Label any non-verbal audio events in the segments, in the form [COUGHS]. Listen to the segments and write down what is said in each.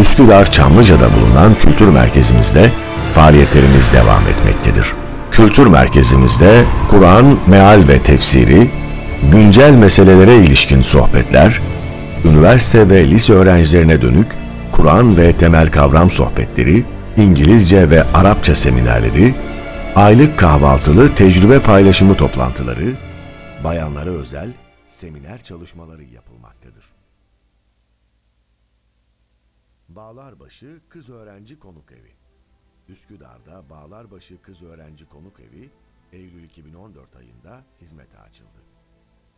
Üsküdar Çamlıca'da bulunan kültür merkezimizde faaliyetlerimiz devam etmektedir. Kültür merkezimizde Kur'an, meal ve tefsiri, güncel meselelere ilişkin sohbetler, üniversite ve lise öğrencilerine dönük Kur'an ve temel kavram sohbetleri, İngilizce ve Arapça seminerleri, aylık kahvaltılı tecrübe paylaşımı toplantıları, bayanlara özel seminer çalışmaları yapılmaktadır. Bağlarbaşı Kız Öğrenci Konuk Evi Üsküdar'da Bağlarbaşı Kız Öğrenci Konuk Evi Eylül 2014 ayında hizmete açıldı.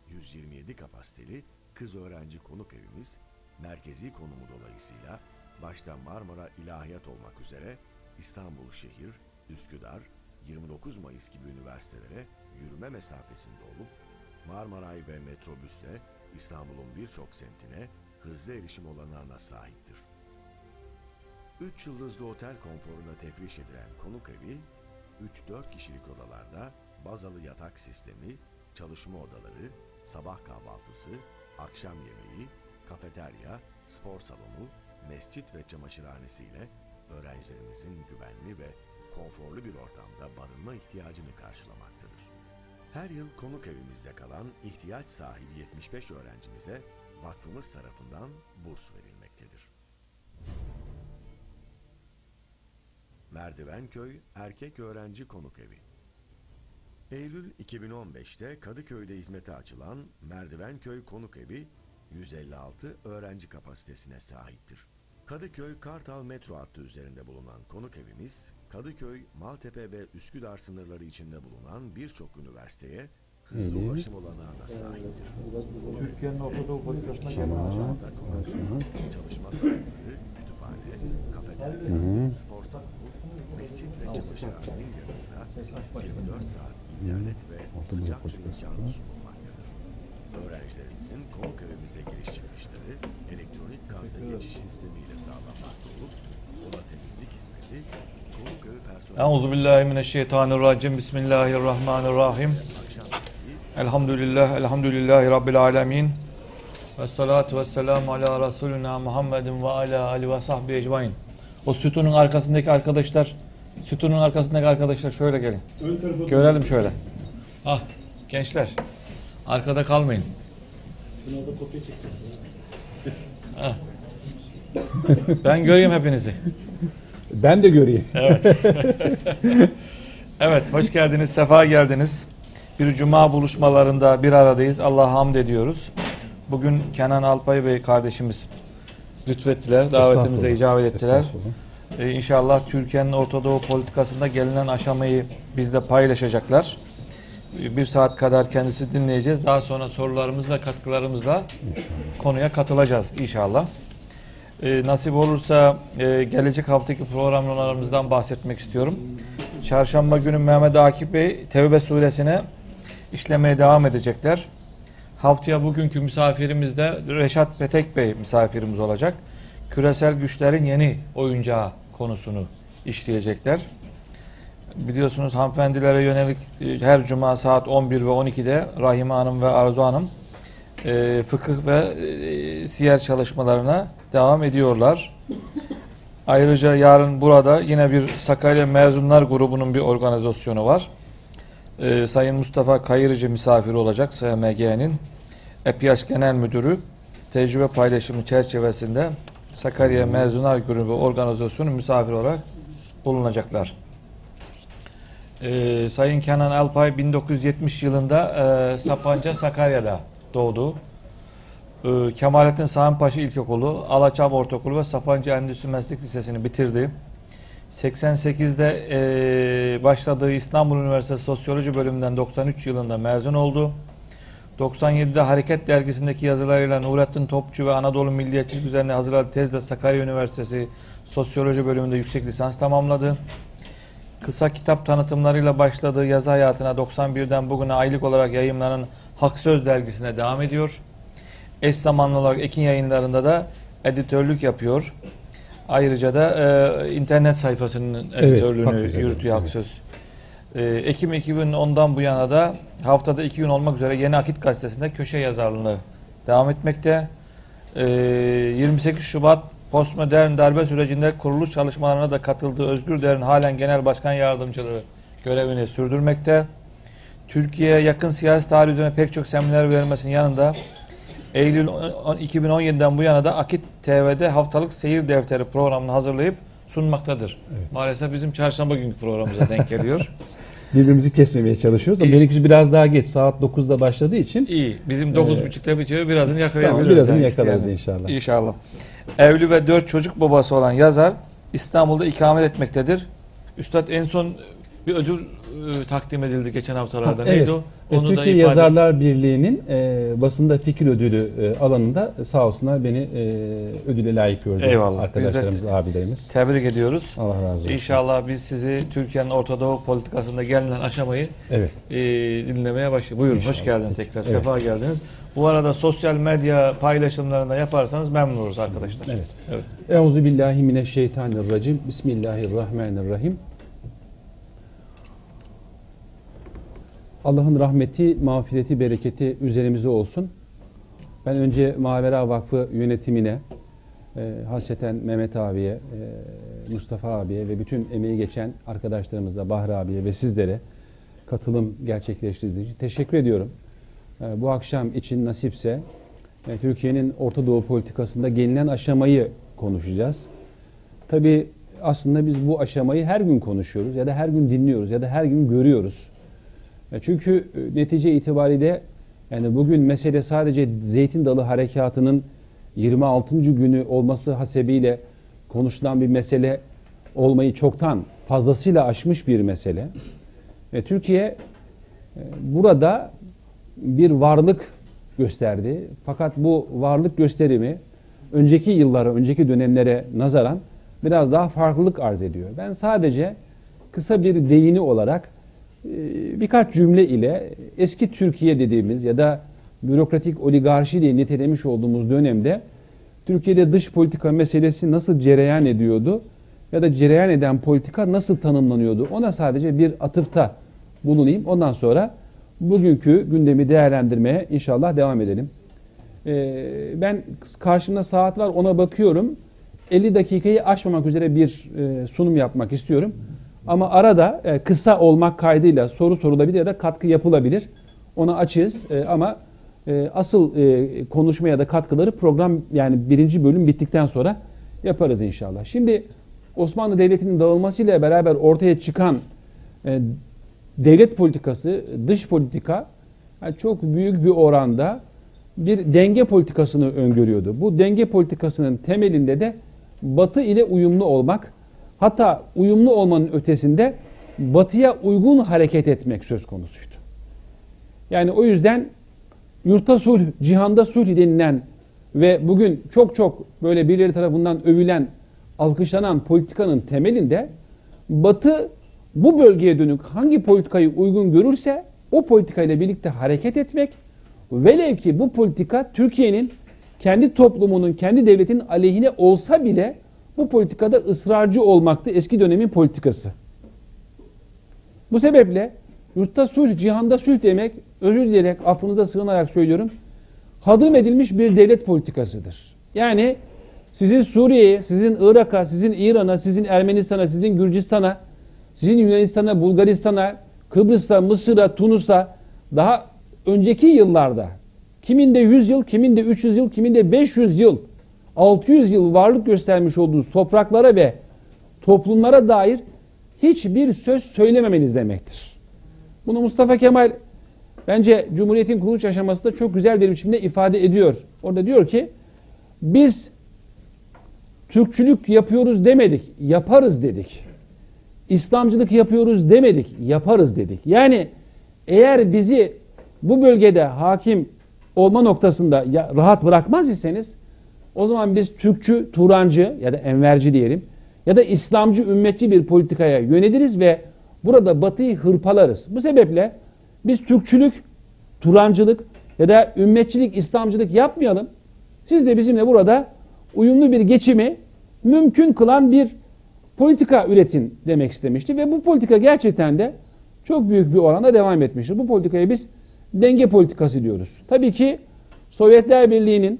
127 kapasiteli Kız Öğrenci Konuk Evimiz merkezi konumu dolayısıyla başta Marmara İlahiyat olmak üzere İstanbul Şehir, Üsküdar, 29 Mayıs gibi üniversitelere yürüme mesafesinde olup Marmaray ve metrobüsle İstanbul'un birçok semtine hızlı erişim olanağına sahiptir. 3 yıldızlı otel konforuna tefriş edilen konuk evi, 3-4 kişilik odalarda bazalı yatak sistemi, çalışma odaları, sabah kahvaltısı, akşam yemeği, kafeterya, spor salonu, mescit ve çamaşırhanesiyle öğrencilerimizin güvenli ve konforlu bir ortamda barınma ihtiyacını karşılamaktadır. Her yıl konuk evimizde kalan ihtiyaç sahibi 75 öğrencimize vakfımız tarafından burs verilmektedir. Merdivenköy Erkek Öğrenci Konuk Evi Eylül 2015'te Kadıköy'de hizmete açılan Merdivenköy Konuk Evi 156 öğrenci kapasitesine sahiptir. Kadıköy Kartal metro hattı üzerinde bulunan konuk evimiz, Kadıköy, Maltepe ve Üsküdar sınırları içinde bulunan birçok üniversiteye hızlı ulaşım olanağına sahiptir. Türkiye'nin Ortadoğu politikasına Tamam. Çalışma salonları, kütüphane, kafeterya, spor salonu, mescit ve çamaşırhanenin yanı sıra 24 saat internet ve sıcak su imkanı sunulmaktadır. Öğrencilerimizin konuk evimize giriş çıkışları elektronik kartı geçiş sistemiyle sağlanmakta olup oda temizlik hizmeti konuk evi personeli Euzubillahimineşşeytanirracim. Bismillahirrahmanirrahim. Elhamdülillah, elhamdülillahi Rabbil alemin. Ve salatu ve selamu ala Resulina Muhammedin ve ala Ali ve sahbihi ecmain. O sütunun arkasındaki arkadaşlar, sütunun arkasındaki arkadaşlar şöyle gelin. Görelim şöyle. Ah, gençler. Arkada kalmayın. Sınavda kopya çekeceğim. Ben göreyim hepinizi. Ben de göreyim. [LAUGHS] Evet, hoş geldiniz, sefa geldiniz. Bir cuma buluşmalarında bir aradayız. Allah'a hamd ediyoruz. Bugün Kenan Alpay Bey kardeşimiz lütfettiler, davetimize icabet ettiler. Ee, inşallah Türkiye'nin Orta Doğu politikasında gelinen aşamayı bizle paylaşacaklar. Ee, Bir saat kadar kendisi dinleyeceğiz. Daha sonra sorularımız ve katkılarımızla konuya katılacağız inşallah. Ee, nasip olursa e, gelecek haftaki programlarımızdan bahsetmek istiyorum. Çarşamba günü Mehmet Akif Bey Tevbe suresine işlemeye devam edecekler. Haftaya bugünkü misafirimiz de Reşat Petek Bey misafirimiz olacak. Küresel güçlerin yeni oyuncağı konusunu işleyecekler. Biliyorsunuz hanımefendilere yönelik e, her cuma saat 11 ve 12'de Rahime Hanım ve Arzu Hanım e, fıkıh ve e, siyer çalışmalarına devam ediyorlar. Ayrıca yarın burada yine bir Sakarya Mezunlar grubunun bir organizasyonu var. E, Sayın Mustafa Kayırıcı misafir olacak SMG'nin. EPİAŞ Genel Müdürü tecrübe paylaşımı çerçevesinde Sakarya Mezunlar Grubu organizasyonu misafir olarak bulunacaklar. Ee, Sayın Kenan Alpay 1970 yılında e, Sapanca Sakarya'da doğdu. Ee, Kemalettin Sağınpaşa İlkokulu, Alaçam Ortaokulu ve Sapanca Endüstri Meslek Lisesi'ni bitirdi. 88'de e, başladığı İstanbul Üniversitesi Sosyoloji bölümünden 93 yılında mezun oldu. 97'de Hareket Dergisi'ndeki yazılarıyla Nurettin Topçu ve Anadolu Milliyetçilik üzerine hazırladığı tezle Sakarya Üniversitesi Sosyoloji bölümünde yüksek lisans tamamladı. Kısa kitap tanıtımlarıyla başladığı yazı hayatına 91'den bugüne aylık olarak yayımlanan Hak Söz dergisine devam ediyor. Eş zamanlı olarak Ekin yayınlarında da editörlük yapıyor. Ayrıca da e, internet sayfasının editörlüğünü Hak Söz, yürütüyor evet. Hak Söz. E, Ekim 2010'dan bu yana da haftada iki gün olmak üzere Yeni Akit Gazetesi'nde köşe yazarlığını devam etmekte. E, 28 Şubat postmodern darbe sürecinde kuruluş çalışmalarına da katıldığı Özgür Der'in halen genel başkan yardımcılığı görevini sürdürmekte. Türkiye'ye yakın siyasi tarih üzerine pek çok seminer verilmesinin yanında Eylül 2017'den bu yana da Akit TV'de haftalık seyir defteri programını hazırlayıp sunmaktadır. Maalesef bizim çarşamba günkü programımıza denk geliyor. [LAUGHS] Birbirimizi kesmemeye çalışıyoruz. Ama İyi. benimkisi biraz daha geç. Saat 9'da başladığı için İyi. Bizim 9.30'da bitiyor. Birazını tamam, yakalayabiliriz. birazını yani yakalarız inşallah. İnşallah. Evli ve dört çocuk babası olan yazar İstanbul'da ikamet etmektedir. Üstad en son bir ödül e, takdim edildi geçen haftalarda. Ha, Neydi evet. o? E, Onu da Türkiye ifade Yazarlar Birliği'nin e, basında fikir ödülü e, alanında sağ olsunlar beni e, ödüle layık gördü. Eyvallah. Arkadaşlarımız, abilerimiz. Tebrik ediyoruz. Allah razı olsun. İnşallah biz sizi Türkiye'nin Orta Doğu politikasında gelinen aşamayı Evet. e, dinlemeye başlayalım. Buyurun hoş İnşallah. geldiniz tekrar. Evet. Sefa geldiniz. Bu arada sosyal medya paylaşımlarında yaparsanız memnun oluruz arkadaşlar. Evet. Evet. Euzu billahi mineşşeytanirracim. Bismillahirrahmanirrahim. Allah'ın rahmeti, mağfireti, bereketi üzerimize olsun. Ben önce Mavera Vakfı yönetimine, e, hasreten Mehmet abiye, e, Mustafa abiye ve bütün emeği geçen arkadaşlarımıza, Bahri abiye ve sizlere katılım gerçekleştirdiğiniz için teşekkür ediyorum. E, bu akşam için nasipse e, Türkiye'nin Orta Doğu politikasında gelinen aşamayı konuşacağız. Tabii aslında biz bu aşamayı her gün konuşuyoruz ya da her gün dinliyoruz ya da her gün görüyoruz. Çünkü e, netice itibariyle yani bugün mesele sadece Zeytin Dalı Harekatı'nın 26. günü olması hasebiyle konuşulan bir mesele olmayı çoktan fazlasıyla aşmış bir mesele. E, Türkiye e, burada bir varlık gösterdi. Fakat bu varlık gösterimi önceki yıllara, önceki dönemlere nazaran biraz daha farklılık arz ediyor. Ben sadece kısa bir değini olarak birkaç cümle ile eski Türkiye dediğimiz ya da bürokratik oligarşi diye nitelemiş olduğumuz dönemde Türkiye'de dış politika meselesi nasıl cereyan ediyordu ya da cereyan eden politika nasıl tanımlanıyordu ona sadece bir atıfta bulunayım. Ondan sonra bugünkü gündemi değerlendirmeye inşallah devam edelim. Ee, ben karşımda saat var ona bakıyorum. 50 dakikayı aşmamak üzere bir e, sunum yapmak istiyorum. Ama arada e, kısa olmak kaydıyla soru sorulabilir ya da katkı yapılabilir. Ona açığız E, ama e, asıl e, konuşma ya da katkıları program yani birinci bölüm bittikten sonra yaparız inşallah. Şimdi Osmanlı Devleti'nin dağılmasıyla beraber ortaya çıkan e, devlet politikası, dış politika yani çok büyük bir oranda bir denge politikasını öngörüyordu. Bu denge politikasının temelinde de Batı ile uyumlu olmak, hatta uyumlu olmanın ötesinde Batı'ya uygun hareket etmek söz konusuydu. Yani o yüzden yurtta sulh, cihanda sulh denilen ve bugün çok çok böyle birileri tarafından övülen, alkışlanan politikanın temelinde Batı bu bölgeye dönük hangi politikayı uygun görürse o politikayla birlikte hareket etmek velev ki bu politika Türkiye'nin kendi toplumunun, kendi devletinin aleyhine olsa bile bu politikada ısrarcı olmaktı eski dönemin politikası. Bu sebeple yurtta sulh, cihanda sulh demek, özür dileyerek, affınıza sığınarak söylüyorum, hadım edilmiş bir devlet politikasıdır. Yani sizin Suriye'ye, sizin Irak'a, sizin İran'a, sizin Ermenistan'a, sizin Gürcistan'a, sizin Yunanistan'a, Bulgaristan'a, Kıbrıs'a, Mısır'a, Tunus'a daha önceki yıllarda kiminde 100 yıl, kiminde 300 yıl, kiminde 500 yıl, 600 yıl varlık göstermiş olduğu topraklara ve toplumlara dair hiçbir söz söylememeniz demektir. Bunu Mustafa Kemal bence Cumhuriyet'in kuruluş aşamasında çok güzel bir biçimde ifade ediyor. Orada diyor ki biz Türkçülük yapıyoruz demedik, yaparız dedik. İslamcılık yapıyoruz demedik, yaparız dedik. Yani eğer bizi bu bölgede hakim olma noktasında rahat bırakmaz iseniz o zaman biz Türkçü, Turancı ya da Enverci diyelim ya da İslamcı, ümmetçi bir politikaya yöneliriz ve burada Batı'yı hırpalarız. Bu sebeple biz Türkçülük, Turancılık ya da ümmetçilik, İslamcılık yapmayalım. Siz de bizimle burada uyumlu bir geçimi mümkün kılan bir politika üretin demek istemişti ve bu politika gerçekten de çok büyük bir oranda devam etmiştir. Bu politikaya biz denge politikası diyoruz. Tabii ki Sovyetler Birliği'nin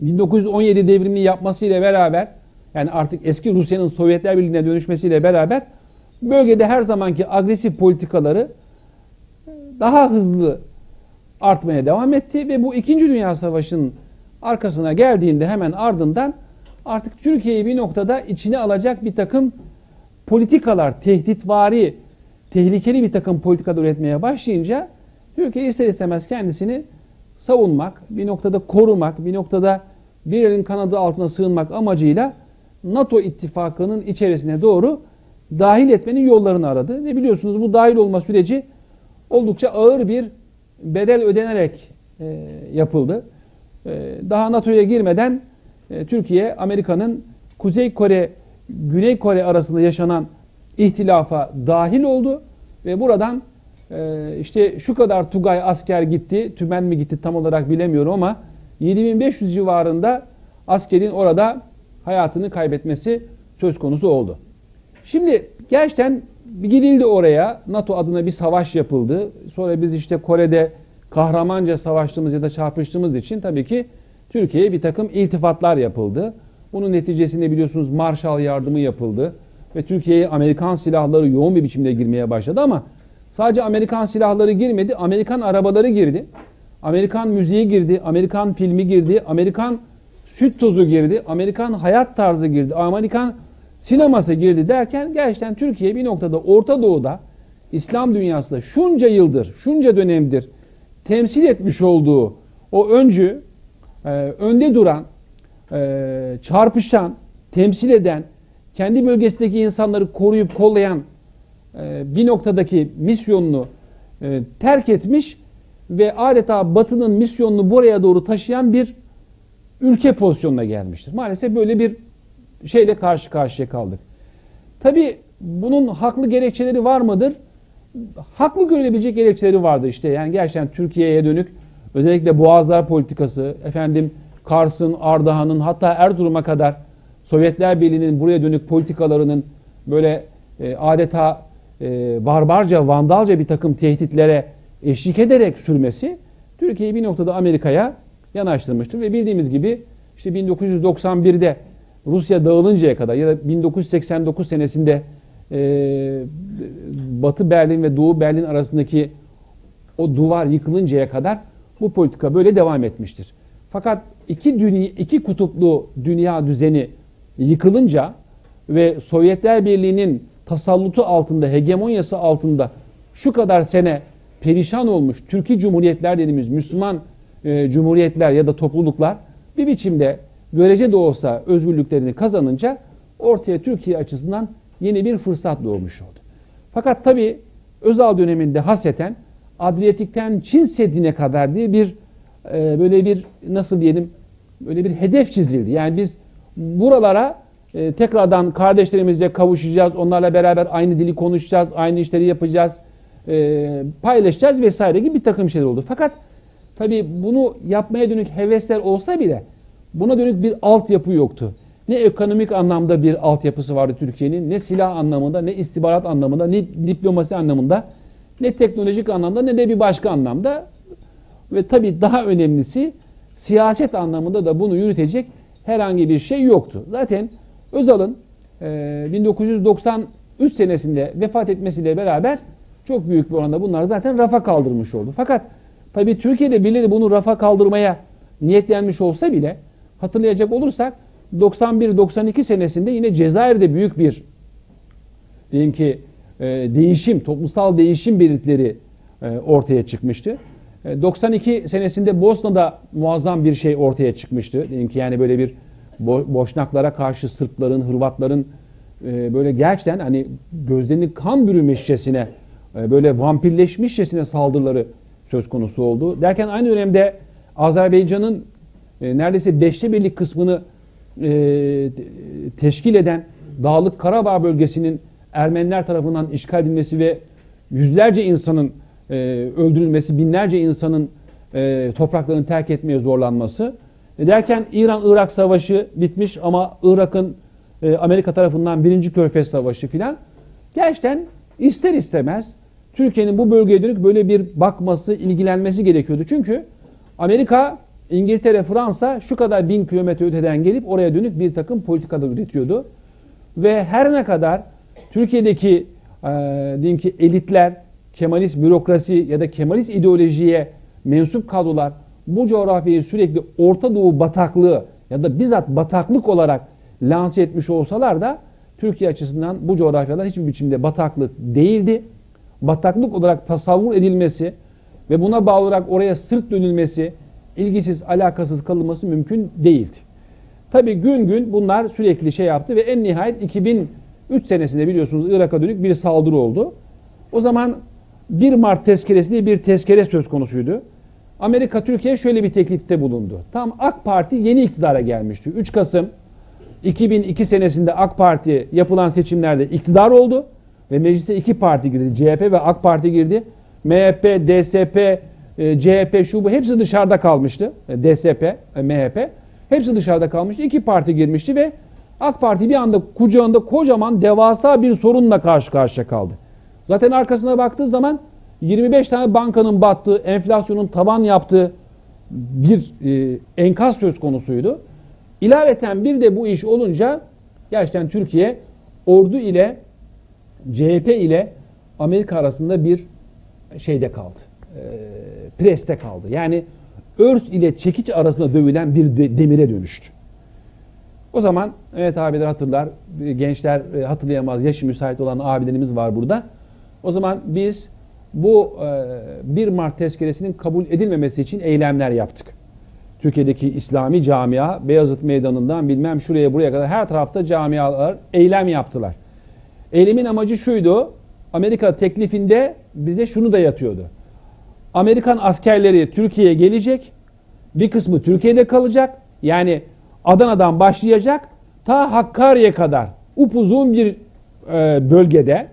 1917 devrimini yapmasıyla beraber yani artık eski Rusya'nın Sovyetler Birliği'ne dönüşmesiyle beraber bölgede her zamanki agresif politikaları daha hızlı artmaya devam etti ve bu 2. Dünya Savaşı'nın arkasına geldiğinde hemen ardından artık Türkiye'yi bir noktada içine alacak bir takım politikalar, tehditvari, tehlikeli bir takım politikalar üretmeye başlayınca Türkiye ister istemez kendisini savunmak, bir noktada korumak, bir noktada bir elin kanadı altına sığınmak amacıyla NATO ittifakının içerisine doğru dahil etmenin yollarını aradı. Ve biliyorsunuz bu dahil olma süreci oldukça ağır bir bedel ödenerek e, yapıldı. E, daha NATO'ya girmeden e, Türkiye, Amerika'nın Kuzey Kore, Güney Kore arasında yaşanan ihtilafa dahil oldu. Ve buradan e, işte şu kadar Tugay asker gitti, tümen mi gitti tam olarak bilemiyorum ama 7500 civarında askerin orada hayatını kaybetmesi söz konusu oldu. Şimdi gerçekten gidildi oraya. NATO adına bir savaş yapıldı. Sonra biz işte Kore'de kahramanca savaştığımız ya da çarpıştığımız için tabii ki Türkiye'ye bir takım iltifatlar yapıldı. Bunun neticesinde biliyorsunuz Marshall yardımı yapıldı. Ve Türkiye'ye Amerikan silahları yoğun bir biçimde girmeye başladı ama sadece Amerikan silahları girmedi, Amerikan arabaları girdi. Amerikan müziği girdi, Amerikan filmi girdi, Amerikan süt tozu girdi, Amerikan hayat tarzı girdi, Amerikan sineması girdi derken gerçekten Türkiye bir noktada Orta Doğu'da İslam dünyasında şunca yıldır, şunca dönemdir temsil etmiş olduğu o öncü, e, önde duran, e, çarpışan, temsil eden, kendi bölgesindeki insanları koruyup kollayan e, bir noktadaki misyonunu e, terk etmiş ve adeta Batı'nın misyonunu buraya doğru taşıyan bir ülke pozisyonuna gelmiştir. Maalesef böyle bir şeyle karşı karşıya kaldık. Tabi bunun haklı gerekçeleri var mıdır? Haklı görülebilecek gerekçeleri vardı işte. Yani gerçekten Türkiye'ye dönük özellikle Boğazlar politikası, efendim Kars'ın, Ardahan'ın hatta Erzurum'a kadar Sovyetler Birliği'nin buraya dönük politikalarının böyle e, adeta e, barbarca, vandalca bir takım tehditlere eşlik ederek sürmesi Türkiye'yi bir noktada Amerika'ya yanaştırmıştır. Ve bildiğimiz gibi işte 1991'de Rusya dağılıncaya kadar ya da 1989 senesinde e, Batı Berlin ve Doğu Berlin arasındaki o duvar yıkılıncaya kadar bu politika böyle devam etmiştir. Fakat iki, dünya, iki kutuplu dünya düzeni yıkılınca ve Sovyetler Birliği'nin tasallutu altında, hegemonyası altında şu kadar sene perişan olmuş Türkiye Cumhuriyetler dediğimiz Müslüman e, cumhuriyetler ya da topluluklar bir biçimde görece de olsa özgürlüklerini kazanınca ortaya Türkiye açısından yeni bir fırsat doğmuş oldu. Fakat tabi Özal döneminde haseten Adriyatik'ten Çin Seddi'ne kadar diye bir e, böyle bir nasıl diyelim böyle bir hedef çizildi. Yani biz buralara e, tekrardan kardeşlerimizle kavuşacağız. Onlarla beraber aynı dili konuşacağız. Aynı işleri yapacağız. E, paylaşacağız vesaire gibi bir takım şeyler oldu. Fakat tabi bunu yapmaya dönük hevesler olsa bile buna dönük bir altyapı yoktu. Ne ekonomik anlamda bir altyapısı vardı Türkiye'nin, ne silah anlamında, ne istihbarat anlamında, ne diplomasi anlamında, ne teknolojik anlamda, ne de bir başka anlamda. Ve tabii daha önemlisi siyaset anlamında da bunu yürütecek herhangi bir şey yoktu. Zaten Özal'ın e, 1993 senesinde vefat etmesiyle beraber çok büyük bir oranda bunlar zaten rafa kaldırmış oldu. Fakat tabii Türkiye'de birileri bunu rafa kaldırmaya niyetlenmiş olsa bile hatırlayacak olursak 91-92 senesinde yine Cezayir'de büyük bir diyelim ki e, değişim, toplumsal değişim belirtileri e, ortaya çıkmıştı. 92 e, senesinde Bosna'da muazzam bir şey ortaya çıkmıştı. Diyelim ki yani böyle bir Boşnaklara karşı Sırpların, Hırvatların böyle gerçekten hani gözlerini kan bürümüşçesine böyle vampirleşmişçesine saldırıları söz konusu oldu. Derken aynı dönemde Azerbaycan'ın neredeyse beşte birlik kısmını e, teşkil eden Dağlık Karabağ bölgesinin Ermeniler tarafından işgal edilmesi ve yüzlerce insanın e, öldürülmesi, binlerce insanın e, topraklarını terk etmeye zorlanması. E, derken İran-Irak savaşı bitmiş ama Irak'ın e, Amerika tarafından birinci Körfez Savaşı filan. Gerçekten ister istemez Türkiye'nin bu bölgeye dönük böyle bir bakması, ilgilenmesi gerekiyordu. Çünkü Amerika İngiltere, Fransa şu kadar bin kilometre öteden gelip oraya dönük bir takım politikalar üretiyordu. Ve her ne kadar Türkiye'deki e, diyeyim ki elitler, Kemalist bürokrasi ya da Kemalist ideolojiye mensup kadrolar bu coğrafyayı sürekli Orta Doğu bataklığı ya da bizzat bataklık olarak lanse etmiş olsalar da Türkiye açısından bu coğrafyalar hiçbir biçimde bataklık değildi. Bataklık olarak tasavvur edilmesi ve buna bağlı olarak oraya sırt dönülmesi, ilgisiz, alakasız kalınması mümkün değildi. Tabi gün gün bunlar sürekli şey yaptı ve en nihayet 2003 senesinde biliyorsunuz Irak'a dönük bir saldırı oldu. O zaman 1 Mart tezkeresi diye bir tezkere söz konusuydu. Amerika Türkiye şöyle bir teklifte bulundu. Tam AK Parti yeni iktidara gelmişti. 3 Kasım 2002 senesinde AK Parti yapılan seçimlerde iktidar oldu ve meclise iki parti girdi. CHP ve AK Parti girdi. MHP, DSP, e, CHP şu bu hepsi dışarıda kalmıştı. E, DSP, e, MHP hepsi dışarıda kalmıştı. İki parti girmişti ve AK Parti bir anda kucağında kocaman devasa bir sorunla karşı karşıya kaldı. Zaten arkasına baktığı zaman 25 tane bankanın battığı, enflasyonun tavan yaptığı bir e, enkaz söz konusuydu. İlaveten bir de bu iş olunca gerçekten Türkiye ordu ile CHP ile Amerika arasında bir şeyde kaldı. E, preste kaldı. Yani örs ile çekiç arasında dövülen bir de, demire dönüştü. O zaman evet abiler hatırlar, gençler e, hatırlayamaz, yaşı müsait olan abilerimiz var burada. O zaman biz bu e, 1 Mart tezkeresinin kabul edilmemesi için eylemler yaptık. Türkiye'deki İslami camia Beyazıt Meydanı'ndan bilmem şuraya buraya kadar her tarafta camialar eylem yaptılar. Eylemin amacı şuydu. Amerika teklifinde bize şunu da yatıyordu. Amerikan askerleri Türkiye'ye gelecek. Bir kısmı Türkiye'de kalacak. Yani Adana'dan başlayacak ta Hakkari'ye kadar upuzun bir e, bölgede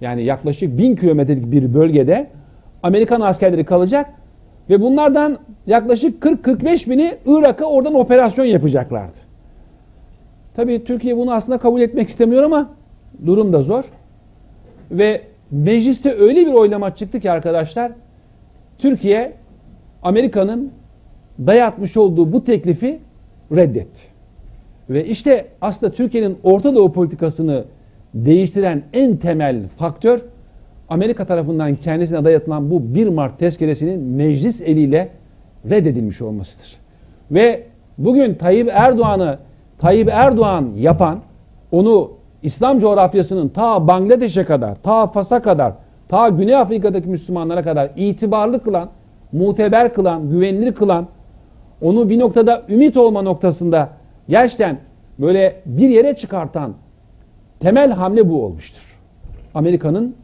yani yaklaşık bin kilometrelik bir bölgede Amerikan askerleri kalacak ve bunlardan yaklaşık 40-45 bini Irak'a oradan operasyon yapacaklardı. Tabii Türkiye bunu aslında kabul etmek istemiyor ama durum da zor. Ve mecliste öyle bir oylama çıktı ki arkadaşlar Türkiye Amerika'nın dayatmış olduğu bu teklifi reddetti. Ve işte aslında Türkiye'nin Orta Doğu politikasını değiştiren en temel faktör Amerika tarafından kendisine dayatılan bu 1 Mart tezkeresinin meclis eliyle reddedilmiş olmasıdır. Ve bugün Tayyip Erdoğan'ı Tayyip Erdoğan yapan onu İslam coğrafyasının ta Bangladeş'e kadar, ta Fas'a kadar, ta Güney Afrika'daki Müslümanlara kadar itibarlı kılan, muteber kılan, güvenilir kılan, onu bir noktada ümit olma noktasında gerçekten böyle bir yere çıkartan temel hamle bu olmuştur. Amerika'nın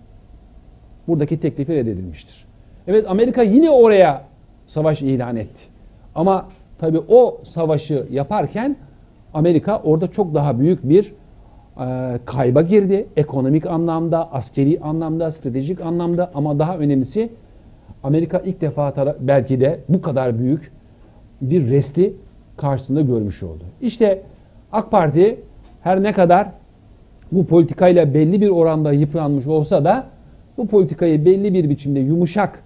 buradaki teklifi reddedilmiştir. Evet Amerika yine oraya savaş ilan etti. Ama tabi o savaşı yaparken Amerika orada çok daha büyük bir kayba girdi. Ekonomik anlamda, askeri anlamda, stratejik anlamda ama daha önemlisi Amerika ilk defa belki de bu kadar büyük bir resti karşısında görmüş oldu. İşte AK Parti her ne kadar bu politikayla belli bir oranda yıpranmış olsa da bu politikayı belli bir biçimde yumuşak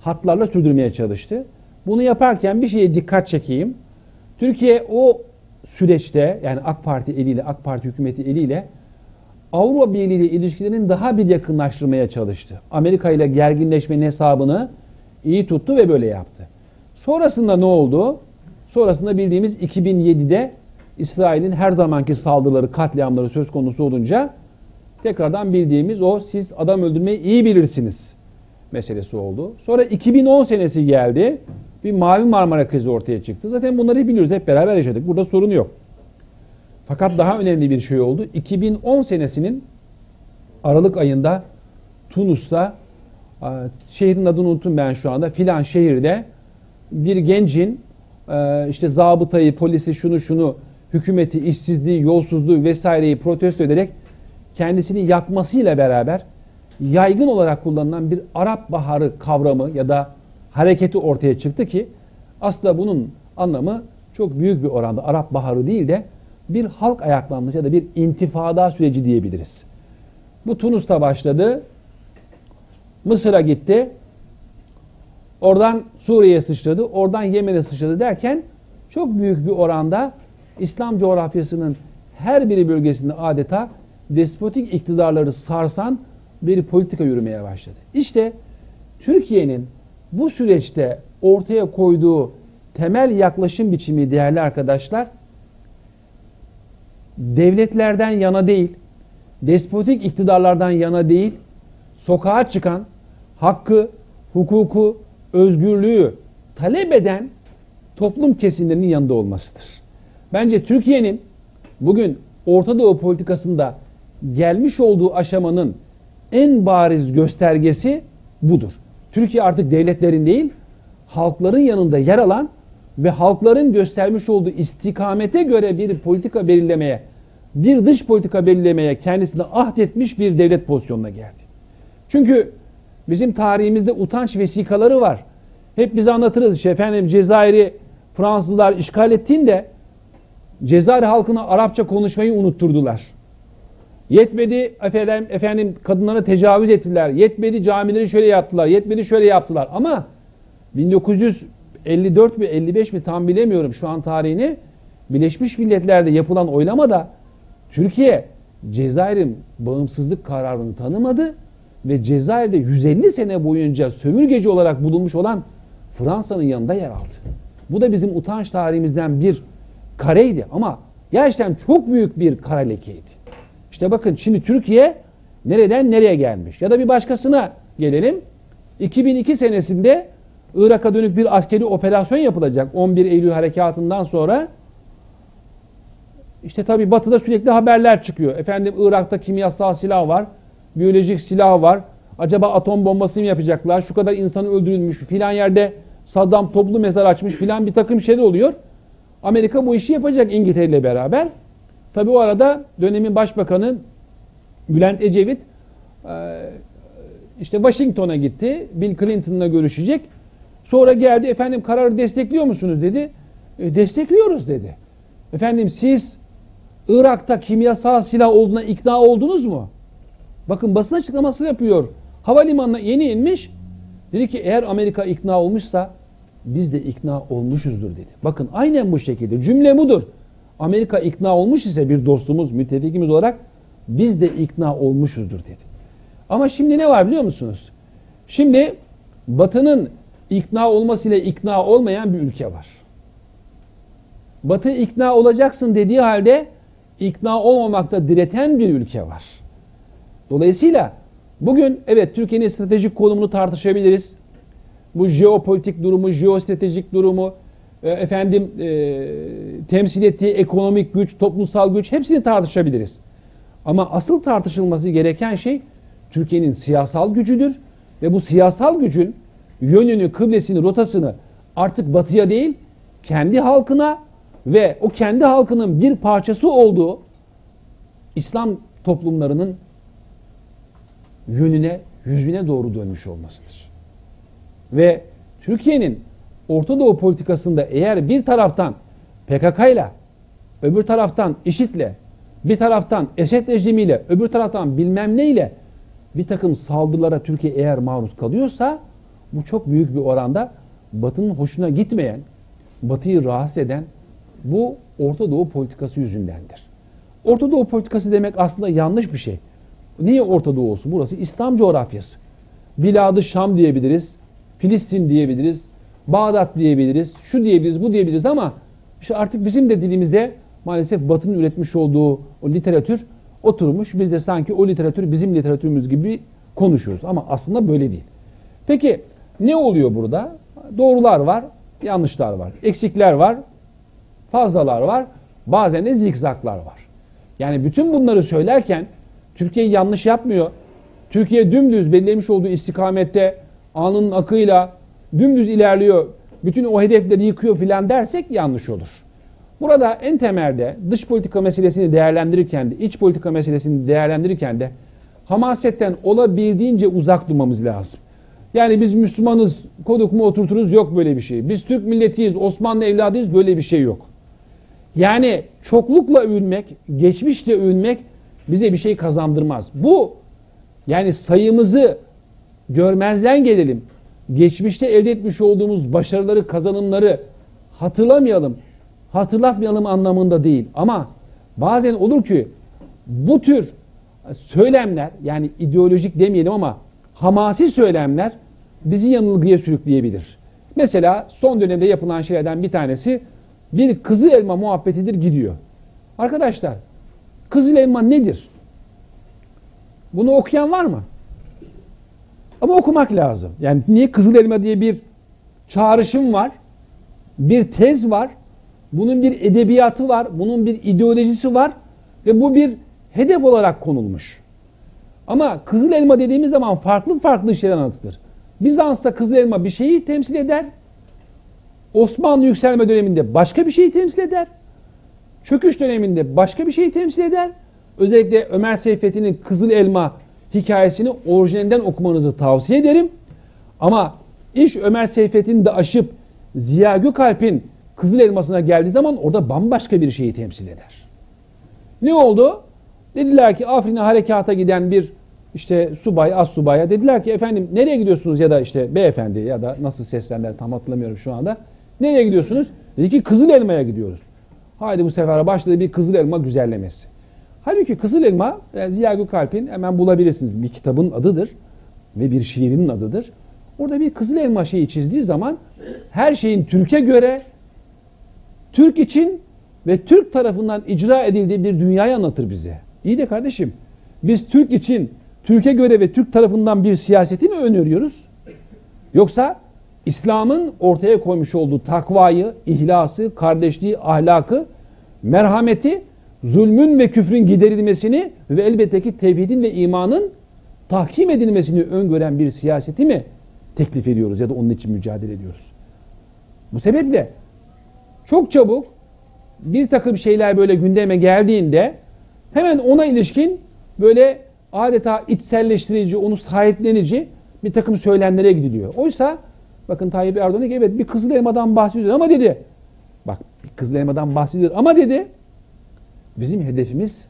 hatlarla sürdürmeye çalıştı. Bunu yaparken bir şeye dikkat çekeyim. Türkiye o süreçte yani AK Parti eliyle, AK Parti hükümeti eliyle Avrupa Birliği ile ilişkilerini daha bir yakınlaştırmaya çalıştı. Amerika ile gerginleşmenin hesabını iyi tuttu ve böyle yaptı. Sonrasında ne oldu? Sonrasında bildiğimiz 2007'de İsrail'in her zamanki saldırıları, katliamları söz konusu olunca tekrardan bildiğimiz o siz adam öldürmeyi iyi bilirsiniz meselesi oldu. Sonra 2010 senesi geldi. Bir Mavi Marmara krizi ortaya çıktı. Zaten bunları biliyoruz. Hep beraber yaşadık. Burada sorun yok. Fakat daha önemli bir şey oldu. 2010 senesinin Aralık ayında Tunus'ta şehrin adını unuttum ben şu anda. Filan şehirde bir gencin işte zabıtayı, polisi, şunu şunu, hükümeti, işsizliği, yolsuzluğu vesaireyi protesto ederek kendisini yakmasıyla beraber yaygın olarak kullanılan bir Arap Baharı kavramı ya da hareketi ortaya çıktı ki aslında bunun anlamı çok büyük bir oranda Arap Baharı değil de bir halk ayaklanması ya da bir intifada süreci diyebiliriz. Bu Tunus'ta başladı. Mısır'a gitti. Oradan Suriye'ye sıçradı, oradan Yemen'e sıçradı derken çok büyük bir oranda İslam coğrafyasının her biri bölgesinde adeta despotik iktidarları sarsan bir politika yürümeye başladı. İşte Türkiye'nin bu süreçte ortaya koyduğu temel yaklaşım biçimi değerli arkadaşlar devletlerden yana değil, despotik iktidarlardan yana değil, sokağa çıkan, hakkı, hukuku, özgürlüğü talep eden toplum kesimlerinin yanında olmasıdır. Bence Türkiye'nin bugün Orta Doğu politikasında gelmiş olduğu aşamanın en bariz göstergesi budur. Türkiye artık devletlerin değil, halkların yanında yer alan ve halkların göstermiş olduğu istikamete göre bir politika belirlemeye, bir dış politika belirlemeye kendisine ahdetmiş bir devlet pozisyonuna geldi. Çünkü bizim tarihimizde utanç vesikaları var. Hep biz anlatırız işte efendim Cezayir'i Fransızlar işgal ettiğinde Cezayir halkına Arapça konuşmayı unutturdular. Yetmedi efendim, efendim kadınlara tecavüz ettiler. Yetmedi camileri şöyle yaptılar. Yetmedi şöyle yaptılar. Ama 1954 mi 55 mi tam bilemiyorum şu an tarihini. Birleşmiş Milletler'de yapılan oylamada Türkiye Cezayir'in bağımsızlık kararını tanımadı ve Cezayir'de 150 sene boyunca sömürgeci olarak bulunmuş olan Fransa'nın yanında yer aldı. Bu da bizim utanç tarihimizden bir kareydi ama gerçekten çok büyük bir kara lekeydi. İşte bakın şimdi Türkiye nereden nereye gelmiş? Ya da bir başkasına gelelim. 2002 senesinde Irak'a dönük bir askeri operasyon yapılacak 11 Eylül harekatından sonra. İşte tabi batıda sürekli haberler çıkıyor. Efendim Irak'ta kimyasal silah var, biyolojik silah var. Acaba atom bombası mı yapacaklar? Şu kadar insanı öldürülmüş filan yerde Saddam toplu mezar açmış filan bir takım şeyler oluyor. Amerika bu işi yapacak İngiltere ile beraber. Tabi o arada dönemin başbakanı Bülent Ecevit işte Washington'a gitti. Bill Clinton'la görüşecek. Sonra geldi efendim kararı destekliyor musunuz dedi. E, destekliyoruz dedi. Efendim siz Irak'ta kimyasal silah olduğuna ikna oldunuz mu? Bakın basın açıklaması yapıyor. Havalimanına yeni inmiş. Dedi ki eğer Amerika ikna olmuşsa biz de ikna olmuşuzdur dedi. Bakın aynen bu şekilde cümle budur. Amerika ikna olmuş ise bir dostumuz, müttefikimiz olarak biz de ikna olmuşuzdur dedi. Ama şimdi ne var biliyor musunuz? Şimdi Batı'nın ikna olmasıyla ikna olmayan bir ülke var. Batı ikna olacaksın dediği halde ikna olmamakta direten bir ülke var. Dolayısıyla bugün evet Türkiye'nin stratejik konumunu tartışabiliriz. Bu jeopolitik durumu, jeostratejik durumu, efendim e, temsil ettiği ekonomik güç, toplumsal güç hepsini tartışabiliriz. Ama asıl tartışılması gereken şey Türkiye'nin siyasal gücüdür ve bu siyasal gücün yönünü, kıblesini, rotasını artık batıya değil kendi halkına ve o kendi halkının bir parçası olduğu İslam toplumlarının yönüne, yüzüne doğru dönmüş olmasıdır. Ve Türkiye'nin Orta Doğu politikasında eğer bir taraftan PKK ile, öbür taraftan IŞİD'le, bir taraftan Esed rejimiyle, öbür taraftan bilmem neyle bir takım saldırılara Türkiye eğer maruz kalıyorsa bu çok büyük bir oranda Batı'nın hoşuna gitmeyen, Batı'yı rahatsız eden bu Orta Doğu politikası yüzündendir. Orta Doğu politikası demek aslında yanlış bir şey. Niye Orta Doğu olsun? Burası İslam coğrafyası. Biladı Şam diyebiliriz, Filistin diyebiliriz, Bağdat diyebiliriz, şu diyebiliriz, bu diyebiliriz ama işte artık bizim de dilimize maalesef Batı'nın üretmiş olduğu o literatür oturmuş. Biz de sanki o literatür bizim literatürümüz gibi konuşuyoruz ama aslında böyle değil. Peki ne oluyor burada? Doğrular var, yanlışlar var, eksikler var, fazlalar var, bazen de zikzaklar var. Yani bütün bunları söylerken Türkiye yanlış yapmıyor. Türkiye dümdüz belirlemiş olduğu istikamette anının akıyla dümdüz ilerliyor. Bütün o hedefleri yıkıyor filan dersek yanlış olur. Burada en temelde dış politika meselesini değerlendirirken de iç politika meselesini değerlendirirken de hamasetten olabildiğince uzak durmamız lazım. Yani biz Müslümanız, koduk mu oturturuz yok böyle bir şey. Biz Türk milletiyiz, Osmanlı evladıyız böyle bir şey yok. Yani çoklukla övünmek, geçmişle övünmek bize bir şey kazandırmaz. Bu yani sayımızı görmezden gelelim. Geçmişte elde etmiş olduğumuz başarıları, kazanımları hatırlamayalım, hatırlatmayalım anlamında değil. Ama bazen olur ki bu tür söylemler yani ideolojik demeyelim ama hamasi söylemler bizi yanılgıya sürükleyebilir. Mesela son dönemde yapılan şeylerden bir tanesi bir kızıl elma muhabbetidir gidiyor. Arkadaşlar kızıl elma nedir? Bunu okuyan var mı? Ama okumak lazım. Yani niye kızıl elma diye bir çağrışım var? Bir tez var. Bunun bir edebiyatı var. Bunun bir ideolojisi var. Ve bu bir hedef olarak konulmuş. Ama kızıl elma dediğimiz zaman farklı farklı şeyler anlatılır. Bizans'ta kızıl elma bir şeyi temsil eder. Osmanlı yükselme döneminde başka bir şeyi temsil eder. Çöküş döneminde başka bir şeyi temsil eder. Özellikle Ömer Seyfettin'in Kızıl Elma hikayesini orijinalinden okumanızı tavsiye ederim. Ama iş Ömer Seyfettin'i de aşıp Ziya Gökalp'in Kızıl Elması'na geldiği zaman orada bambaşka bir şeyi temsil eder. Ne oldu? Dediler ki Afrin'e harekata giden bir işte subay, az subaya dediler ki efendim nereye gidiyorsunuz ya da işte beyefendi ya da nasıl seslendiler tam hatırlamıyorum şu anda. Nereye gidiyorsunuz? Dedi ki Kızıl Elma'ya gidiyoruz. Haydi bu sefer başladı bir Kızıl Elma güzellemesi. Halbuki Kızıl Elma yani Ziya Gökalp'in hemen bulabilirsiniz bir kitabın adıdır ve bir şiirinin adıdır. Orada bir Kızıl Elma şeyi çizdiği zaman her şeyin Türk'e göre Türk için ve Türk tarafından icra edildiği bir dünyayı anlatır bize. İyi de kardeşim biz Türk için Türkiye göre ve Türk tarafından bir siyaseti mi öneriyoruz? Yoksa İslam'ın ortaya koymuş olduğu takvayı, ihlası, kardeşliği, ahlakı, merhameti, zulmün ve küfrün giderilmesini ve elbette ki tevhidin ve imanın tahkim edilmesini öngören bir siyaseti mi teklif ediyoruz ya da onun için mücadele ediyoruz? Bu sebeple çok çabuk bir takım şeyler böyle gündeme geldiğinde hemen ona ilişkin böyle adeta içselleştirici, onu sahiplenici bir takım söylemlere gidiliyor. Oysa bakın Tayyip Erdoğan evet bir Kızıl Elma'dan bahsediyor ama dedi. Bak bir Kızıl Elma'dan bahsediyor ama dedi. Bizim hedefimiz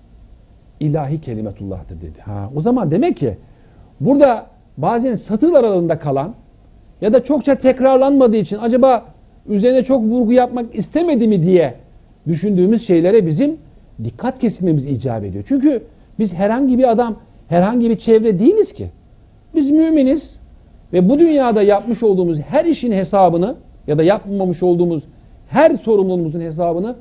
ilahi kelimetullah'tır dedi. Ha, o zaman demek ki burada bazen satır aralarında kalan ya da çokça tekrarlanmadığı için acaba üzerine çok vurgu yapmak istemedi mi diye düşündüğümüz şeylere bizim dikkat kesilmemiz icap ediyor. Çünkü biz herhangi bir adam, herhangi bir çevre değiliz ki. Biz müminiz ve bu dünyada yapmış olduğumuz her işin hesabını ya da yapmamış olduğumuz her sorumluluğumuzun hesabını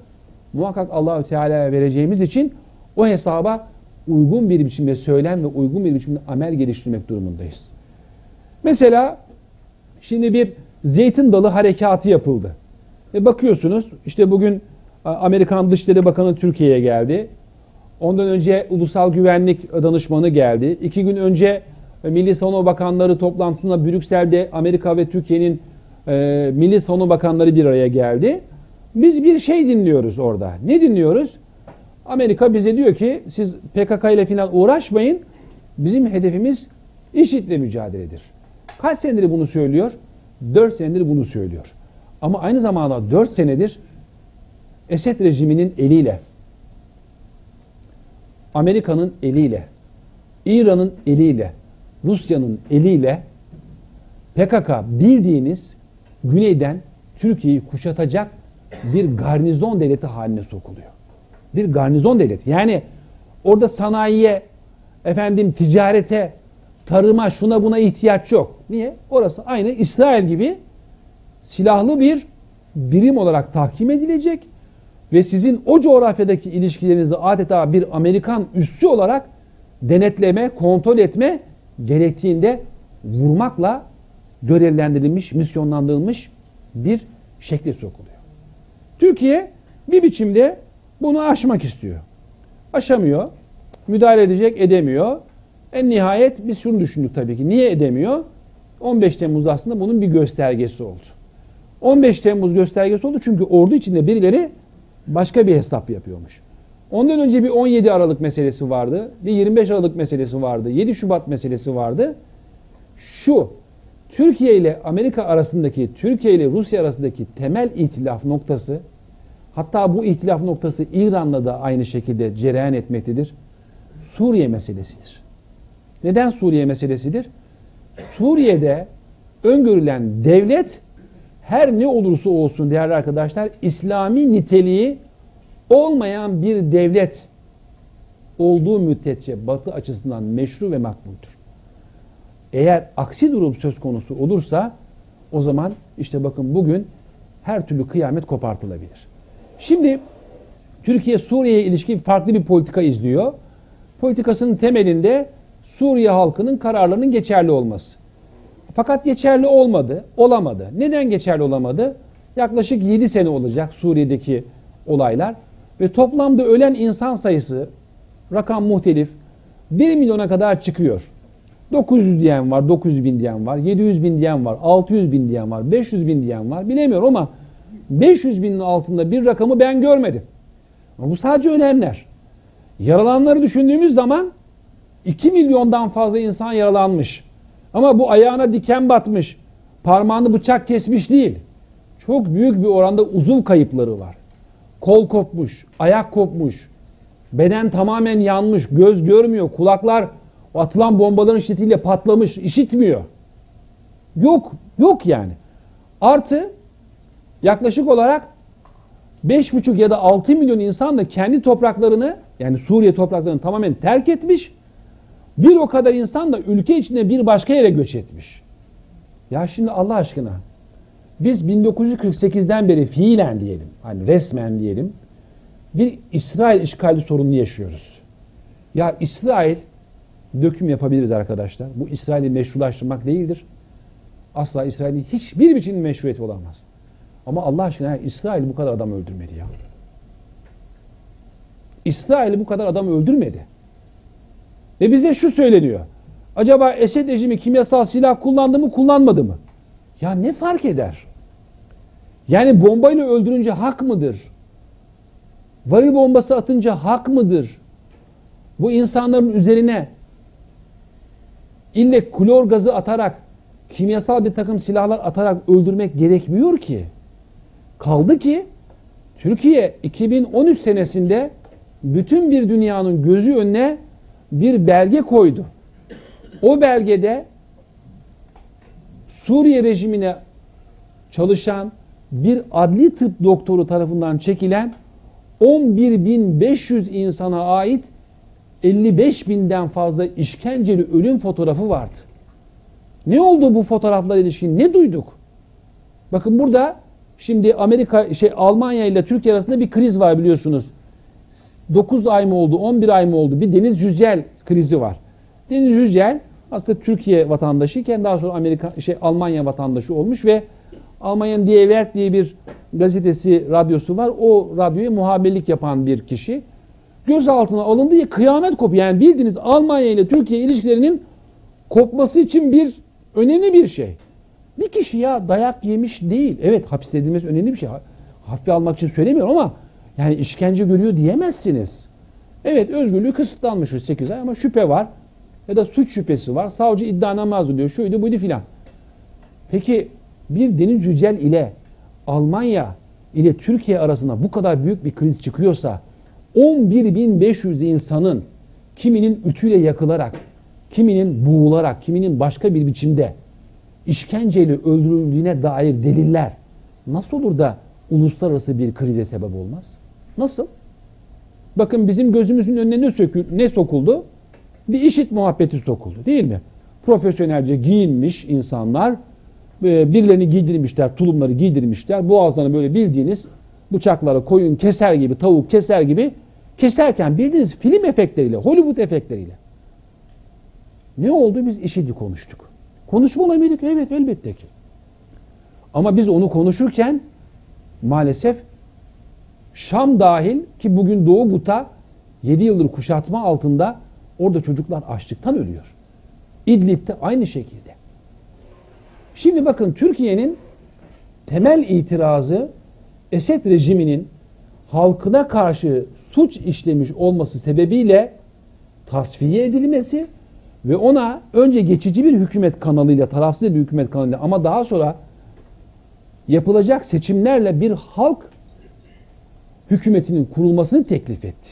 muhakkak Allahü Teala'ya vereceğimiz için o hesaba uygun bir biçimde söylem ve uygun bir biçimde amel geliştirmek durumundayız. Mesela şimdi bir zeytin dalı harekatı yapıldı. E bakıyorsunuz işte bugün Amerikan Dışişleri Bakanı Türkiye'ye geldi. Ondan önce Ulusal Güvenlik Danışmanı geldi. İki gün önce Milli Savunma Bakanları toplantısında Brüksel'de Amerika ve Türkiye'nin e, Milli Savunma Bakanları bir araya geldi. Biz bir şey dinliyoruz orada. Ne dinliyoruz? Amerika bize diyor ki siz PKK ile falan uğraşmayın. Bizim hedefimiz IŞİD'le mücadeledir. Kaç senedir bunu söylüyor? Dört senedir bunu söylüyor. Ama aynı zamanda dört senedir Esed rejiminin eliyle, Amerika'nın eliyle, İran'ın eliyle, Rusya'nın eliyle PKK bildiğiniz güneyden Türkiye'yi kuşatacak bir garnizon devleti haline sokuluyor. Bir garnizon devleti. Yani orada sanayiye, efendim ticarete, tarıma, şuna buna ihtiyaç yok. Niye? Orası aynı İsrail gibi silahlı bir birim olarak tahkim edilecek ve sizin o coğrafyadaki ilişkilerinizi adeta bir Amerikan üssü olarak denetleme, kontrol etme gerektiğinde vurmakla görevlendirilmiş, misyonlandırılmış bir şekle sokuluyor. Türkiye bir biçimde bunu aşmak istiyor. Aşamıyor. Müdahale edecek, edemiyor. En nihayet biz şunu düşündük tabii ki. Niye edemiyor? 15 Temmuz aslında bunun bir göstergesi oldu. 15 Temmuz göstergesi oldu çünkü ordu içinde birileri başka bir hesap yapıyormuş. Ondan önce bir 17 Aralık meselesi vardı. Bir 25 Aralık meselesi vardı. 7 Şubat meselesi vardı. Şu Türkiye ile Amerika arasındaki, Türkiye ile Rusya arasındaki temel ihtilaf noktası hatta bu ihtilaf noktası İran'la da aynı şekilde cereyan etmektedir. Suriye meselesidir. Neden Suriye meselesidir? Suriye'de öngörülen devlet her ne olursa olsun değerli arkadaşlar İslami niteliği olmayan bir devlet olduğu müddetçe Batı açısından meşru ve makbuldür. Eğer aksi durum söz konusu olursa o zaman işte bakın bugün her türlü kıyamet kopartılabilir. Şimdi Türkiye Suriye'ye ilişkin farklı bir politika izliyor. Politikasının temelinde Suriye halkının kararlarının geçerli olması. Fakat geçerli olmadı, olamadı. Neden geçerli olamadı? Yaklaşık 7 sene olacak Suriye'deki olaylar ve toplamda ölen insan sayısı rakam muhtelif 1 milyona kadar çıkıyor. 900 diyen var, 900 bin diyen var, 700 bin diyen var, 600 bin diyen var, 500 bin diyen var bilemiyorum ama 500 binin altında bir rakamı ben görmedim. Bu sadece ölenler. Yaralananları düşündüğümüz zaman 2 milyondan fazla insan yaralanmış. Ama bu ayağına diken batmış, parmağını bıçak kesmiş değil. Çok büyük bir oranda uzuv kayıpları var. Kol kopmuş, ayak kopmuş, beden tamamen yanmış, göz görmüyor, kulaklar atılan bombaların şiddetiyle patlamış, işitmiyor. Yok, yok yani. Artı yaklaşık olarak 5,5 ya da 6 milyon insan da kendi topraklarını yani Suriye topraklarını tamamen terk etmiş. Bir o kadar insan da ülke içinde bir başka yere göç etmiş. Ya şimdi Allah aşkına biz 1948'den beri fiilen diyelim, hani resmen diyelim bir İsrail işgali sorununu yaşıyoruz. Ya İsrail döküm yapabiliriz arkadaşlar. Bu İsrail'i meşrulaştırmak değildir. Asla İsrail'in hiçbir biçimde meşruiyeti olamaz. Ama Allah aşkına İsrail bu kadar adam öldürmedi ya. İsrail bu kadar adam öldürmedi. Ve bize şu söyleniyor. Acaba Esed rejimi kimyasal silah kullandı mı kullanmadı mı? Ya ne fark eder? Yani bombayla öldürünce hak mıdır? Varil bombası atınca hak mıdır? Bu insanların üzerine ille klor gazı atarak kimyasal bir takım silahlar atarak öldürmek gerekmiyor ki. Kaldı ki Türkiye 2013 senesinde bütün bir dünyanın gözü önüne bir belge koydu. O belgede Suriye rejimine çalışan bir adli tıp doktoru tarafından çekilen 11.500 insana ait 55 binden fazla işkenceli ölüm fotoğrafı vardı. Ne oldu bu fotoğraflara ilişkin? Ne duyduk? Bakın burada şimdi Amerika şey Almanya ile Türkiye arasında bir kriz var biliyorsunuz. 9 ay mı oldu, 11 ay mı oldu? Bir Deniz Yücel krizi var. Deniz Yücel aslında Türkiye vatandaşıyken daha sonra Amerika şey Almanya vatandaşı olmuş ve Almanya'nın Die Welt diye bir gazetesi, radyosu var. O radyoya muhabirlik yapan bir kişi. Gözaltına alındı ya kıyamet kopuyor. Yani bildiğiniz Almanya ile Türkiye ilişkilerinin kopması için bir önemli bir şey. Bir kişi ya dayak yemiş değil. Evet hapis edilmesi önemli bir şey. Hafife almak için söylemiyorum ama yani işkence görüyor diyemezsiniz. Evet özgürlüğü kısıtlanmış 8 ay ama şüphe var. Ya da suç şüphesi var. Savcı iddianame hazırlıyor. Şuydu buydu filan. Peki bir Deniz Yücel ile Almanya ile Türkiye arasında bu kadar büyük bir kriz çıkıyorsa 11.500 insanın kiminin ütüyle yakılarak, kiminin boğularak, kiminin başka bir biçimde işkenceyle öldürüldüğüne dair deliller nasıl olur da uluslararası bir krize sebep olmaz? Nasıl? Bakın bizim gözümüzün önüne ne, sökül, ne sokuldu? Bir işit muhabbeti sokuldu değil mi? Profesyonelce giyinmiş insanlar e, birilerini giydirmişler, tulumları giydirmişler. Boğazlarını böyle bildiğiniz bıçakları koyun keser gibi, tavuk keser gibi keserken bildiğiniz film efektleriyle, Hollywood efektleriyle. Ne oldu? Biz işidi konuştuk. Konuşmalı mıydık? Evet elbette ki. Ama biz onu konuşurken maalesef Şam dahil ki bugün Doğu Gut'a 7 yıldır kuşatma altında orada çocuklar açlıktan ölüyor. İdlib'de aynı şekilde. Şimdi bakın Türkiye'nin temel itirazı Esed rejiminin halkına karşı suç işlemiş olması sebebiyle tasfiye edilmesi ve ona önce geçici bir hükümet kanalıyla, tarafsız bir hükümet kanalıyla ama daha sonra yapılacak seçimlerle bir halk hükümetinin kurulmasını teklif etti.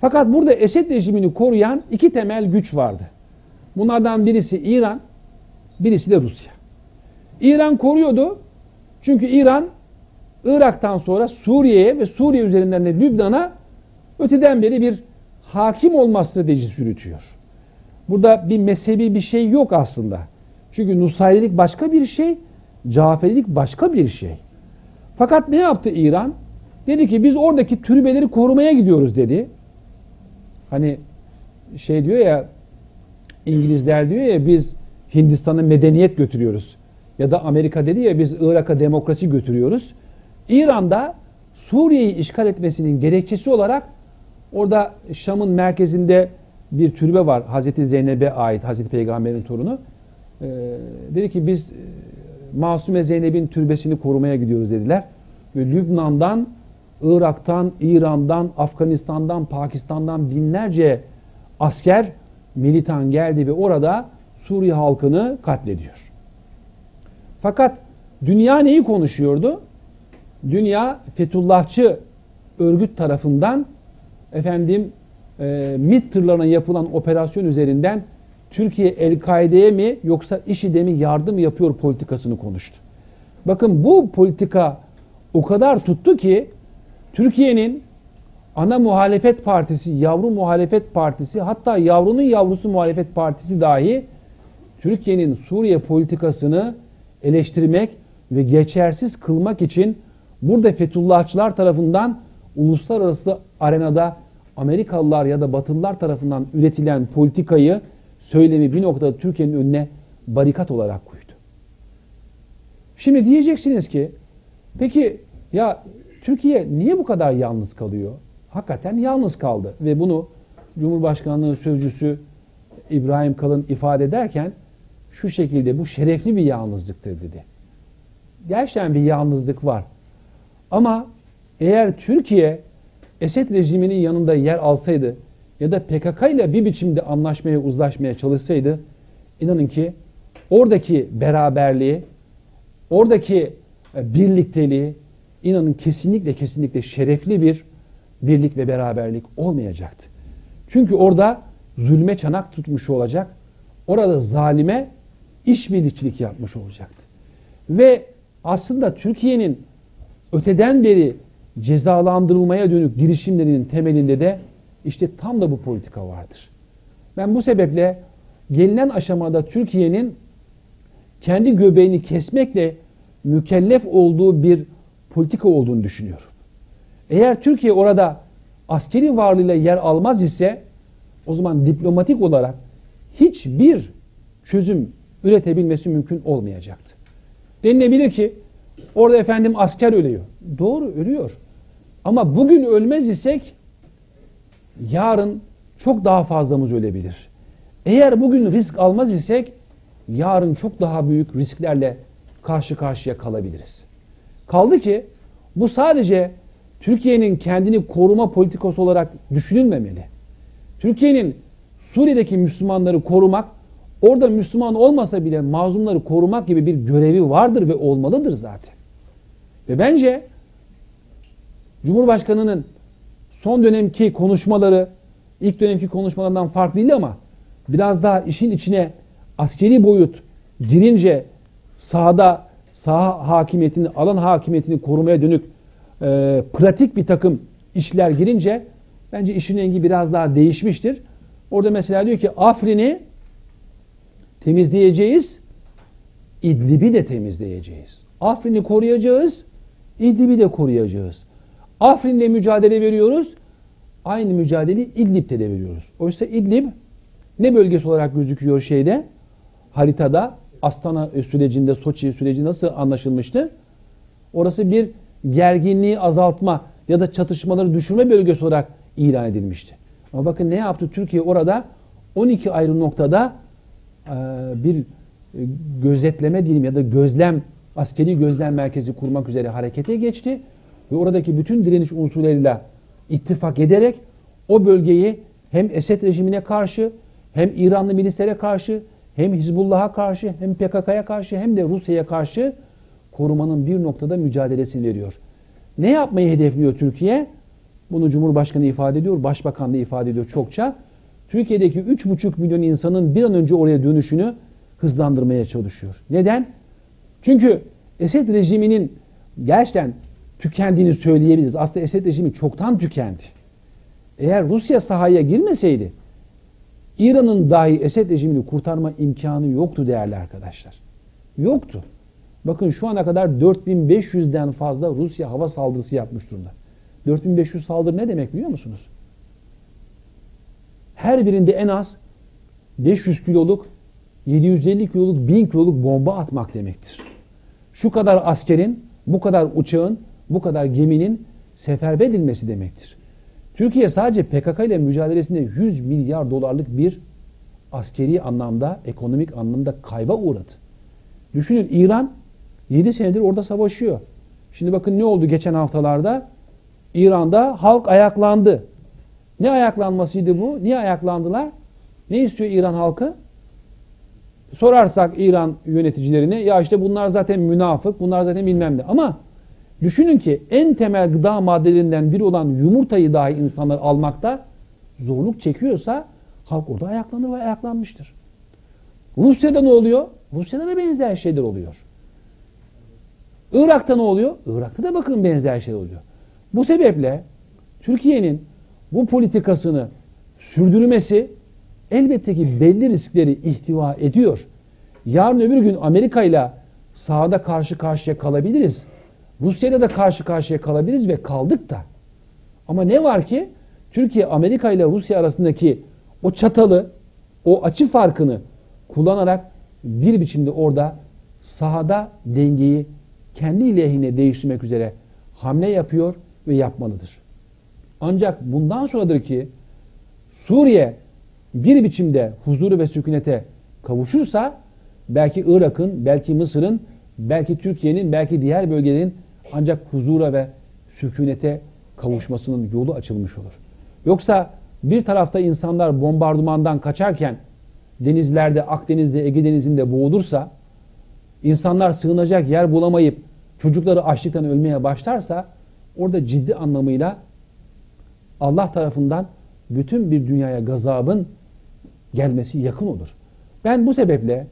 Fakat burada Esed rejimini koruyan iki temel güç vardı. Bunlardan birisi İran, birisi de Rusya. İran koruyordu. Çünkü İran Irak'tan sonra Suriye'ye ve Suriye üzerinden de Lübnan'a öteden beri bir hakim olma stratejisi yürütüyor. Burada bir mezhebi bir şey yok aslında. Çünkü Nusayrilik başka bir şey, Caferilik başka bir şey. Fakat ne yaptı İran? Dedi ki biz oradaki türbeleri korumaya gidiyoruz dedi. Hani şey diyor ya İngilizler diyor ya biz Hindistan'a medeniyet götürüyoruz. Ya da Amerika dedi ya biz Irak'a demokrasi götürüyoruz. İran'da Suriye'yi işgal etmesinin gerekçesi olarak orada Şam'ın merkezinde bir türbe var. Hazreti Zeynep'e ait Hazreti Peygamber'in torunu. Ee, dedi ki biz e, Masume Zeynep'in türbesini korumaya gidiyoruz dediler. Ve Lübnan'dan, Irak'tan, İran'dan, Afganistan'dan, Pakistan'dan binlerce asker, militan geldi ve orada Suriye halkını katlediyor. Fakat dünya neyi konuşuyordu? Dünya Fethullahçı örgüt tarafından efendim e, MİT tırlarına yapılan operasyon üzerinden Türkiye El-Kaide'ye mi yoksa IŞİD'e mi yardım yapıyor politikasını konuştu. Bakın bu politika o kadar tuttu ki Türkiye'nin ana muhalefet partisi, yavru muhalefet partisi hatta yavrunun yavrusu muhalefet partisi dahi Türkiye'nin Suriye politikasını eleştirmek ve geçersiz kılmak için burada Fethullahçılar tarafından uluslararası arenada Amerikalılar ya da Batılılar tarafından üretilen politikayı, söylemi bir noktada Türkiye'nin önüne barikat olarak koydu. Şimdi diyeceksiniz ki peki ya Türkiye niye bu kadar yalnız kalıyor? Hakikaten yalnız kaldı ve bunu Cumhurbaşkanlığı sözcüsü İbrahim Kalın ifade ederken şu şekilde bu şerefli bir yalnızlıktır dedi. Gerçekten bir yalnızlık var. Ama eğer Türkiye Esed rejiminin yanında yer alsaydı ya da PKK ile bir biçimde anlaşmaya, uzlaşmaya çalışsaydı inanın ki oradaki beraberliği, oradaki e, birlikteliği inanın kesinlikle kesinlikle şerefli bir birlik ve beraberlik olmayacaktı. Çünkü orada zulme çanak tutmuş olacak. Orada zalime işbirlikçilik yapmış olacaktı. Ve aslında Türkiye'nin öteden beri cezalandırılmaya dönük girişimlerinin temelinde de işte tam da bu politika vardır. Ben bu sebeple gelinen aşamada Türkiye'nin kendi göbeğini kesmekle mükellef olduğu bir politika olduğunu düşünüyorum. Eğer Türkiye orada askeri varlığıyla yer almaz ise o zaman diplomatik olarak hiçbir çözüm üretebilmesi mümkün olmayacaktı. Denilebilir ki orada efendim asker ölüyor. Doğru ölüyor. Ama bugün ölmez isek yarın çok daha fazlamız ölebilir. Eğer bugün risk almaz isek yarın çok daha büyük risklerle karşı karşıya kalabiliriz. Kaldı ki bu sadece Türkiye'nin kendini koruma politikası olarak düşünülmemeli. Türkiye'nin Suriye'deki Müslümanları korumak, orada Müslüman olmasa bile mazlumları korumak gibi bir görevi vardır ve olmalıdır zaten. Ve bence Cumhurbaşkanı'nın son dönemki konuşmaları ilk dönemki konuşmalarından farklı değil ama biraz daha işin içine askeri boyut girince sahada saha hakimiyetini, alan hakimiyetini korumaya dönük e, pratik bir takım işler girince bence işin rengi biraz daha değişmiştir. Orada mesela diyor ki Afrin'i temizleyeceğiz, İdlib'i de temizleyeceğiz. Afrin'i koruyacağız, İdlib'i de koruyacağız. Afrin'le mücadele veriyoruz. Aynı mücadeleyi İdlib'de de veriyoruz. Oysa İdlib ne bölgesi olarak gözüküyor şeyde? Haritada Astana sürecinde, Soçi süreci nasıl anlaşılmıştı? Orası bir gerginliği azaltma ya da çatışmaları düşürme bölgesi olarak ilan edilmişti. Ama bakın ne yaptı Türkiye orada 12 ayrı noktada bir gözetleme diyelim ya da gözlem askeri gözlem merkezi kurmak üzere harekete geçti ve oradaki bütün direniş unsurlarıyla ittifak ederek o bölgeyi hem Esed rejimine karşı hem İranlı milislere karşı hem Hizbullah'a karşı hem PKK'ya karşı hem de Rusya'ya karşı korumanın bir noktada mücadelesini veriyor. Ne yapmayı hedefliyor Türkiye? Bunu Cumhurbaşkanı ifade ediyor, Başbakan da ifade ediyor çokça. Türkiye'deki 3,5 milyon insanın bir an önce oraya dönüşünü hızlandırmaya çalışıyor. Neden? Çünkü Esed rejiminin gerçekten tükendiğini söyleyebiliriz. Aslında Esed rejimi çoktan tükendi. Eğer Rusya sahaya girmeseydi İran'ın dahi Esed rejimini kurtarma imkanı yoktu değerli arkadaşlar. Yoktu. Bakın şu ana kadar 4500'den fazla Rusya hava saldırısı yapmış durumda. 4500 saldırı ne demek biliyor musunuz? Her birinde en az 500 kiloluk, 750 kiloluk, 1000 kiloluk bomba atmak demektir. Şu kadar askerin, bu kadar uçağın, bu kadar geminin seferber edilmesi demektir. Türkiye sadece PKK ile mücadelesinde 100 milyar dolarlık bir askeri anlamda, ekonomik anlamda kayba uğradı. Düşünün İran 7 senedir orada savaşıyor. Şimdi bakın ne oldu geçen haftalarda? İran'da halk ayaklandı. Ne ayaklanmasıydı bu? Niye ayaklandılar? Ne istiyor İran halkı? Sorarsak İran yöneticilerine ya işte bunlar zaten münafık, bunlar zaten bilmem ne. Ama düşünün ki en temel gıda maddelerinden biri olan yumurtayı dahi insanlar almakta zorluk çekiyorsa halk orada ayaklanır ve ayaklanmıştır. Rusya'da ne oluyor? Rusya'da da benzer şeyler oluyor. Irak'ta ne oluyor? Irak'ta da bakın benzer şeyler oluyor. Bu sebeple Türkiye'nin bu politikasını sürdürmesi elbette ki belli riskleri ihtiva ediyor. Yarın öbür gün Amerika ile sahada karşı karşıya kalabiliriz. Rusya'yla da karşı karşıya kalabiliriz ve kaldık da. Ama ne var ki Türkiye Amerika ile Rusya arasındaki o çatalı, o açı farkını kullanarak bir biçimde orada sahada dengeyi kendi lehine değiştirmek üzere hamle yapıyor ve yapmalıdır. Ancak bundan sonradır ki Suriye bir biçimde huzuru ve sükunete kavuşursa belki Irak'ın, belki Mısır'ın, belki Türkiye'nin, belki diğer bölgelerin ancak huzura ve sükunete kavuşmasının yolu açılmış olur. Yoksa bir tarafta insanlar bombardımandan kaçarken denizlerde, Akdeniz'de, Ege Denizi'nde boğulursa, insanlar sığınacak yer bulamayıp çocukları açlıktan ölmeye başlarsa orada ciddi anlamıyla Allah tarafından bütün bir dünyaya gazabın gelmesi yakın olur. Ben bu sebeple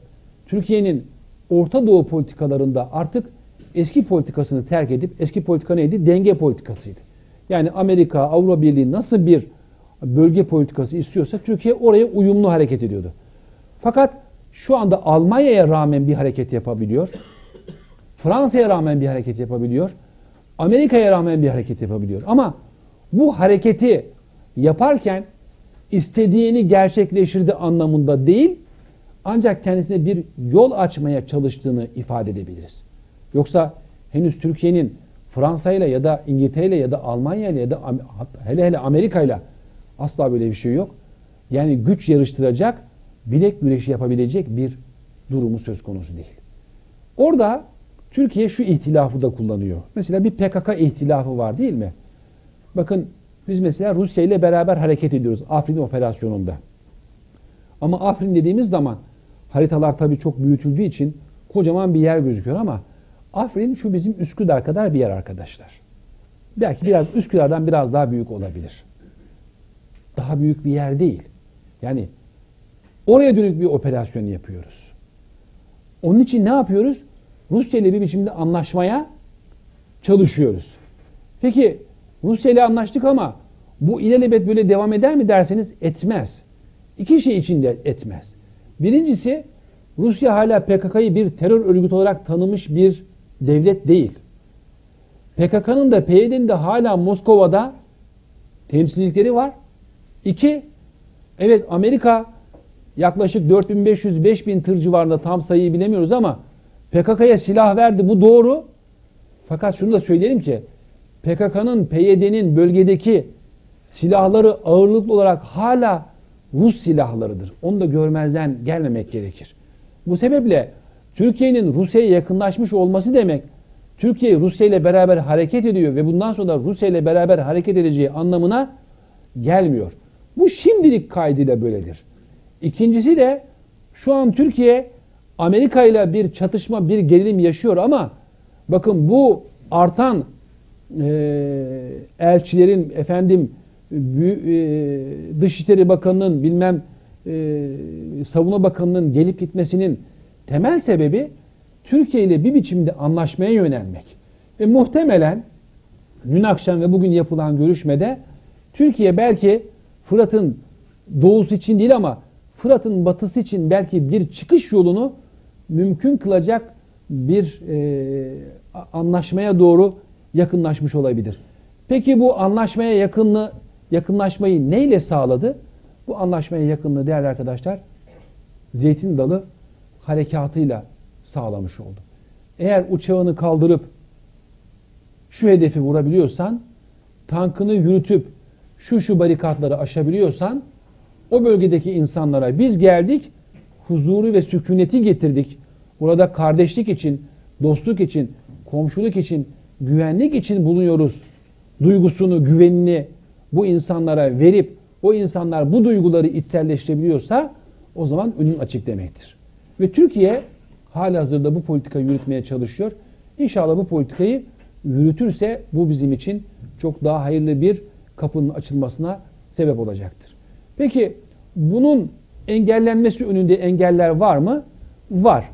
Türkiye'nin Orta Doğu politikalarında artık eski politikasını terk edip eski politika neydi? Denge politikasıydı. Yani Amerika, Avrupa Birliği nasıl bir bölge politikası istiyorsa Türkiye oraya uyumlu hareket ediyordu. Fakat şu anda Almanya'ya rağmen bir hareket yapabiliyor. Fransa'ya rağmen bir hareket yapabiliyor. Amerika'ya rağmen bir hareket yapabiliyor. Ama bu hareketi yaparken istediğini gerçekleştirdi anlamında değil, ancak kendisine bir yol açmaya çalıştığını ifade edebiliriz. Yoksa henüz Türkiye'nin Fransa ile ya da İngiltere ile ya da Almanya ile ya da hele hele Amerika ile asla böyle bir şey yok. Yani güç yarıştıracak, bilek güreşi yapabilecek bir durumu söz konusu değil. Orada Türkiye şu ihtilafı da kullanıyor. Mesela bir PKK ihtilafı var değil mi? Bakın biz mesela Rusya ile beraber hareket ediyoruz Afrin operasyonunda. Ama Afrin dediğimiz zaman haritalar tabii çok büyütüldüğü için kocaman bir yer gözüküyor ama Afrin şu bizim Üsküdar kadar bir yer arkadaşlar. Belki biraz Üsküdar'dan biraz daha büyük olabilir. Daha büyük bir yer değil. Yani oraya dönük bir operasyon yapıyoruz. Onun için ne yapıyoruz? Rusya ile bir biçimde anlaşmaya çalışıyoruz. Peki Rusya ile anlaştık ama bu ilelebet böyle devam eder mi derseniz etmez. İki şey için de etmez. Birincisi Rusya hala PKK'yı bir terör örgütü olarak tanımış bir devlet değil. PKK'nın da PYD'nin de hala Moskova'da temsilcilikleri var. İki, evet Amerika yaklaşık 4500-5000 tır civarında tam sayıyı bilemiyoruz ama PKK'ya silah verdi bu doğru. Fakat şunu da söyleyelim ki PKK'nın, PYD'nin bölgedeki silahları ağırlıklı olarak hala Rus silahlarıdır. Onu da görmezden gelmemek gerekir. Bu sebeple Türkiye'nin Rusya'ya yakınlaşmış olması demek Türkiye Rusya ile beraber hareket ediyor ve bundan sonra Rusya ile beraber hareket edeceği anlamına gelmiyor. Bu şimdilik kaydıyla böyledir. İkincisi de şu an Türkiye Amerika ile bir çatışma, bir gerilim yaşıyor ama bakın bu artan e, elçilerin efendim e, Dışişleri Bakanı'nın bilmem e, Savunma Bakanı'nın gelip gitmesinin temel sebebi Türkiye ile bir biçimde anlaşmaya yönelmek. Ve muhtemelen dün akşam ve bugün yapılan görüşmede Türkiye belki Fırat'ın doğusu için değil ama Fırat'ın batısı için belki bir çıkış yolunu mümkün kılacak bir e, anlaşmaya doğru yakınlaşmış olabilir. Peki bu anlaşmaya yakınlığı, yakınlaşmayı neyle sağladı? Bu anlaşmaya yakınlığı değerli arkadaşlar Zeytin Dalı harekatıyla sağlamış oldu. Eğer uçağını kaldırıp şu hedefi vurabiliyorsan, tankını yürütüp şu şu barikatları aşabiliyorsan o bölgedeki insanlara biz geldik, huzuru ve sükuneti getirdik. Burada kardeşlik için, dostluk için, komşuluk için, güvenlik için bulunuyoruz. Duygusunu, güvenini bu insanlara verip o insanlar bu duyguları içselleştirebiliyorsa o zaman önün açık demektir. Ve Türkiye halihazırda bu politikayı yürütmeye çalışıyor. İnşallah bu politikayı yürütürse bu bizim için çok daha hayırlı bir kapının açılmasına sebep olacaktır. Peki bunun engellenmesi önünde engeller var mı? Var.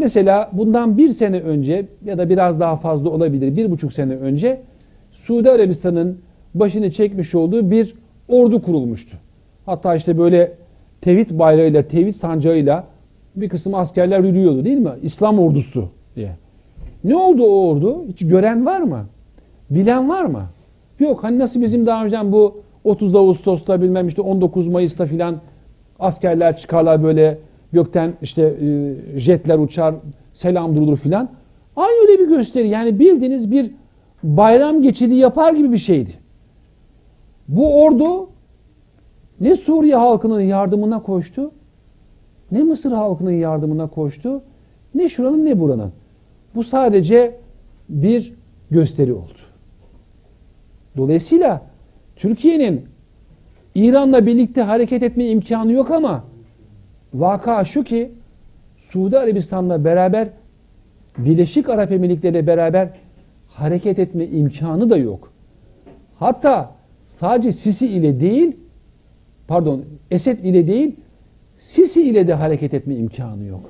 Mesela bundan bir sene önce ya da biraz daha fazla olabilir bir buçuk sene önce Suudi Arabistan'ın başını çekmiş olduğu bir ordu kurulmuştu. Hatta işte böyle tevhid bayrağıyla, tevhid sancağıyla bir kısım askerler yürüyordu değil mi? İslam ordusu diye. Ne oldu o ordu? Hiç gören var mı? Bilen var mı? Yok. Hani nasıl bizim daha önceden bu 30 Ağustos'ta bilmem işte 19 Mayıs'ta filan askerler çıkarlar böyle gökten işte e, jetler uçar, selam durulur filan. Aynı öyle bir gösteri. Yani bildiğiniz bir bayram geçidi yapar gibi bir şeydi. Bu ordu ne Suriye halkının yardımına koştu, ne Mısır halkının yardımına koştu, ne şuranın ne buranın. Bu sadece bir gösteri oldu. Dolayısıyla Türkiye'nin İran'la birlikte hareket etme imkanı yok ama vaka şu ki Suudi Arabistan'la beraber Birleşik Arap Emirlikleri ile beraber hareket etme imkanı da yok. Hatta sadece Sisi ile değil pardon Esed ile değil Sisi ile de hareket etme imkanı yok.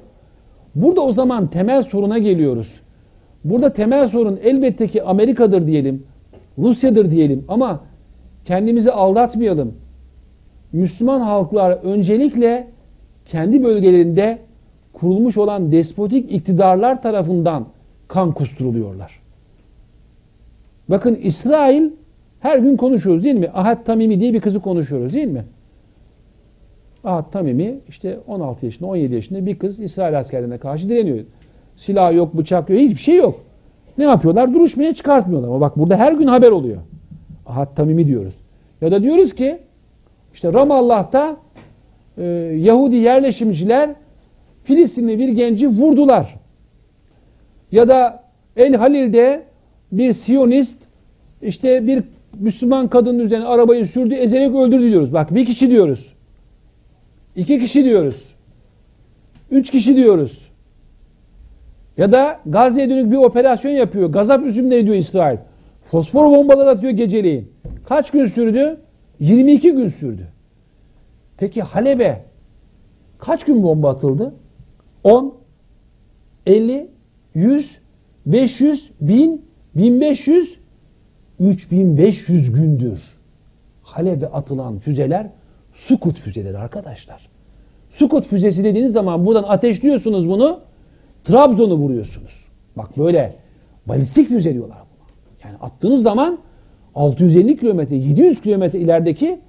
Burada o zaman temel soruna geliyoruz. Burada temel sorun elbette ki Amerika'dır diyelim, Rusya'dır diyelim ama kendimizi aldatmayalım. Müslüman halklar öncelikle kendi bölgelerinde kurulmuş olan despotik iktidarlar tarafından kan kusturuluyorlar. Bakın İsrail her gün konuşuyoruz değil mi? Ahad Tamimi diye bir kızı konuşuyoruz değil mi? Ahad Tamimi işte 16 yaşında 17 yaşında bir kız İsrail askerlerine karşı direniyor. Silah yok, bıçak yok, hiçbir şey yok. Ne yapıyorlar? Duruşmaya çıkartmıyorlar. Ama bak burada her gün haber oluyor. Ahad Tamimi diyoruz. Ya da diyoruz ki işte Ramallah'ta e, Yahudi yerleşimciler Filistinli bir genci vurdular. Ya da El Halil'de bir Siyonist işte bir Müslüman kadının üzerine arabayı sürdü, ezerek öldürdü diyoruz. Bak bir kişi diyoruz. iki kişi diyoruz. Üç kişi diyoruz. Ya da Gazze'ye dönük bir operasyon yapıyor. Gazap üzümleri diyor İsrail. Fosfor bombalar atıyor geceleyin. Kaç gün sürdü? 22 gün sürdü. Peki Halep'e kaç gün bomba atıldı? 10, 50, 100, 500, 1000, 1500, 3500 gündür Halep'e atılan füzeler Sukut füzeleri arkadaşlar. Sukut füzesi dediğiniz zaman buradan ateşliyorsunuz bunu Trabzon'u vuruyorsunuz. Bak böyle balistik füze diyorlar buna. Yani attığınız zaman 650 kilometre 700 kilometre ilerideki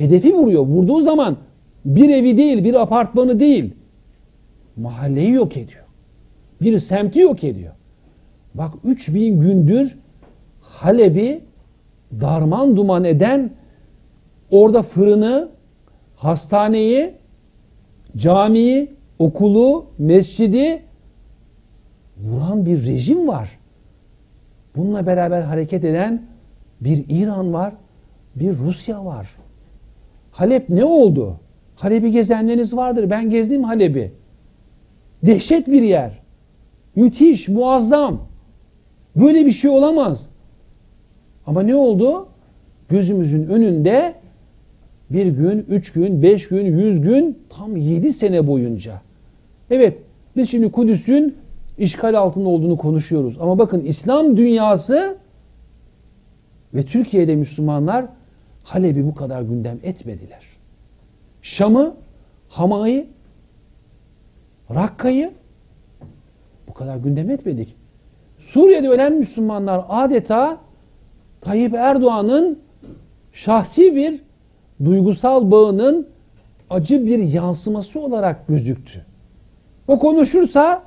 hedefi vuruyor. Vurduğu zaman bir evi değil bir apartmanı değil mahalleyi yok ediyor. Bir semti yok ediyor. Bak 3000 gündür Halep'i darman duman eden orada fırını, hastaneyi, camiyi, okulu, mescidi vuran bir rejim var. Bununla beraber hareket eden bir İran var, bir Rusya var. Halep ne oldu? Halep'i gezenleriniz vardır. Ben gezdim Halep'i. Dehşet bir yer. Müthiş, muazzam. Böyle bir şey olamaz. Ama ne oldu? Gözümüzün önünde bir gün, üç gün, beş gün, yüz gün, tam yedi sene boyunca. Evet, biz şimdi Kudüs'ün işgal altında olduğunu konuşuyoruz. Ama bakın İslam dünyası ve Türkiye'de Müslümanlar Halep'i bu kadar gündem etmediler. Şam'ı, Hama'yı, Rakka'yı bu kadar gündem etmedik. Suriye'de ölen Müslümanlar adeta Tayyip Erdoğan'ın şahsi bir duygusal bağının acı bir yansıması olarak gözüktü. O konuşursa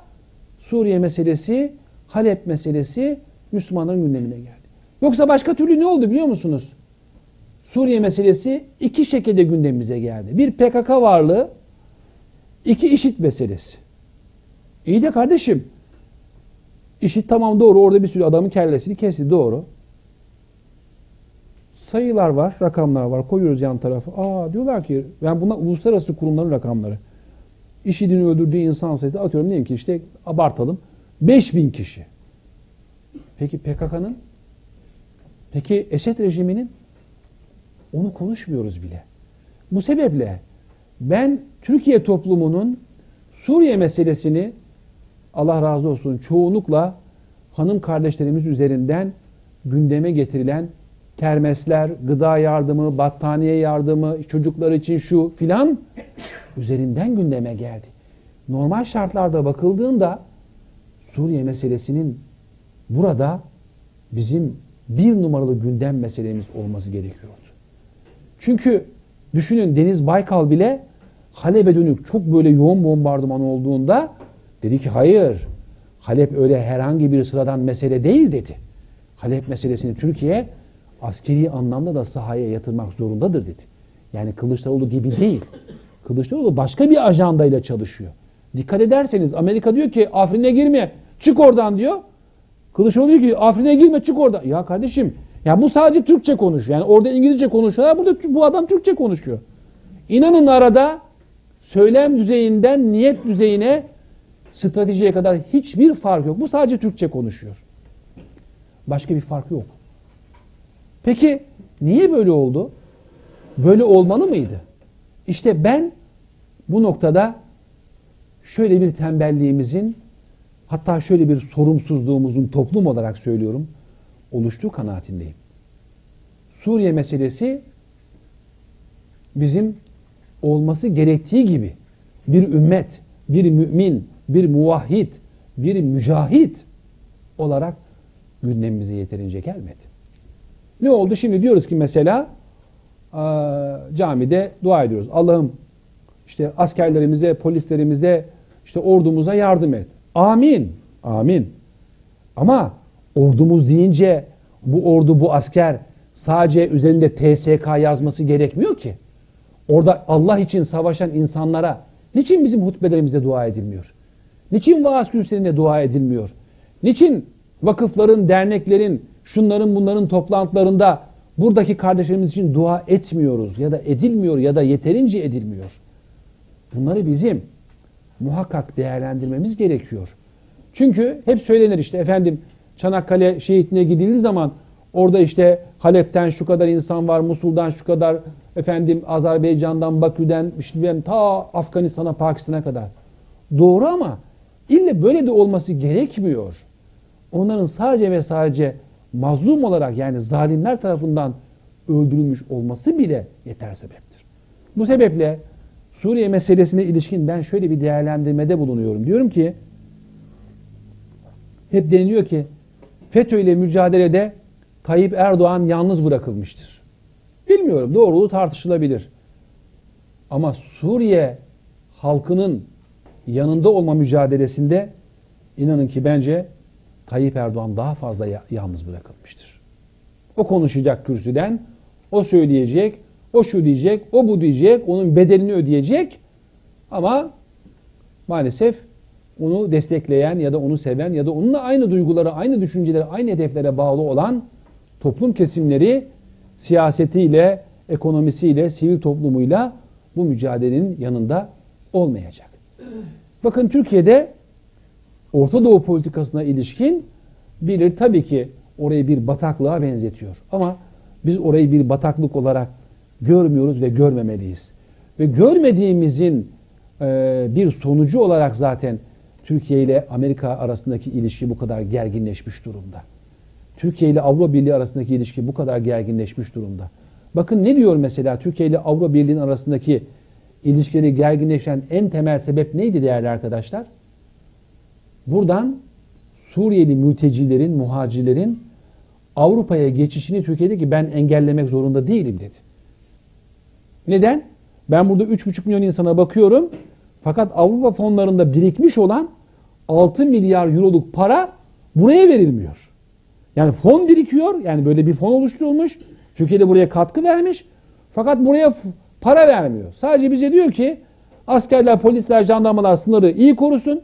Suriye meselesi, Halep meselesi Müslümanların gündemine geldi. Yoksa başka türlü ne oldu biliyor musunuz? Suriye meselesi iki şekilde gündemimize geldi. Bir PKK varlığı, iki işit meselesi. İyi de kardeşim, işit tamam doğru orada bir sürü adamın kellesini kesti doğru. Sayılar var, rakamlar var. Koyuyoruz yan tarafı. Aa diyorlar ki, yani bunlar uluslararası kurumların rakamları. IŞİD'in öldürdüğü insan sayısı atıyorum diyelim ki işte abartalım 5000 kişi. Peki PKK'nın? Peki Esed rejiminin? Onu konuşmuyoruz bile. Bu sebeple ben Türkiye toplumunun Suriye meselesini Allah razı olsun çoğunlukla hanım kardeşlerimiz üzerinden gündeme getirilen kermesler, gıda yardımı, battaniye yardımı, çocuklar için şu filan [COUGHS] üzerinden gündeme geldi. Normal şartlarda bakıldığında Suriye meselesinin burada bizim bir numaralı gündem meselemiz olması gerekiyordu. Çünkü düşünün Deniz Baykal bile Halep'e dönük çok böyle yoğun bombardıman olduğunda dedi ki hayır Halep öyle herhangi bir sıradan mesele değil dedi. Halep meselesini Türkiye askeri anlamda da sahaya yatırmak zorundadır dedi. Yani Kılıçdaroğlu gibi değil. Kılıçdaroğlu başka bir ajandayla çalışıyor. Dikkat ederseniz Amerika diyor ki Afrin'e girme çık oradan diyor. Kılıçdaroğlu diyor ki Afrin'e girme çık oradan. Ya kardeşim ya bu sadece Türkçe konuşuyor. Yani orada İngilizce konuşuyorlar burada bu adam Türkçe konuşuyor. İnanın arada söylem düzeyinden niyet düzeyine stratejiye kadar hiçbir fark yok. Bu sadece Türkçe konuşuyor. Başka bir fark yok. Peki niye böyle oldu? Böyle olmalı mıydı? İşte ben bu noktada şöyle bir tembelliğimizin hatta şöyle bir sorumsuzluğumuzun toplum olarak söylüyorum oluştuğu kanaatindeyim. Suriye meselesi bizim olması gerektiği gibi bir ümmet, bir mümin, bir muvahhid, bir mücahit olarak gündemimize yeterince gelmedi. Ne oldu? Şimdi diyoruz ki mesela camide dua ediyoruz. Allah'ım işte askerlerimize, polislerimize, işte ordumuza yardım et. Amin. Amin. Ama ordumuz deyince bu ordu, bu asker sadece üzerinde TSK yazması gerekmiyor ki. Orada Allah için savaşan insanlara niçin bizim hutbelerimizde dua edilmiyor? Niçin vaaz kürsülerinde dua edilmiyor? Niçin vakıfların, derneklerin, şunların bunların toplantılarında buradaki kardeşlerimiz için dua etmiyoruz ya da edilmiyor ya da yeterince edilmiyor. Bunları bizim muhakkak değerlendirmemiz gerekiyor. Çünkü hep söylenir işte efendim Çanakkale şehitliğine gidildiği zaman orada işte Halep'ten şu kadar insan var, Musul'dan şu kadar efendim Azerbaycan'dan, Bakü'den işte ta Afganistan'a, Pakistan'a kadar. Doğru ama ille böyle de olması gerekmiyor. Onların sadece ve sadece mazlum olarak yani zalimler tarafından öldürülmüş olması bile yeter sebeptir. Bu sebeple Suriye meselesine ilişkin ben şöyle bir değerlendirmede bulunuyorum. Diyorum ki hep deniliyor ki FETÖ ile mücadelede Tayyip Erdoğan yalnız bırakılmıştır. Bilmiyorum doğruluğu tartışılabilir. Ama Suriye halkının yanında olma mücadelesinde inanın ki bence Tayyip Erdoğan daha fazla yalnız bırakılmıştır. O konuşacak kürsüden, o söyleyecek, o şu diyecek, o bu diyecek, onun bedelini ödeyecek. Ama maalesef onu destekleyen ya da onu seven ya da onunla aynı duyguları, aynı düşüncelere, aynı hedeflere bağlı olan toplum kesimleri siyasetiyle, ekonomisiyle, sivil toplumuyla bu mücadelenin yanında olmayacak. Bakın Türkiye'de Orta Doğu politikasına ilişkin bilir tabii ki orayı bir bataklığa benzetiyor. Ama biz orayı bir bataklık olarak görmüyoruz ve görmemeliyiz. Ve görmediğimizin bir sonucu olarak zaten Türkiye ile Amerika arasındaki ilişki bu kadar gerginleşmiş durumda? Türkiye ile Avrupa Birliği arasındaki ilişki bu kadar gerginleşmiş durumda. Bakın ne diyor mesela Türkiye ile Avrupa Birliği'nin arasındaki ilişkileri gerginleşen en temel sebep neydi değerli arkadaşlar? Buradan Suriyeli mültecilerin, muhacirlerin Avrupa'ya geçişini Türkiye'deki ben engellemek zorunda değilim dedi. Neden? Ben burada 3,5 milyon insana bakıyorum. Fakat Avrupa fonlarında birikmiş olan 6 milyar euroluk para buraya verilmiyor. Yani fon birikiyor. Yani böyle bir fon oluşturulmuş. Türkiye de buraya katkı vermiş. Fakat buraya para vermiyor. Sadece bize diyor ki askerler, polisler, jandarmalar sınırı iyi korusun.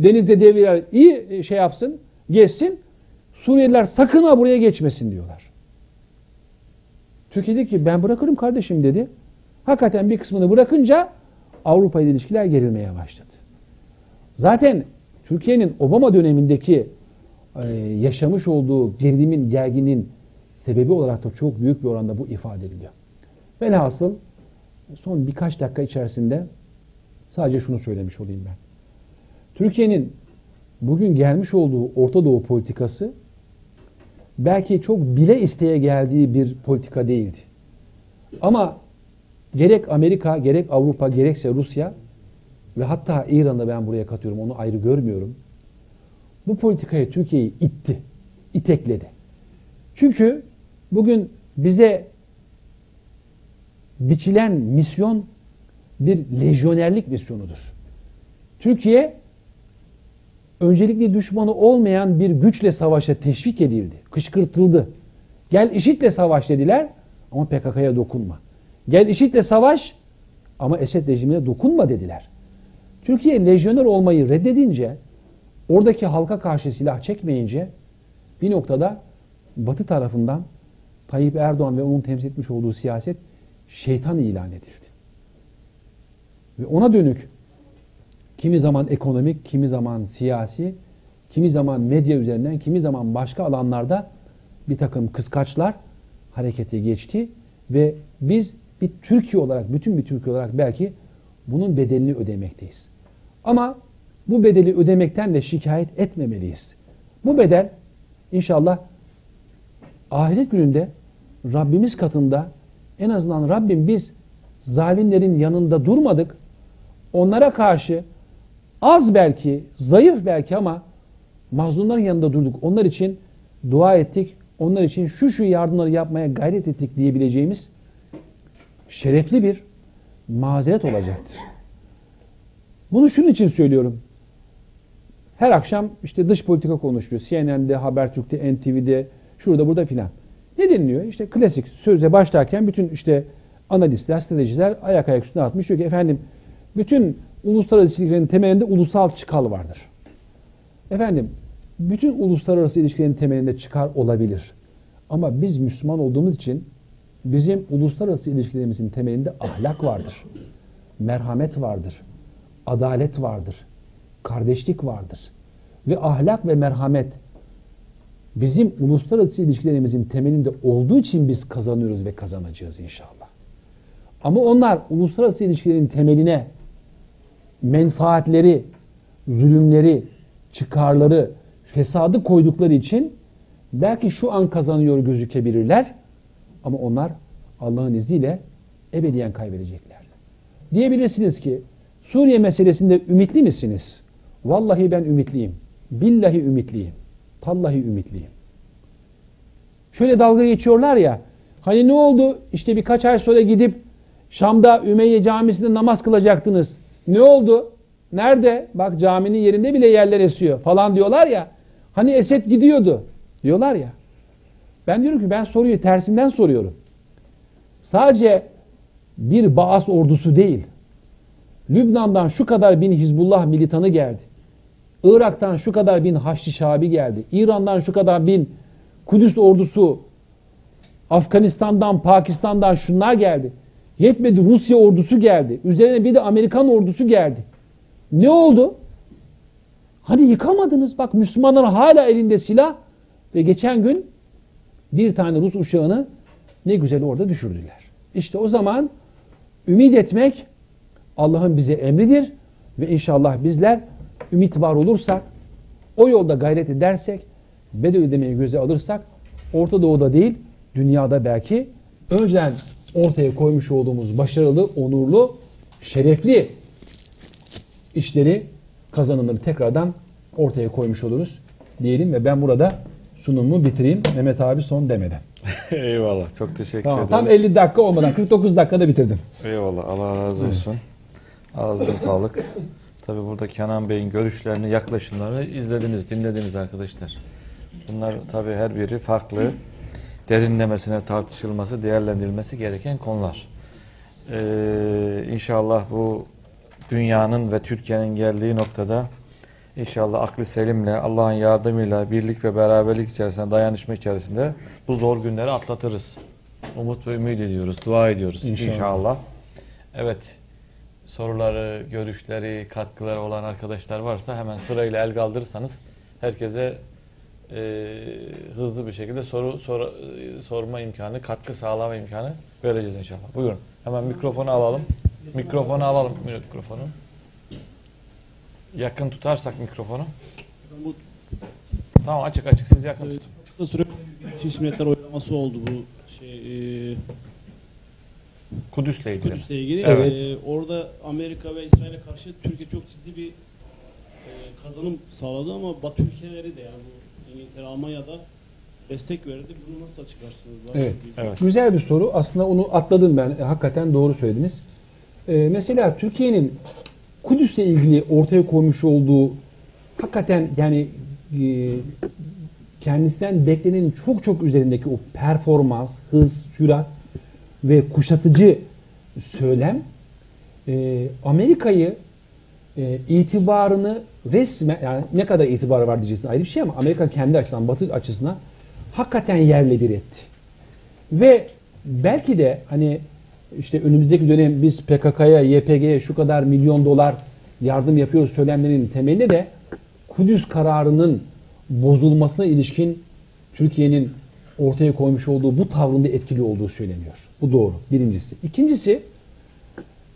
Denizde devriler iyi şey yapsın, geçsin. Suriyeliler sakın ha buraya geçmesin diyorlar. Türkiye dedi ki ben bırakırım kardeşim dedi. Hakikaten bir kısmını bırakınca Avrupa ile ilişkiler gerilmeye başladı. Zaten Türkiye'nin Obama dönemindeki e, yaşamış olduğu gerilimin, gerginin sebebi olarak da çok büyük bir oranda bu ifade ediliyor. Velhasıl son birkaç dakika içerisinde sadece şunu söylemiş olayım ben. Türkiye'nin bugün gelmiş olduğu Orta Doğu politikası belki çok bile isteye geldiği bir politika değildi. Ama gerek Amerika, gerek Avrupa, gerekse Rusya ve hatta İran'da ben buraya katıyorum onu ayrı görmüyorum. Bu politikaya Türkiye'yi itti, itekledi. Çünkü bugün bize biçilen misyon bir lejyonerlik misyonudur. Türkiye öncelikli düşmanı olmayan bir güçle savaşa teşvik edildi, kışkırtıldı. Gel IŞİD'le savaş dediler ama PKK'ya dokunma. Gel IŞİD'le savaş ama Esed rejimine dokunma dediler. Türkiye lejyoner olmayı reddedince, oradaki halka karşı silah çekmeyince bir noktada Batı tarafından Tayyip Erdoğan ve onun temsil etmiş olduğu siyaset şeytan ilan edildi. Ve ona dönük kimi zaman ekonomik, kimi zaman siyasi, kimi zaman medya üzerinden, kimi zaman başka alanlarda bir takım kıskaçlar harekete geçti ve biz bir Türkiye olarak, bütün bir Türkiye olarak belki bunun bedelini ödemekteyiz. Ama bu bedeli ödemekten de şikayet etmemeliyiz. Bu bedel inşallah ahiret gününde Rabbimiz katında en azından Rabbim biz zalimlerin yanında durmadık. Onlara karşı az belki, zayıf belki ama mazlumların yanında durduk. Onlar için dua ettik. Onlar için şu şu yardımları yapmaya gayret ettik diyebileceğimiz şerefli bir mazeret olacaktır. Bunu şunun için söylüyorum. Her akşam işte dış politika konuşuluyor. CNN'de, Habertürk'te, NTV'de, şurada burada filan. Ne deniliyor? İşte klasik sözle başlarken bütün işte analistler, stratejiler ayak ayak üstüne atmış. Diyor ki efendim bütün uluslararası ilişkilerin temelinde ulusal çıkar vardır. Efendim bütün uluslararası ilişkilerin temelinde çıkar olabilir. Ama biz Müslüman olduğumuz için bizim uluslararası ilişkilerimizin temelinde ahlak vardır. Merhamet vardır. Adalet vardır. Kardeşlik vardır. Ve ahlak ve merhamet bizim uluslararası ilişkilerimizin temelinde olduğu için biz kazanıyoruz ve kazanacağız inşallah. Ama onlar uluslararası ilişkilerin temeline menfaatleri, zulümleri, çıkarları, fesadı koydukları için belki şu an kazanıyor gözükebilirler ama onlar Allah'ın izniyle ebediyen kaybedecekler. Diyebilirsiniz ki Suriye meselesinde ümitli misiniz? Vallahi ben ümitliyim. Billahi ümitliyim. Tallahi ümitliyim. Şöyle dalga geçiyorlar ya. Hani ne oldu? İşte birkaç ay sonra gidip Şam'da Ümeyye camisinde namaz kılacaktınız. Ne oldu? Nerede? Bak caminin yerinde bile yerler esiyor falan diyorlar ya. Hani Esed gidiyordu diyorlar ya. Ben diyorum ki ben soruyu tersinden soruyorum. Sadece bir Baas ordusu değil. Lübnan'dan şu kadar bin Hizbullah militanı geldi. Irak'tan şu kadar bin Haçlı Şabi geldi. İran'dan şu kadar bin Kudüs ordusu, Afganistan'dan, Pakistan'dan şunlar geldi. Yetmedi Rusya ordusu geldi. Üzerine bir de Amerikan ordusu geldi. Ne oldu? Hani yıkamadınız. Bak Müslümanlar hala elinde silah ve geçen gün bir tane Rus uçağını ne güzel orada düşürdüler. İşte o zaman ümit etmek Allah'ın bize emridir ve inşallah bizler ümit var olursak, o yolda gayret edersek, bedel ödemeyi göze alırsak, Orta Doğu'da değil, dünyada belki önceden ortaya koymuş olduğumuz başarılı, onurlu, şerefli işleri kazanımları tekrardan ortaya koymuş oluruz diyelim ve ben burada sunumumu bitireyim Mehmet abi son demeden. [LAUGHS] Eyvallah. Çok teşekkür Tamam, ederiz. tam 50 dakika olmadan 49 dakikada bitirdim. Eyvallah. Allah razı olsun. Ağzına sağlık. Tabii burada Kenan Bey'in görüşlerini, yaklaşımlarını izlediniz, dinlediniz arkadaşlar. Bunlar tabii her biri farklı. Derinlemesine tartışılması, değerlendirilmesi gereken konular. Ee, inşallah bu dünyanın ve Türkiye'nin geldiği noktada inşallah aklı selimle, Allah'ın yardımıyla, birlik ve beraberlik içerisinde, dayanışma içerisinde bu zor günleri atlatırız. Umut ve ümit ediyoruz, dua ediyoruz İnşallah. inşallah. Evet, soruları, görüşleri, katkıları olan arkadaşlar varsa hemen sırayla el kaldırırsanız herkese e, hızlı bir şekilde soru sor- sorma imkanı, katkı sağlama imkanı vereceğiz inşallah. Buyurun. Hemen mikrofonu alalım. Mikrofonu alalım. Mikrofonu. Yakın tutarsak mikrofonu. Bu Tamam açık açık siz yakın tutun. kısa süre Birleşmiş Milletler oylaması oldu bu şey e, Kudüs'le ilgili. Kudüs'le ilgili. Evet. E, orada Amerika ve İsrail'e karşı Türkiye çok ciddi bir e, kazanım sağladı ama Batı ülkeleri de yani bu İngiltere, Almanya'da destek verdi. Bunu nasıl açıklarsınız? Daha Evet. Evet. Güzel bir soru. Aslında onu atladım ben. E, Hakikaten doğru söylediniz. Ee, mesela Türkiye'nin Kudüs'le ilgili ortaya koymuş olduğu hakikaten yani e, kendisinden beklenenin çok çok üzerindeki o performans, hız, sürat ve kuşatıcı söylem e, Amerika'yı e, itibarını resmen yani ne kadar itibarı var diyeceksin ayrı bir şey ama Amerika kendi açısından Batı açısından hakikaten yerle bir etti. Ve belki de hani işte önümüzdeki dönem biz PKK'ya, YPG'ye şu kadar milyon dolar yardım yapıyoruz söylemlerinin temelinde de Kudüs kararının bozulmasına ilişkin Türkiye'nin ortaya koymuş olduğu bu tavrında etkili olduğu söyleniyor. Bu doğru. Birincisi. İkincisi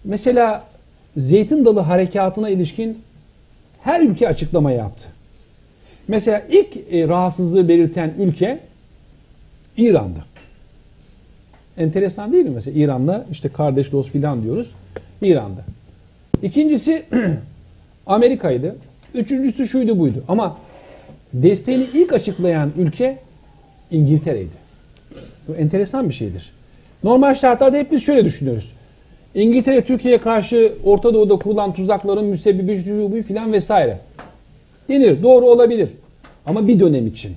mesela Zeytin Dalı harekatına ilişkin her ülke açıklama yaptı. Mesela ilk e, rahatsızlığı belirten ülke İran'da. Enteresan değil mi mesela İran'la işte kardeş dost filan diyoruz. İran'da. İkincisi [CLEARS THROAT] Amerika'ydı. Üçüncüsü şuydu buydu. Ama desteğini ilk açıklayan ülke İngiltere'ydi. Bu enteresan bir şeydir. Normal şartlarda hep biz şöyle düşünüyoruz. İngiltere Türkiye'ye karşı Orta Doğu'da kurulan tuzakların müsebbibi filan vesaire. Denir. Doğru olabilir. Ama bir dönem için.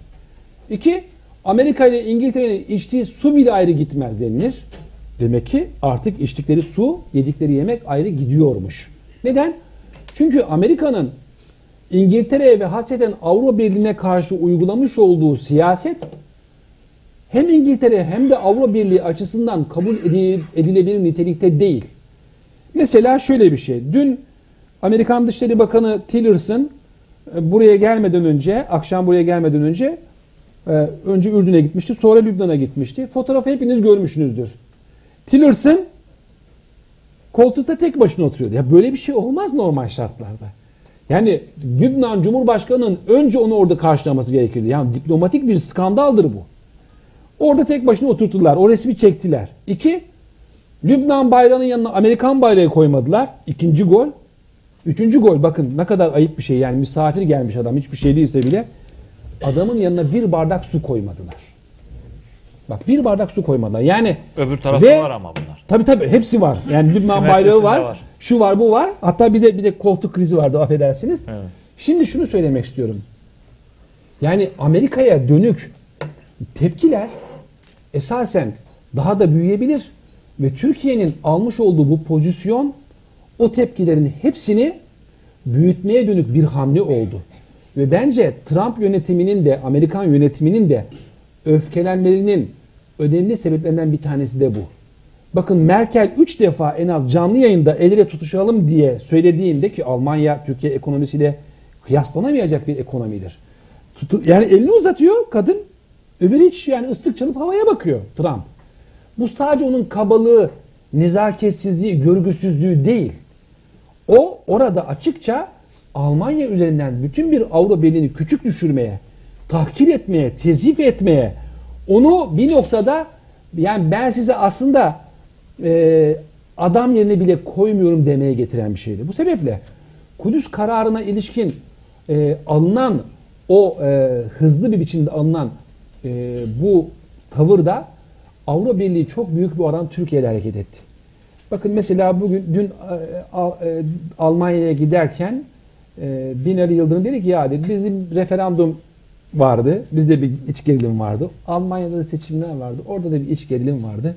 İki, Amerika ile İngiltere'nin içtiği su bile ayrı gitmez denilir. Demek ki artık içtikleri su, yedikleri yemek ayrı gidiyormuş. Neden? Çünkü Amerika'nın İngiltere'ye ve hasreten Avrupa Birliği'ne karşı uygulamış olduğu siyaset hem İngiltere hem de Avrupa Birliği açısından kabul edil- edilebilir nitelikte değil. Mesela şöyle bir şey. Dün Amerikan Dışişleri Bakanı Tillerson e, buraya gelmeden önce, akşam buraya gelmeden önce e, önce Ürdün'e gitmişti, sonra Lübnan'a gitmişti. Fotoğrafı hepiniz görmüşsünüzdür. Tillerson koltukta tek başına oturuyordu. Ya böyle bir şey olmaz normal şartlarda. Yani Lübnan Cumhurbaşkanı'nın önce onu orada karşılaması gerekirdi. Yani diplomatik bir skandaldır bu. Orada tek başına oturttular. O resmi çektiler. İki, Lübnan bayrağının yanına Amerikan bayrağı koymadılar. İkinci gol. Üçüncü gol bakın ne kadar ayıp bir şey. Yani misafir gelmiş adam hiçbir şey değilse bile adamın yanına bir bardak su koymadılar. Bak bir bardak su koymadılar. Yani Öbür tarafta Ve- var ama bunlar. Tabii tabii hepsi var. Yani Lübnan bayrağı var, var. Şu var, bu var. Hatta bir de bir de koltuk krizi vardı affedersiniz. Evet. Şimdi şunu söylemek istiyorum. Yani Amerika'ya dönük tepkiler esasen daha da büyüyebilir ve Türkiye'nin almış olduğu bu pozisyon o tepkilerin hepsini büyütmeye dönük bir hamle oldu. Ve bence Trump yönetiminin de Amerikan yönetiminin de öfkelenmelerinin önemli sebeplerinden bir tanesi de bu. Bakın Merkel 3 defa en az canlı yayında el tutuşalım diye söylediğinde ki Almanya Türkiye ekonomisiyle kıyaslanamayacak bir ekonomidir. Tutu- yani elini uzatıyor kadın öbürü hiç yani ıslık çalıp havaya bakıyor Trump. Bu sadece onun kabalığı, nezaketsizliği, görgüsüzlüğü değil. O orada açıkça Almanya üzerinden bütün bir Avrupa Birliği'ni küçük düşürmeye, tahkir etmeye, tezif etmeye, onu bir noktada yani ben size aslında e, adam yerine bile koymuyorum demeye getiren bir şeydi. Bu sebeple Kudüs kararına ilişkin e, alınan o e, hızlı bir biçimde alınan e, bu tavırda Avrupa Birliği çok büyük bir oran Türkiye'de hareket etti. Bakın mesela bugün dün e, e, Almanya'ya giderken e, Binali Yıldırım dedi ki ya dedi bizim referandum vardı. Bizde bir iç gerilim vardı. Almanya'da da seçimler vardı. Orada da bir iç gerilim vardı.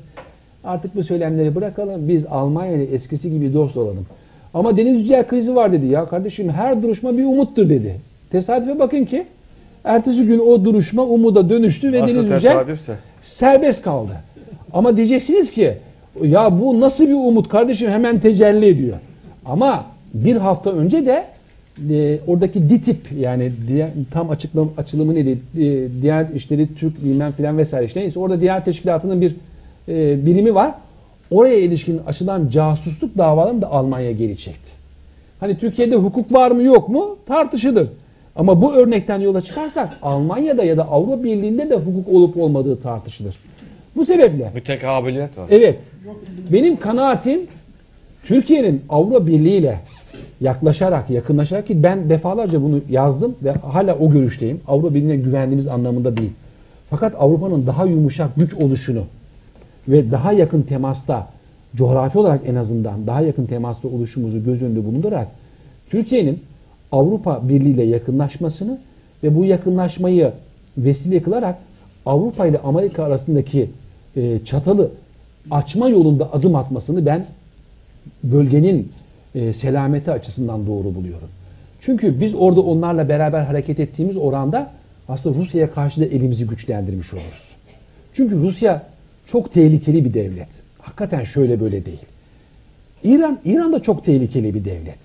Artık bu söylemleri bırakalım. Biz Almanya ile eskisi gibi dost olalım. Ama Deniz Yücel krizi var dedi. Ya kardeşim her duruşma bir umuttur dedi. Tesadüfe bakın ki ertesi gün o duruşma umuda dönüştü ve Nasıl Deniz Yücel serbest kaldı. Ama diyeceksiniz ki ya bu nasıl bir umut kardeşim hemen tecelli ediyor. Ama bir hafta önce de e, oradaki DİTİP yani diye, tam açıklam, açılımı neydi? E, Diyanet İşleri Türk bilmem filan vesaire işte neyse orada Diyanet Teşkilatı'nın bir e, birimi var. Oraya ilişkin açılan casusluk davalarını da Almanya geri çekti. Hani Türkiye'de hukuk var mı yok mu tartışılır. Ama bu örnekten yola çıkarsak Almanya'da ya da Avrupa Birliği'nde de hukuk olup olmadığı tartışılır. Bu sebeple Bir tek kabiliyet var. evet benim kanaatim Türkiye'nin Avrupa Birliği ile yaklaşarak, yakınlaşarak ki ben defalarca bunu yazdım ve hala o görüşteyim. Avrupa Birliği'ne güvendiğimiz anlamında değil. Fakat Avrupa'nın daha yumuşak güç oluşunu ve daha yakın temasta coğrafi olarak en azından daha yakın temasta oluşumuzu göz önünde bulundurarak Türkiye'nin Avrupa Birliği ile yakınlaşmasını ve bu yakınlaşmayı vesile kılarak Avrupa ile Amerika arasındaki e, çatalı açma yolunda adım atmasını ben bölgenin e, selameti açısından doğru buluyorum. Çünkü biz orada onlarla beraber hareket ettiğimiz oranda aslında Rusya'ya karşı da elimizi güçlendirmiş oluruz. Çünkü Rusya çok tehlikeli bir devlet. Hakikaten şöyle böyle değil. İran, İran da çok tehlikeli bir devlet.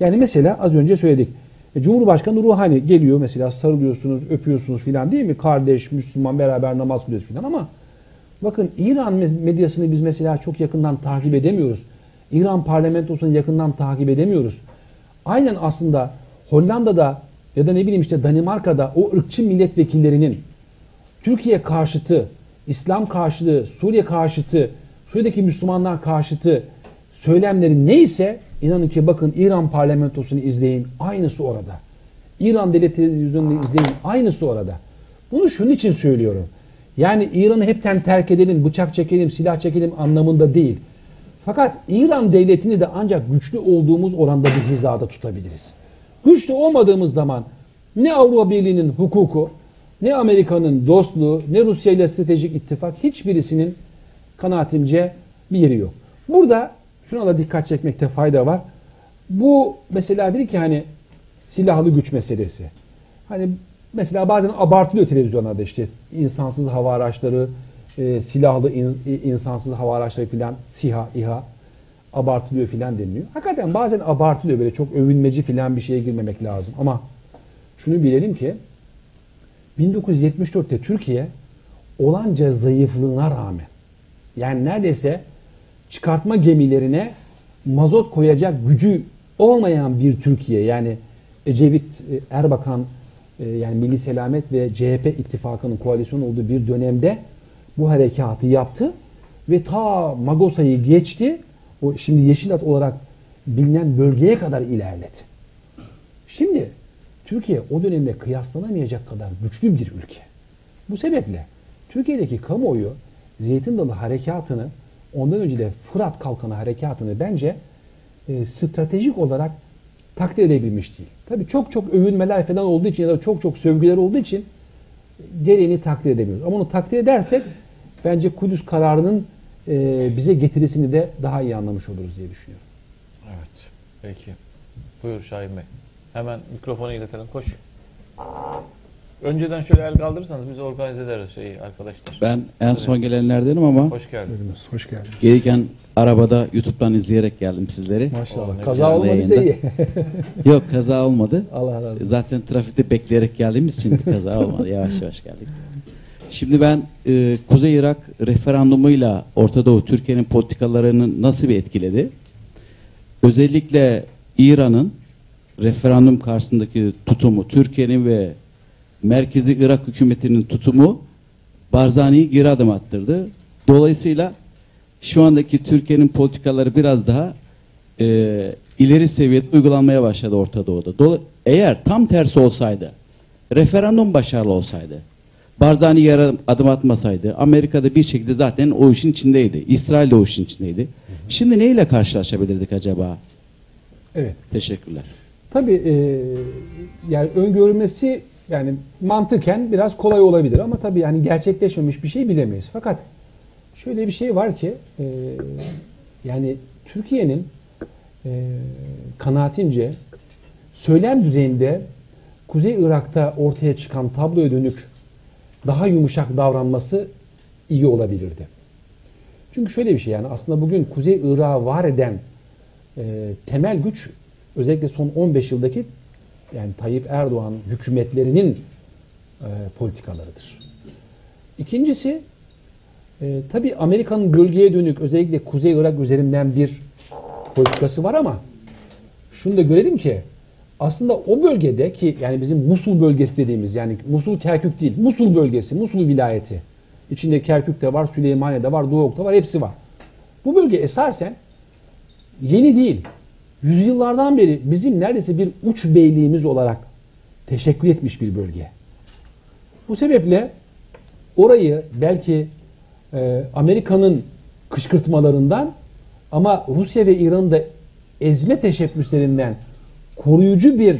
Yani mesela az önce söyledik. E, Cumhurbaşkanı Ruhani geliyor mesela sarılıyorsunuz, öpüyorsunuz filan değil mi? Kardeş, Müslüman beraber namaz kılıyoruz filan ama bakın İran medyasını biz mesela çok yakından takip edemiyoruz. İran parlamentosunu yakından takip edemiyoruz. Aynen aslında Hollanda'da ya da ne bileyim işte Danimarka'da o ırkçı milletvekillerinin Türkiye karşıtı, İslam karşıtı, Suriye karşıtı, Suriye'deki Müslümanlar karşıtı söylemleri neyse inanın ki bakın İran parlamentosunu izleyin aynısı orada. İran devlet televizyonunu izleyin aynısı orada. Bunu şunun için söylüyorum. Yani İran'ı hepten terk edelim, bıçak çekelim, silah çekelim anlamında değil. Fakat İran devletini de ancak güçlü olduğumuz oranda bir hizada tutabiliriz. Güçlü olmadığımız zaman ne Avrupa Birliği'nin hukuku, ne Amerika'nın dostluğu, ne Rusya ile stratejik ittifak hiçbirisinin kanaatimce bir yeri yok. Burada şuna da dikkat çekmekte fayda var. Bu mesela dedi ki hani silahlı güç meselesi. Hani mesela bazen abartılıyor televizyonlarda işte insansız hava araçları, e, silahlı in, insansız hava araçları filan, SİHA, İHA abartılıyor filan deniliyor. Hakikaten bazen abartılıyor böyle çok övünmeci filan bir şeye girmemek lazım. Ama şunu bilelim ki 1974'te Türkiye olanca zayıflığına rağmen yani neredeyse çıkartma gemilerine mazot koyacak gücü olmayan bir Türkiye yani Ecevit, Erbakan yani Milli Selamet ve CHP ittifakının koalisyon olduğu bir dönemde bu harekatı yaptı ve ta Magosa'yı geçti. O şimdi Yeşilat olarak bilinen bölgeye kadar ilerledi. Şimdi Türkiye o dönemde kıyaslanamayacak kadar güçlü bir ülke. Bu sebeple Türkiye'deki kamuoyu Zeytin Dalı harekatını ondan önce de Fırat Kalkanı harekatını bence e, stratejik olarak takdir edebilmiş değil. Tabii çok çok övünmeler falan olduğu için ya da çok çok sövgüler olduğu için gereğini takdir edemiyoruz. Ama onu takdir edersek bence Kudüs kararının e, bize getirisini de daha iyi anlamış oluruz diye düşünüyorum. Evet. Peki. Buyur Şahin Bey. Hemen mikrofonu iletelim. Koş. Önceden şöyle el kaldırırsanız biz organize ederiz şeyi arkadaşlar. Ben en son gelenlerdenim ama Hoş geldin. Hoş geldiniz. gelirken arabada YouTube'dan izleyerek geldim sizleri. Maşallah. ne Kaza güzel olmadıysa iyi. Yok kaza olmadı. [LAUGHS] Allah razı olsun. Zaten trafikte bekleyerek geldiğimiz için bir kaza olmadı. Yavaş yavaş geldik. Şimdi ben e, Kuzey Irak referandumuyla Orta Doğu Türkiye'nin politikalarını nasıl bir etkiledi? Özellikle İran'ın referandum karşısındaki tutumu, Türkiye'nin ve merkezi Irak hükümetinin tutumu Barzani'yi geri adım attırdı. Dolayısıyla şu andaki Türkiye'nin politikaları biraz daha e, ileri seviyede uygulanmaya başladı Orta Doğu'da. Dola- eğer tam tersi olsaydı, referandum başarılı olsaydı, Barzani yere adım atmasaydı, Amerika'da bir şekilde zaten o işin içindeydi. İsrail de o işin içindeydi. Şimdi neyle karşılaşabilirdik acaba? Evet. Teşekkürler. Tabii e, yani öngörülmesi yani mantıken biraz kolay olabilir ama tabii yani gerçekleşmemiş bir şey bilemeyiz. Fakat şöyle bir şey var ki e, yani Türkiye'nin e, kanaatimce söylem düzeyinde Kuzey Irak'ta ortaya çıkan tabloya dönük daha yumuşak davranması iyi olabilirdi. Çünkü şöyle bir şey yani aslında bugün Kuzey Irak'ı var eden e, temel güç özellikle son 15 yıldaki yani Tayyip Erdoğan hükümetlerinin e, politikalarıdır. İkincisi e, tabi Amerika'nın bölgeye dönük özellikle Kuzey Irak üzerinden bir politikası var ama şunu da görelim ki aslında o bölgede ki yani bizim Musul bölgesi dediğimiz yani Musul Kerkük değil Musul bölgesi Musul vilayeti içinde Kerkük de var Süleymaniye de var Doğuk da var hepsi var. Bu bölge esasen yeni değil. Yüzyıllardan beri bizim neredeyse bir uç beyliğimiz olarak teşekkür etmiş bir bölge. Bu sebeple orayı belki e, Amerika'nın kışkırtmalarından ama Rusya ve İran'ın da ezme teşebbüslerinden koruyucu bir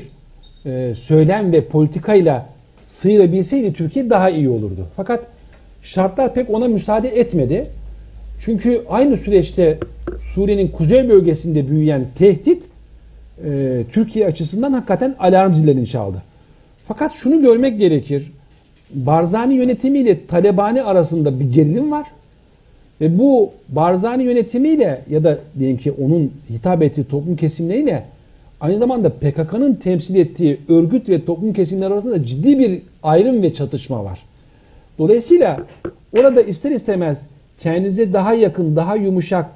e, söylem ve politikayla sıyırabilseydi Türkiye daha iyi olurdu. Fakat şartlar pek ona müsaade etmedi. Çünkü aynı süreçte Suriye'nin kuzey bölgesinde büyüyen tehdit e, Türkiye açısından hakikaten alarm zillerini çaldı. Fakat şunu görmek gerekir. Barzani yönetimiyle Talebani arasında bir gerilim var. Ve bu Barzani yönetimiyle ya da diyelim ki onun hitap ettiği toplum kesimleriyle aynı zamanda PKK'nın temsil ettiği örgüt ve toplum kesimleri arasında ciddi bir ayrım ve çatışma var. Dolayısıyla orada ister istemez kendinize daha yakın, daha yumuşak,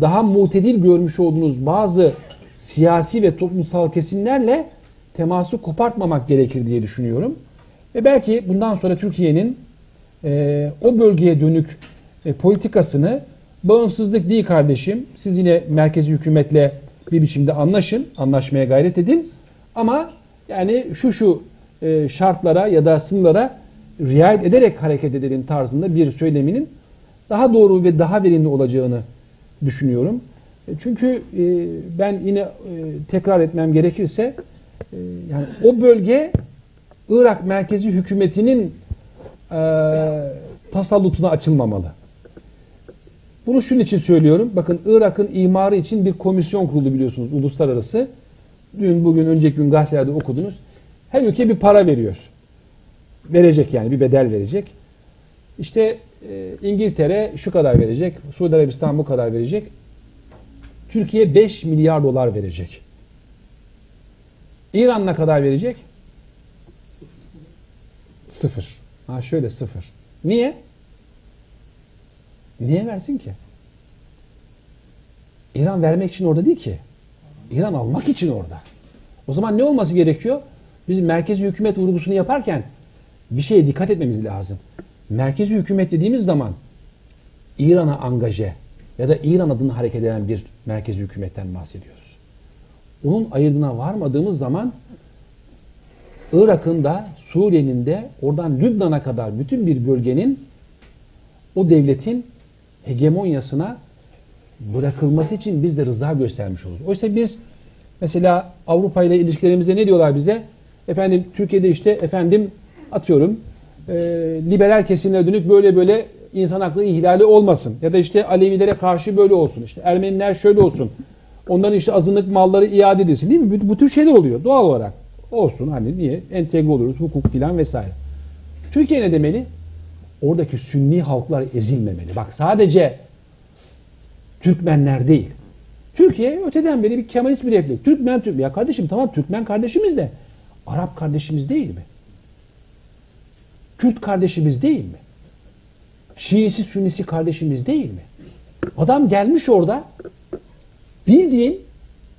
daha mutedil görmüş olduğunuz bazı siyasi ve toplumsal kesimlerle teması kopartmamak gerekir diye düşünüyorum. Ve belki bundan sonra Türkiye'nin e, o bölgeye dönük e, politikasını bağımsızlık değil kardeşim. Siz yine merkezi hükümetle bir biçimde anlaşın, anlaşmaya gayret edin. Ama yani şu şu e, şartlara ya da sınırlara riayet ederek hareket edelim tarzında bir söyleminin daha doğru ve daha verimli olacağını düşünüyorum. E, Çünkü e, ben yine tekrar etmem gerekirse yani o bölge Irak merkezi hükümetinin e, tasallutuna açılmamalı. Bunu şunun için söylüyorum. Bakın Irak'ın imarı için bir komisyon kuruldu biliyorsunuz uluslararası. Dün bugün önceki gün gazetelerde okudunuz. Her ülke bir para veriyor. Verecek yani bir bedel verecek. İşte e, İngiltere şu kadar verecek. Suudi Arabistan bu kadar verecek. Türkiye 5 milyar dolar verecek. İran ne kadar verecek? Sıfır. Ha şöyle sıfır. Niye? Niye versin ki? İran vermek için orada değil ki. İran almak için orada. O zaman ne olması gerekiyor? Biz merkezi hükümet vurgusunu yaparken bir şeye dikkat etmemiz lazım. Merkezi hükümet dediğimiz zaman İran'a angaje ya da İran adına hareket eden bir merkezi hükümetten bahsediyoruz. Onun ayırdına varmadığımız zaman Irak'ın da Suriye'nin de oradan Lübnan'a kadar bütün bir bölgenin o devletin hegemonyasına bırakılması için biz de rıza göstermiş oluruz. Oysa biz mesela Avrupa ile ilişkilerimizde ne diyorlar bize? Efendim Türkiye'de işte efendim atıyorum e, liberal kesimlere dönük böyle böyle insan hakları ihlali olmasın. Ya da işte Alevilere karşı böyle olsun. İşte Ermeniler şöyle olsun. Onların işte azınlık malları iade edilsin değil mi? Bu, bu tür şeyler oluyor doğal olarak. Olsun hani niye? Entegre oluruz hukuk filan vesaire. Türkiye ne demeli? Oradaki sünni halklar ezilmemeli. Bak sadece Türkmenler değil. Türkiye öteden beri bir Kemalist bir refleks. Türkmen, Türk. Ya kardeşim tamam Türkmen kardeşimiz de Arap kardeşimiz değil mi? Kürt kardeşimiz değil mi? Şiisi, Sünnisi kardeşimiz değil mi? Adam gelmiş orada bildiğin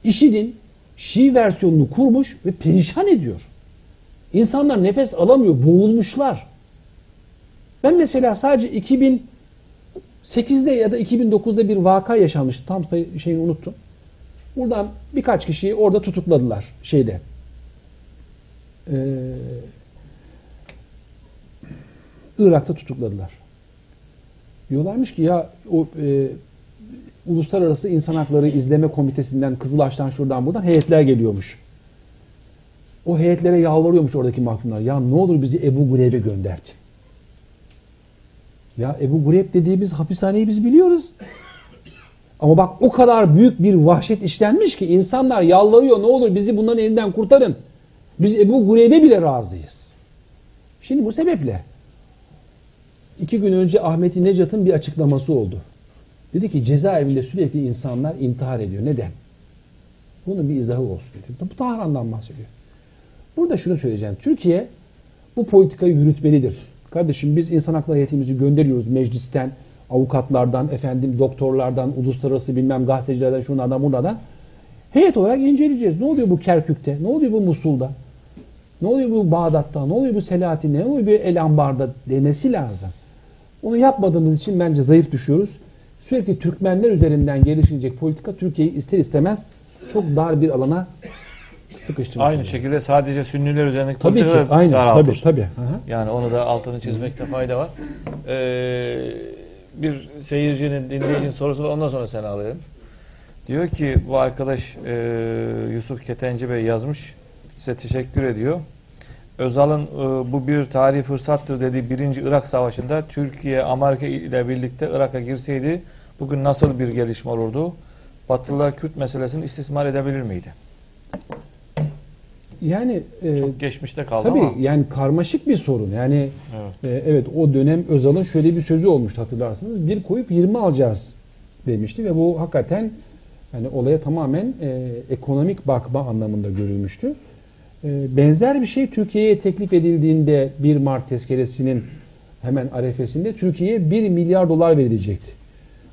IŞİD'in Şii versiyonunu kurmuş ve perişan ediyor. İnsanlar nefes alamıyor, boğulmuşlar. Ben mesela sadece 2008'de ya da 2009'da bir vaka yaşanmıştı. Tam sayı, şeyini unuttum. Buradan birkaç kişiyi orada tutukladılar şeyde. Ee, Irak'ta tutukladılar. Diyorlarmış ki ya o e, Uluslararası İnsan Hakları İzleme Komitesi'nden, Kızılaş'tan şuradan buradan heyetler geliyormuş. O heyetlere yalvarıyormuş oradaki mahkumlar. Ya ne olur bizi Ebu Gureyb'e göndertin. Ya Ebu Gureyb dediğimiz hapishaneyi biz biliyoruz. Ama bak o kadar büyük bir vahşet işlenmiş ki insanlar yalvarıyor ne olur bizi bunların elinden kurtarın. Biz Ebu Gureyb'e bile razıyız. Şimdi bu sebeple iki gün önce Ahmet Necat'ın bir açıklaması oldu. Dedi ki cezaevinde sürekli insanlar intihar ediyor. Neden? Bunun bir izahı olsun dedi. Bu Tahran'dan bahsediyor. Burada şunu söyleyeceğim. Türkiye bu politikayı yürütmelidir. Kardeşim biz insan hakları heyetimizi gönderiyoruz meclisten, avukatlardan, efendim doktorlardan, uluslararası bilmem gazetecilerden, şunlardan, bunlardan. Heyet olarak inceleyeceğiz. Ne oluyor bu Kerkük'te? Ne oluyor bu Musul'da? Ne oluyor bu Bağdat'ta? Ne oluyor bu Selahattin'de? Ne oluyor bu El Ambar'da demesi lazım. Onu yapmadığımız için bence zayıf düşüyoruz. Sürekli Türkmenler üzerinden gelişilecek politika Türkiye'yi ister istemez çok dar bir alana sıkıştırmış. Aynı şekilde sadece Sünniler üzerindeki Tabii ki. da Aynen. daraltır. Tabii tabii. Aha. Yani onu da altını çizmekte fayda var. Ee, bir seyircinin, dinleyicinin sorusu var. Ondan sonra seni alayım. Diyor ki bu arkadaş e, Yusuf Ketenci Bey yazmış. Size teşekkür ediyor. Özal'ın e, bu bir tarihi fırsattır dediği birinci Irak Savaşı'nda Türkiye Amerika ile birlikte Irak'a girseydi bugün nasıl bir gelişme olurdu? Batılılar Kürt meselesini istismar edebilir miydi? Yani e, Çok geçmişte kaldı tabii ama. yani karmaşık bir sorun. Yani Evet. e, evet o dönem Özal'ın şöyle bir sözü olmuştu hatırlarsınız. Bir koyup 20 alacağız demişti ve bu hakikaten yani olaya tamamen e, ekonomik bakma anlamında görülmüştü. E, benzer bir şey Türkiye'ye teklif edildiğinde 1 Mart tezkeresinin hemen arefesinde Türkiye'ye 1 milyar dolar verilecekti.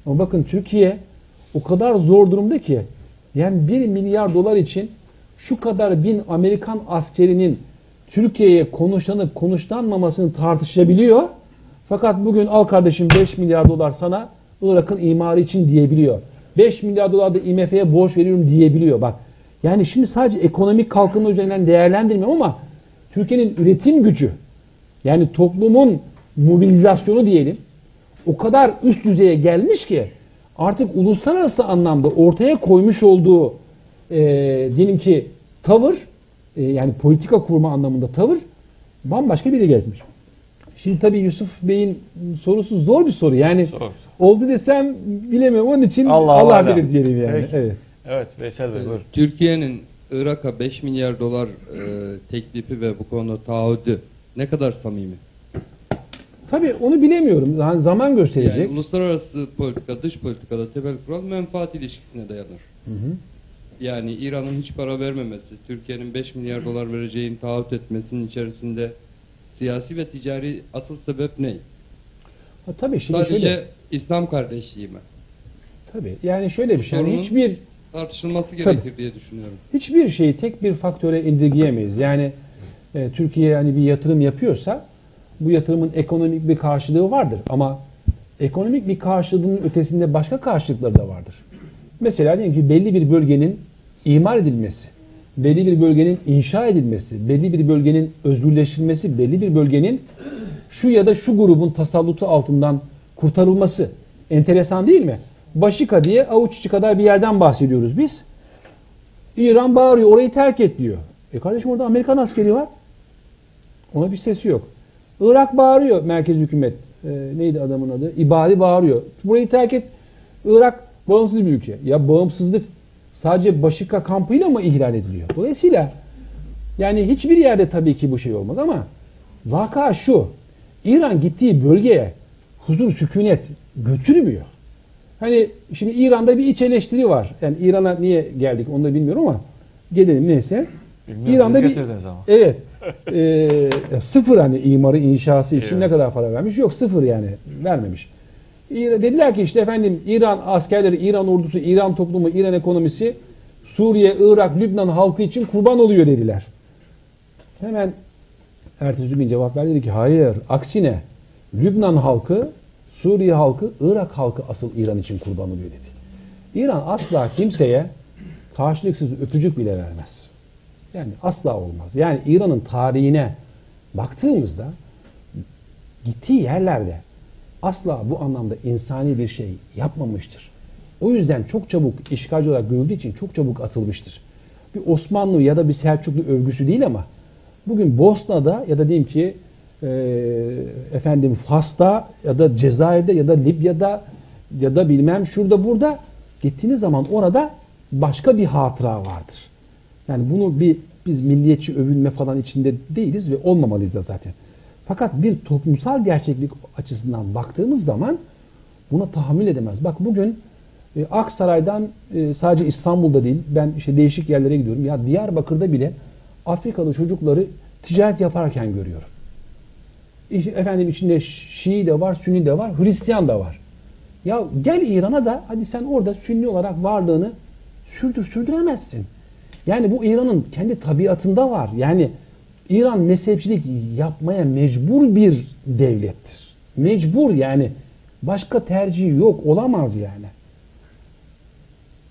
Ama bakın Türkiye o kadar zor durumda ki yani 1 milyar dolar için şu kadar bin Amerikan askerinin Türkiye'ye konuşlanıp konuşlanmamasını tartışabiliyor. Fakat bugün al kardeşim 5 milyar dolar sana Irak'ın imarı için diyebiliyor. 5 milyar dolar da IMF'ye borç veriyorum diyebiliyor. Bak yani şimdi sadece ekonomik kalkınma üzerinden değerlendirmiyorum ama Türkiye'nin üretim gücü yani toplumun mobilizasyonu diyelim o kadar üst düzeye gelmiş ki artık uluslararası anlamda ortaya koymuş olduğu e, diyelim ki tavır e, yani politika kurma anlamında tavır bambaşka bir yere gelmiş. Şimdi tabii Yusuf Bey'in sorusu zor bir soru. Yani Zor. oldu desem bilemiyorum. Onun için Allah Allah, alem. bilir diyelim yani. Peki. Evet. Evet Veysel Bey buyurun. Türkiye'nin Irak'a 5 milyar dolar e, teklifi ve bu konuda taahhüdü ne kadar samimi? Tabii onu bilemiyorum. Yani zaman gösterecek. Yani uluslararası politika, dış politikada temel kural menfaat ilişkisine dayanır. Yani İran'ın hiç para vermemesi, Türkiye'nin 5 milyar dolar vereceğini taahhüt etmesinin içerisinde siyasi ve ticari asıl sebep ne? Ha, tabii şimdi Sadece şöyle. İslam kardeşliği mi? Tabii yani şöyle bir şey. Yani hiçbir Tartışılması gerekir diye düşünüyorum. hiçbir şeyi tek bir faktöre indirgeyemeyiz. Yani e, Türkiye hani bir yatırım yapıyorsa bu yatırımın ekonomik bir karşılığı vardır ama ekonomik bir karşılığının ötesinde başka karşılıkları da vardır. Mesela diyelim ki belli bir bölgenin imar edilmesi, belli bir bölgenin inşa edilmesi, belli bir bölgenin özgürleştirilmesi, belli bir bölgenin şu ya da şu grubun tasallutu altından kurtarılması enteresan değil mi? Başika diye avuç içi kadar bir yerden bahsediyoruz biz. İran bağırıyor orayı terk et diyor. E kardeşim orada Amerikan askeri var. Ona bir sesi yok. Irak bağırıyor merkez hükümet. E, neydi adamın adı? İbadi bağırıyor. Burayı terk et. Irak bağımsız bir ülke. Ya bağımsızlık sadece Başika kampıyla mı ihlal ediliyor? Dolayısıyla yani hiçbir yerde tabii ki bu şey olmaz ama vaka şu. İran gittiği bölgeye huzur, sükunet götürmüyor. Hani şimdi İran'da bir iç eleştiri var. Yani İran'a niye geldik onu da bilmiyorum ama gelelim neyse. Bilmiyorum, İran'da bir ama. Evet. Ee, sıfır hani imarı inşası için Evet. ne kadar para vermiş? Yok sıfır yani vermemiş. Dediler ki işte efendim İran askerleri, İran ordusu, İran toplumu, İran ekonomisi Suriye, Irak, Lübnan halkı için kurban oluyor dediler. Hemen ertesi gün cevap verdi dedi ki hayır aksine Lübnan halkı, Suriye halkı, Irak halkı asıl İran için kurban oluyor dedi. İran asla kimseye karşılıksız öpücük bile vermez. Yani asla olmaz. Yani İran'ın tarihine baktığımızda gittiği yerlerde asla bu anlamda insani bir şey yapmamıştır. O yüzden çok çabuk işgalci olarak görüldüğü için çok çabuk atılmıştır. Bir Osmanlı ya da bir Selçuklu övgüsü değil ama bugün Bosna'da ya da diyeyim ki e, efendim Fas'ta ya da Cezayir'de ya da Libya'da ya da bilmem şurada burada gittiğiniz zaman orada başka bir hatıra vardır. Yani bunu bir biz milliyetçi övünme falan içinde değiliz ve olmamalıyız da zaten. Fakat bir toplumsal gerçeklik açısından baktığımız zaman buna tahammül edemez. Bak bugün e, Aksaray'dan e, sadece İstanbul'da değil ben işte değişik yerlere gidiyorum. Ya Diyarbakır'da bile Afrikalı çocukları ticaret yaparken görüyorum. İşte efendim içinde Şii de var, Sünni de var, Hristiyan da var. Ya gel İran'a da hadi sen orada Sünni olarak varlığını sürdür, sürdüremezsin. Yani bu İran'ın kendi tabiatında var. Yani İran mezhepçilik yapmaya mecbur bir devlettir. Mecbur yani. Başka tercihi yok. Olamaz yani.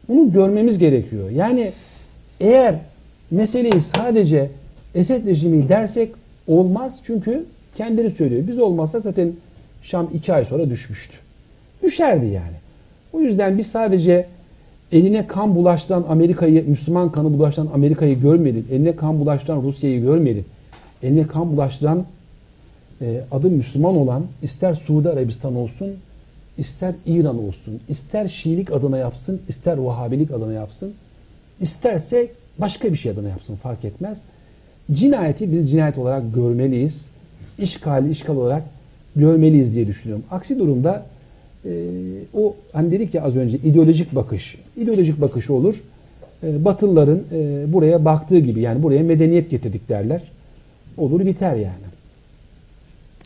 Bunu görmemiz gerekiyor. Yani eğer meseleyi sadece Esed rejimi dersek olmaz. Çünkü kendileri söylüyor. Biz olmazsa zaten Şam iki ay sonra düşmüştü. Düşerdi yani. O yüzden biz sadece eline kan bulaştıran Amerika'yı, Müslüman kanı bulaştıran Amerika'yı görmedik. Eline kan bulaştıran Rusya'yı görmedik. Eline kan bulaştıran e, adı Müslüman olan ister Suudi Arabistan olsun, ister İran olsun, ister Şiilik adına yapsın, ister Vahabilik adına yapsın, isterse başka bir şey adına yapsın fark etmez. Cinayeti biz cinayet olarak görmeliyiz. İşgali işgal olarak görmeliyiz diye düşünüyorum. Aksi durumda e, o hani dedik ya az önce ideolojik bakış. ideolojik bakış olur. E, Batılıların e, buraya baktığı gibi yani buraya medeniyet getirdik derler. Olur biter yani.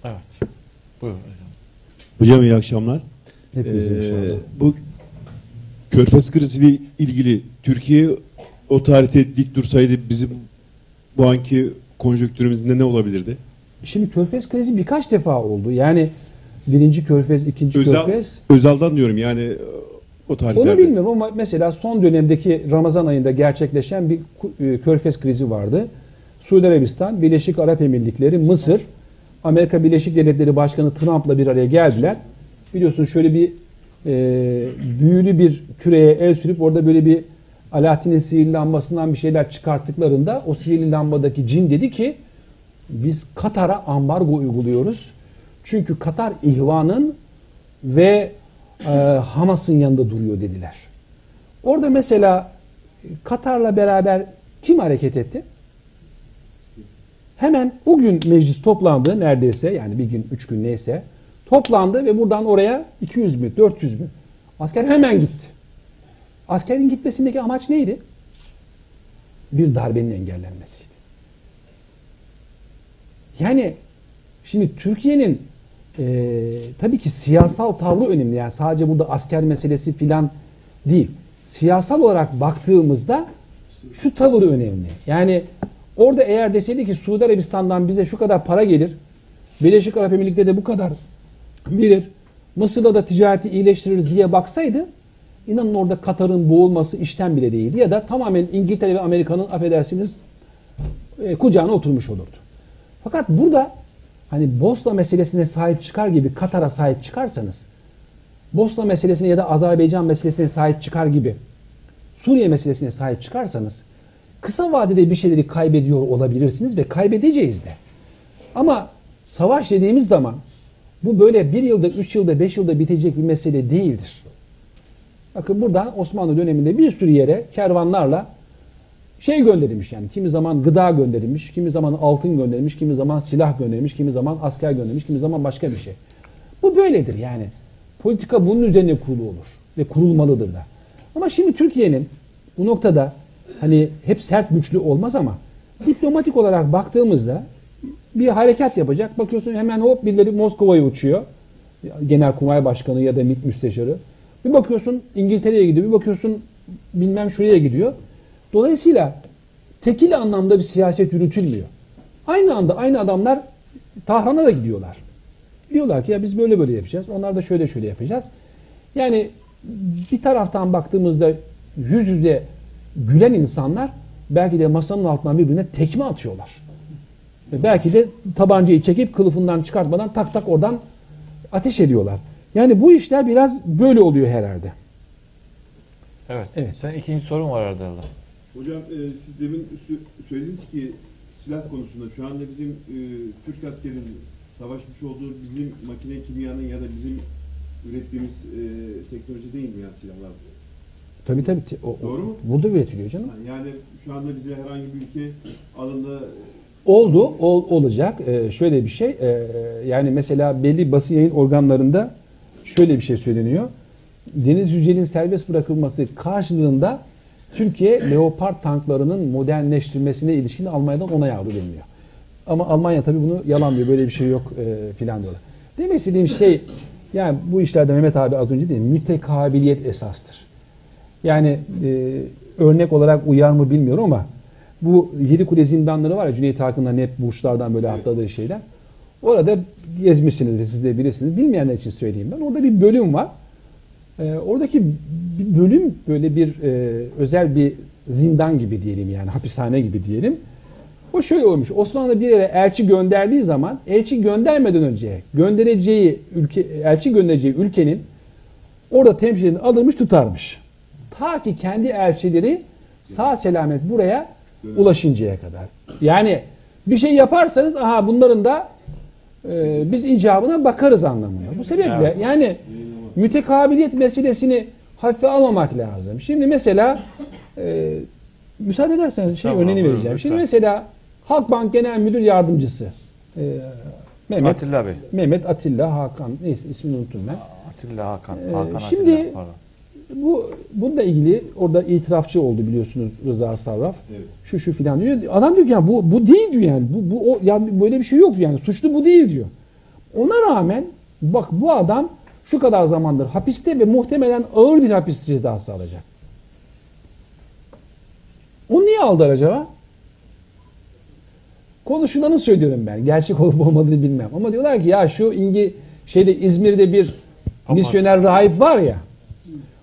Evet. Buyurun hocam. Hocam iyi akşamlar. Hepinize Ee, inşallah. bu Körfez kriziyle ilgili Türkiye o tarihte dik dursaydı bizim bu anki konjonktürümüzde ne olabilirdi? Şimdi Körfez krizi birkaç defa oldu. Yani birinci Körfez, ikinci Özel, Körfez. Özal'dan diyorum yani e, o tarihlerde. Onu bilmiyorum ama mesela son dönemdeki Ramazan ayında gerçekleşen bir e, Körfez krizi vardı. Suudi Arabistan, Birleşik Arap Emirlikleri, Mısır, Amerika Birleşik Devletleri Başkanı Trump'la bir araya geldiler. Biliyorsun şöyle bir e, büyülü bir küreye el sürüp orada böyle bir Alaaddin'in sihirli lambasından bir şeyler çıkarttıklarında o sihirli lambadaki cin dedi ki biz Katar'a ambargo uyguluyoruz. Çünkü Katar ihvanın ve e, Hamas'ın yanında duruyor dediler. Orada mesela Katar'la beraber kim hareket etti? Hemen o gün meclis toplandı neredeyse yani bir gün üç gün neyse toplandı ve buradan oraya 200 mü 400 mü asker hemen gitti. Askerin gitmesindeki amaç neydi? Bir darbenin engellenmesiydi. Yani şimdi Türkiye'nin e, tabii ki siyasal tavrı önemli. Yani sadece burada asker meselesi filan değil. Siyasal olarak baktığımızda şu tavır önemli. Yani orada eğer deseydi ki Suudi Arabistan'dan bize şu kadar para gelir, Birleşik Arap Emirlikleri de bu kadar verir, Mısır'la da ticareti iyileştiririz diye baksaydı inanın orada Katar'ın boğulması işten bile değildi. Ya da tamamen İngiltere ve Amerika'nın affedersiniz e, kucağına oturmuş olurdu. Fakat burada hani Bosna meselesine sahip çıkar gibi Katar'a sahip çıkarsanız Bosna meselesine ya da Azerbaycan meselesine sahip çıkar gibi Suriye meselesine sahip çıkarsanız kısa vadede bir şeyleri kaybediyor olabilirsiniz ve kaybedeceğiz de. Ama savaş dediğimiz zaman bu böyle bir yılda, üç yılda, beş yılda bitecek bir mesele değildir. Bakın buradan Osmanlı döneminde bir sürü yere kervanlarla şey gönderilmiş yani. Kimi zaman gıda gönderilmiş, kimi zaman altın gönderilmiş, kimi zaman silah gönderilmiş, kimi zaman asker gönderilmiş, kimi zaman başka bir şey. Bu böyledir yani. Politika bunun üzerine kurulu olur ve kurulmalıdır da. Ama şimdi Türkiye'nin bu noktada hani hep sert güçlü olmaz ama diplomatik olarak baktığımızda bir harekat yapacak. Bakıyorsun hemen hop birileri Moskova'ya uçuyor. Genelkurmay Başkanı ya da MİT Müsteşarı. Bir bakıyorsun İngiltere'ye gidiyor, bir bakıyorsun bilmem şuraya gidiyor. Dolayısıyla tekil anlamda bir siyaset yürütülmüyor. Aynı anda aynı adamlar Tahran'a da gidiyorlar. Diyorlar ki ya biz böyle böyle yapacağız. Onlar da şöyle şöyle yapacağız. Yani bir taraftan baktığımızda yüz yüze gülen insanlar belki de masanın altından birbirine tekme atıyorlar. Ve belki de tabancayı çekip kılıfından çıkartmadan tak tak oradan ateş ediyorlar. Yani bu işler biraz böyle oluyor herhalde. Evet. Evet. Sen ikinci sorun var herhalde. Hocam e, siz demin sö- söylediniz ki silah konusunda şu anda bizim e, Türk askerinin savaşmış olduğu bizim makine kimyanın ya da bizim ürettiğimiz e, teknoloji değil mi ya silahlar? Tabii tabii. O, Doğru mu? Burada üretiliyor canım. Yani şu anda bize herhangi bir ülke alında Oldu, ol, olacak. Ee, şöyle bir şey, ee, yani mesela belli basın yayın organlarında şöyle bir şey söyleniyor. Deniz Yücel'in serbest bırakılması karşılığında Türkiye Leopard tanklarının modernleştirilmesine ilişkin Almanya'dan onay aldı deniliyor. Ama Almanya tabii bunu yalanlıyor, böyle bir şey yok e, filan diyorlar. Demek istediğim şey, yani bu işlerde Mehmet abi az önce dedi, mütekabiliyet esastır. Yani e, örnek olarak uyar mı bilmiyorum ama bu Yedi Kule zindanları var ya Cüneyt Arkın'ın hep burçlardan böyle atladığı şeyler. Orada gezmişsiniz siz de bilirsiniz. Bilmeyenler için söyleyeyim ben. Orada bir bölüm var. Ee, oradaki bir bölüm böyle bir e, özel bir zindan gibi diyelim yani hapishane gibi diyelim. O şöyle olmuş. Osmanlı bir yere elçi gönderdiği zaman elçi göndermeden önce göndereceği ülke elçi göndereceği ülkenin orada temsilcini alırmış tutarmış. Ta ki kendi elçileri sağ selamet buraya ulaşıncaya kadar. Yani bir şey yaparsanız aha bunların da e, biz icabına bakarız anlamında. Bu sebeple Evet. yani mütekabiliyet meselesini hafife almamak lazım. Şimdi mesela e, müsaade ederseniz şey örneğini vereceğim. Şimdi lütfen. mesela Halkbank Genel Müdür Yardımcısı e, Mehmet Atilla Bey. Mehmet Atilla Hakan neyse ismini unuttum ben. Atilla Hakan. Ee, Hakan şimdi- Atilla. Pardon. Bu bununla ilgili orada itirafçı oldu biliyorsunuz Rıza Sarraf. Evet. Şu şu filan diyor. Adam diyor ki ya bu bu değil diyor yani. Bu bu o yani böyle bir şey yok yani. Suçlu bu değil diyor. Ona rağmen bak bu adam şu kadar zamandır hapiste ve muhtemelen ağır bir hapis cezası alacak. O niye aldılar acaba? Konuşulanı söylüyorum ben. Gerçek olup olmadığını bilmem. Ama diyorlar ki ya şu İngi şeyde İzmir'de bir Papaz. misyoner rahip var ya.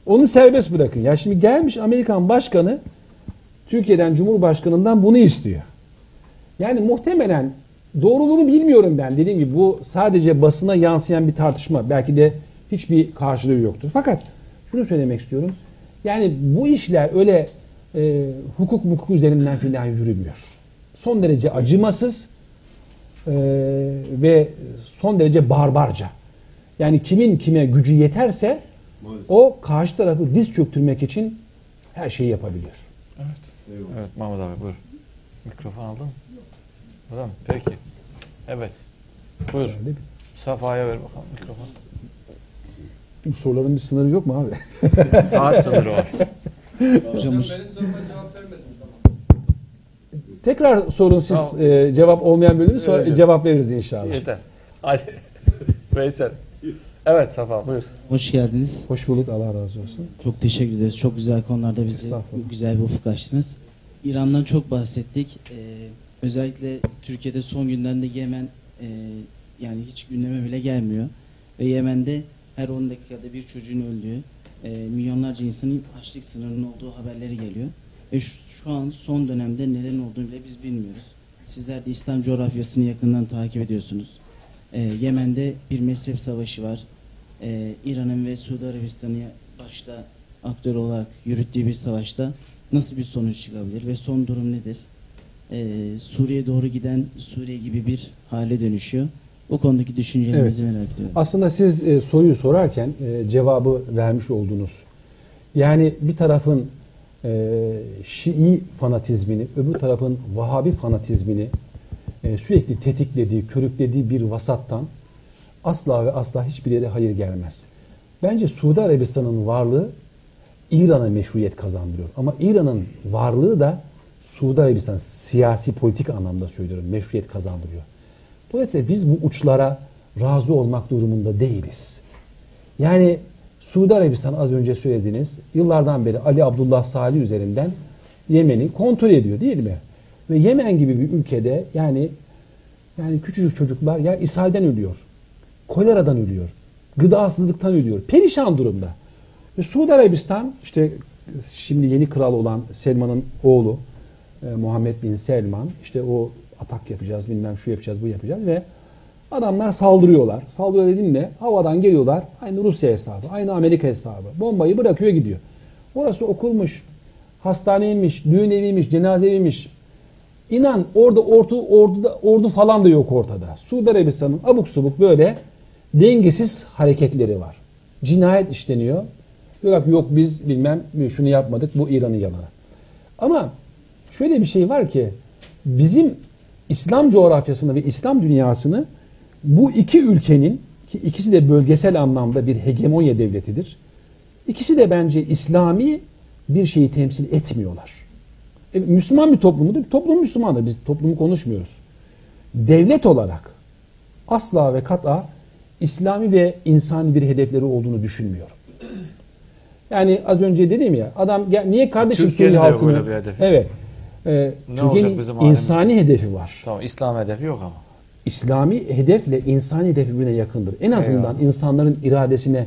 Onu serbest bırakın. Ya şimdi gelmiş Amerikan başkanı Türkiye'den Cumhurbaşkanı'ndan bunu istiyor. Yani muhtemelen doğruluğunu bilmiyorum ben. Dediğim gibi bu sadece basına yansıyan bir tartışma. Belki de hiçbir karşılığı yoktur. Fakat şunu söylemek istiyorum. Yani bu işler öyle e, hukuk hukuk üzerinden filan yürümüyor. Son derece acımasız e, ve son derece barbarca. Yani kimin kime gücü yeterse maalesef. o karşı tarafı diz çöktürmek için her şeyi yapabiliyor. Evet. Evet Mahmut abi buyur. Mikrofon aldın mı? Öyle mi? Peki. Evet. Buyur. Safa'ya ver bakalım mikrofon. Bu soruların bir sınırı yok mu abi? [LAUGHS] Saat sınırı var. Hocam benim soruma cevap vermediniz ama. Tekrar sorun siz e, cevap olmayan bölümü sonra Evet. cevap veririz inşallah. Yeter. Hadi. [LAUGHS] Veysel. Evet Safa buyur. Hoş geldiniz. Hoş bulduk Allah razı olsun. Çok teşekkür ederiz. Çok güzel konularda bizi güzel bir ufuk açtınız. İran'dan çok bahsettik. Ee, özellikle Türkiye'de son gündemde Yemen e, yani hiç gündeme bile gelmiyor. Ve Yemen'de her 10 dakikada bir çocuğun öldüğü, e, milyonlarca insanın açlık sınırının olduğu haberleri geliyor. Ve şu, şu an son dönemde neden olduğunu bile biz bilmiyoruz. Sizler de İslam coğrafyasını yakından takip ediyorsunuz. Ee, Yemen'de bir mezhep savaşı var. Ee, İran'ın ve Suudi Arabistan'ı başta aktör olarak yürüttüğü bir savaşta nasıl bir sonuç çıkabilir ve son durum nedir? Ee, Suriye doğru giden Suriye gibi bir hale dönüşüyor. O konudaki düşüncelerinizi merak ediyorum. Aslında siz e, soruyu sorarken e, cevabı vermiş oldunuz. Yani bir tarafın e, Şii fanatizmini, öbür tarafın Vahabi fanatizmini e, sürekli tetiklediği, körüklediği bir vasattan asla ve asla hiçbir yere hayır gelmez. Bence Suudi Arabistan'ın varlığı İran'a meşruiyet kazandırıyor. Ama İran'ın varlığı da Suudi Arabistan siyasi politik anlamda söylüyorum meşruiyet kazandırıyor. Dolayısıyla biz bu uçlara razı olmak durumunda değiliz. Yani Suudi Arabistan az önce söylediğiniz yıllardan beri Ali Abdullah Salih üzerinden Yemen'i kontrol ediyor değil mi? Ve Yemen gibi bir ülkede yani yani küçücük çocuklar ya ishalden ölüyor. Koleradan ölüyor. Gıdasızlıktan ölüyor. Perişan durumda. Ve Suudi Arabistan işte şimdi yeni kral olan Selman'ın oğlu e, Muhammed bin Selman işte o atak yapacağız bilmem şu yapacağız bu yapacağız ve adamlar saldırıyorlar. Saldırıyor dediğim ne? Havadan geliyorlar. Aynı Rusya hesabı, aynı Amerika hesabı. Bombayı bırakıyor gidiyor. Orası okulmuş, hastaneymiş, düğün eviymiş, cenaze eviymiş. İnan orada ordu, ordu, ordu falan da yok ortada. Suudi Arabistan'ın abuk subuk böyle dengesiz hareketleri var. Cinayet işleniyor. Diyorlar ki yok biz bilmem şunu yapmadık bu İran'ın yalanı. Ama şöyle bir şey var ki bizim İslam coğrafyasını ve İslam dünyasını bu iki ülkenin ki ikisi de bölgesel anlamda bir hegemonya devletidir. İkisi de bence İslami bir şeyi temsil etmiyorlar. E, Müslüman bir toplumudur. Toplum Müslümandır. Biz toplumu konuşmuyoruz. Devlet olarak asla ve kat'a İslami ve insani bir hedefleri olduğunu düşünmüyorum. Yani az önce dedim ya adam gel- niye kardeşim Suriye halkını. Evet. Ee, Ne Türkiye'nin insani hedefi var. Tamam İslam hedefi yok ama. İslami hedefle insani hedef birbirine yakındır. En azından Eyvallah. insanların iradesine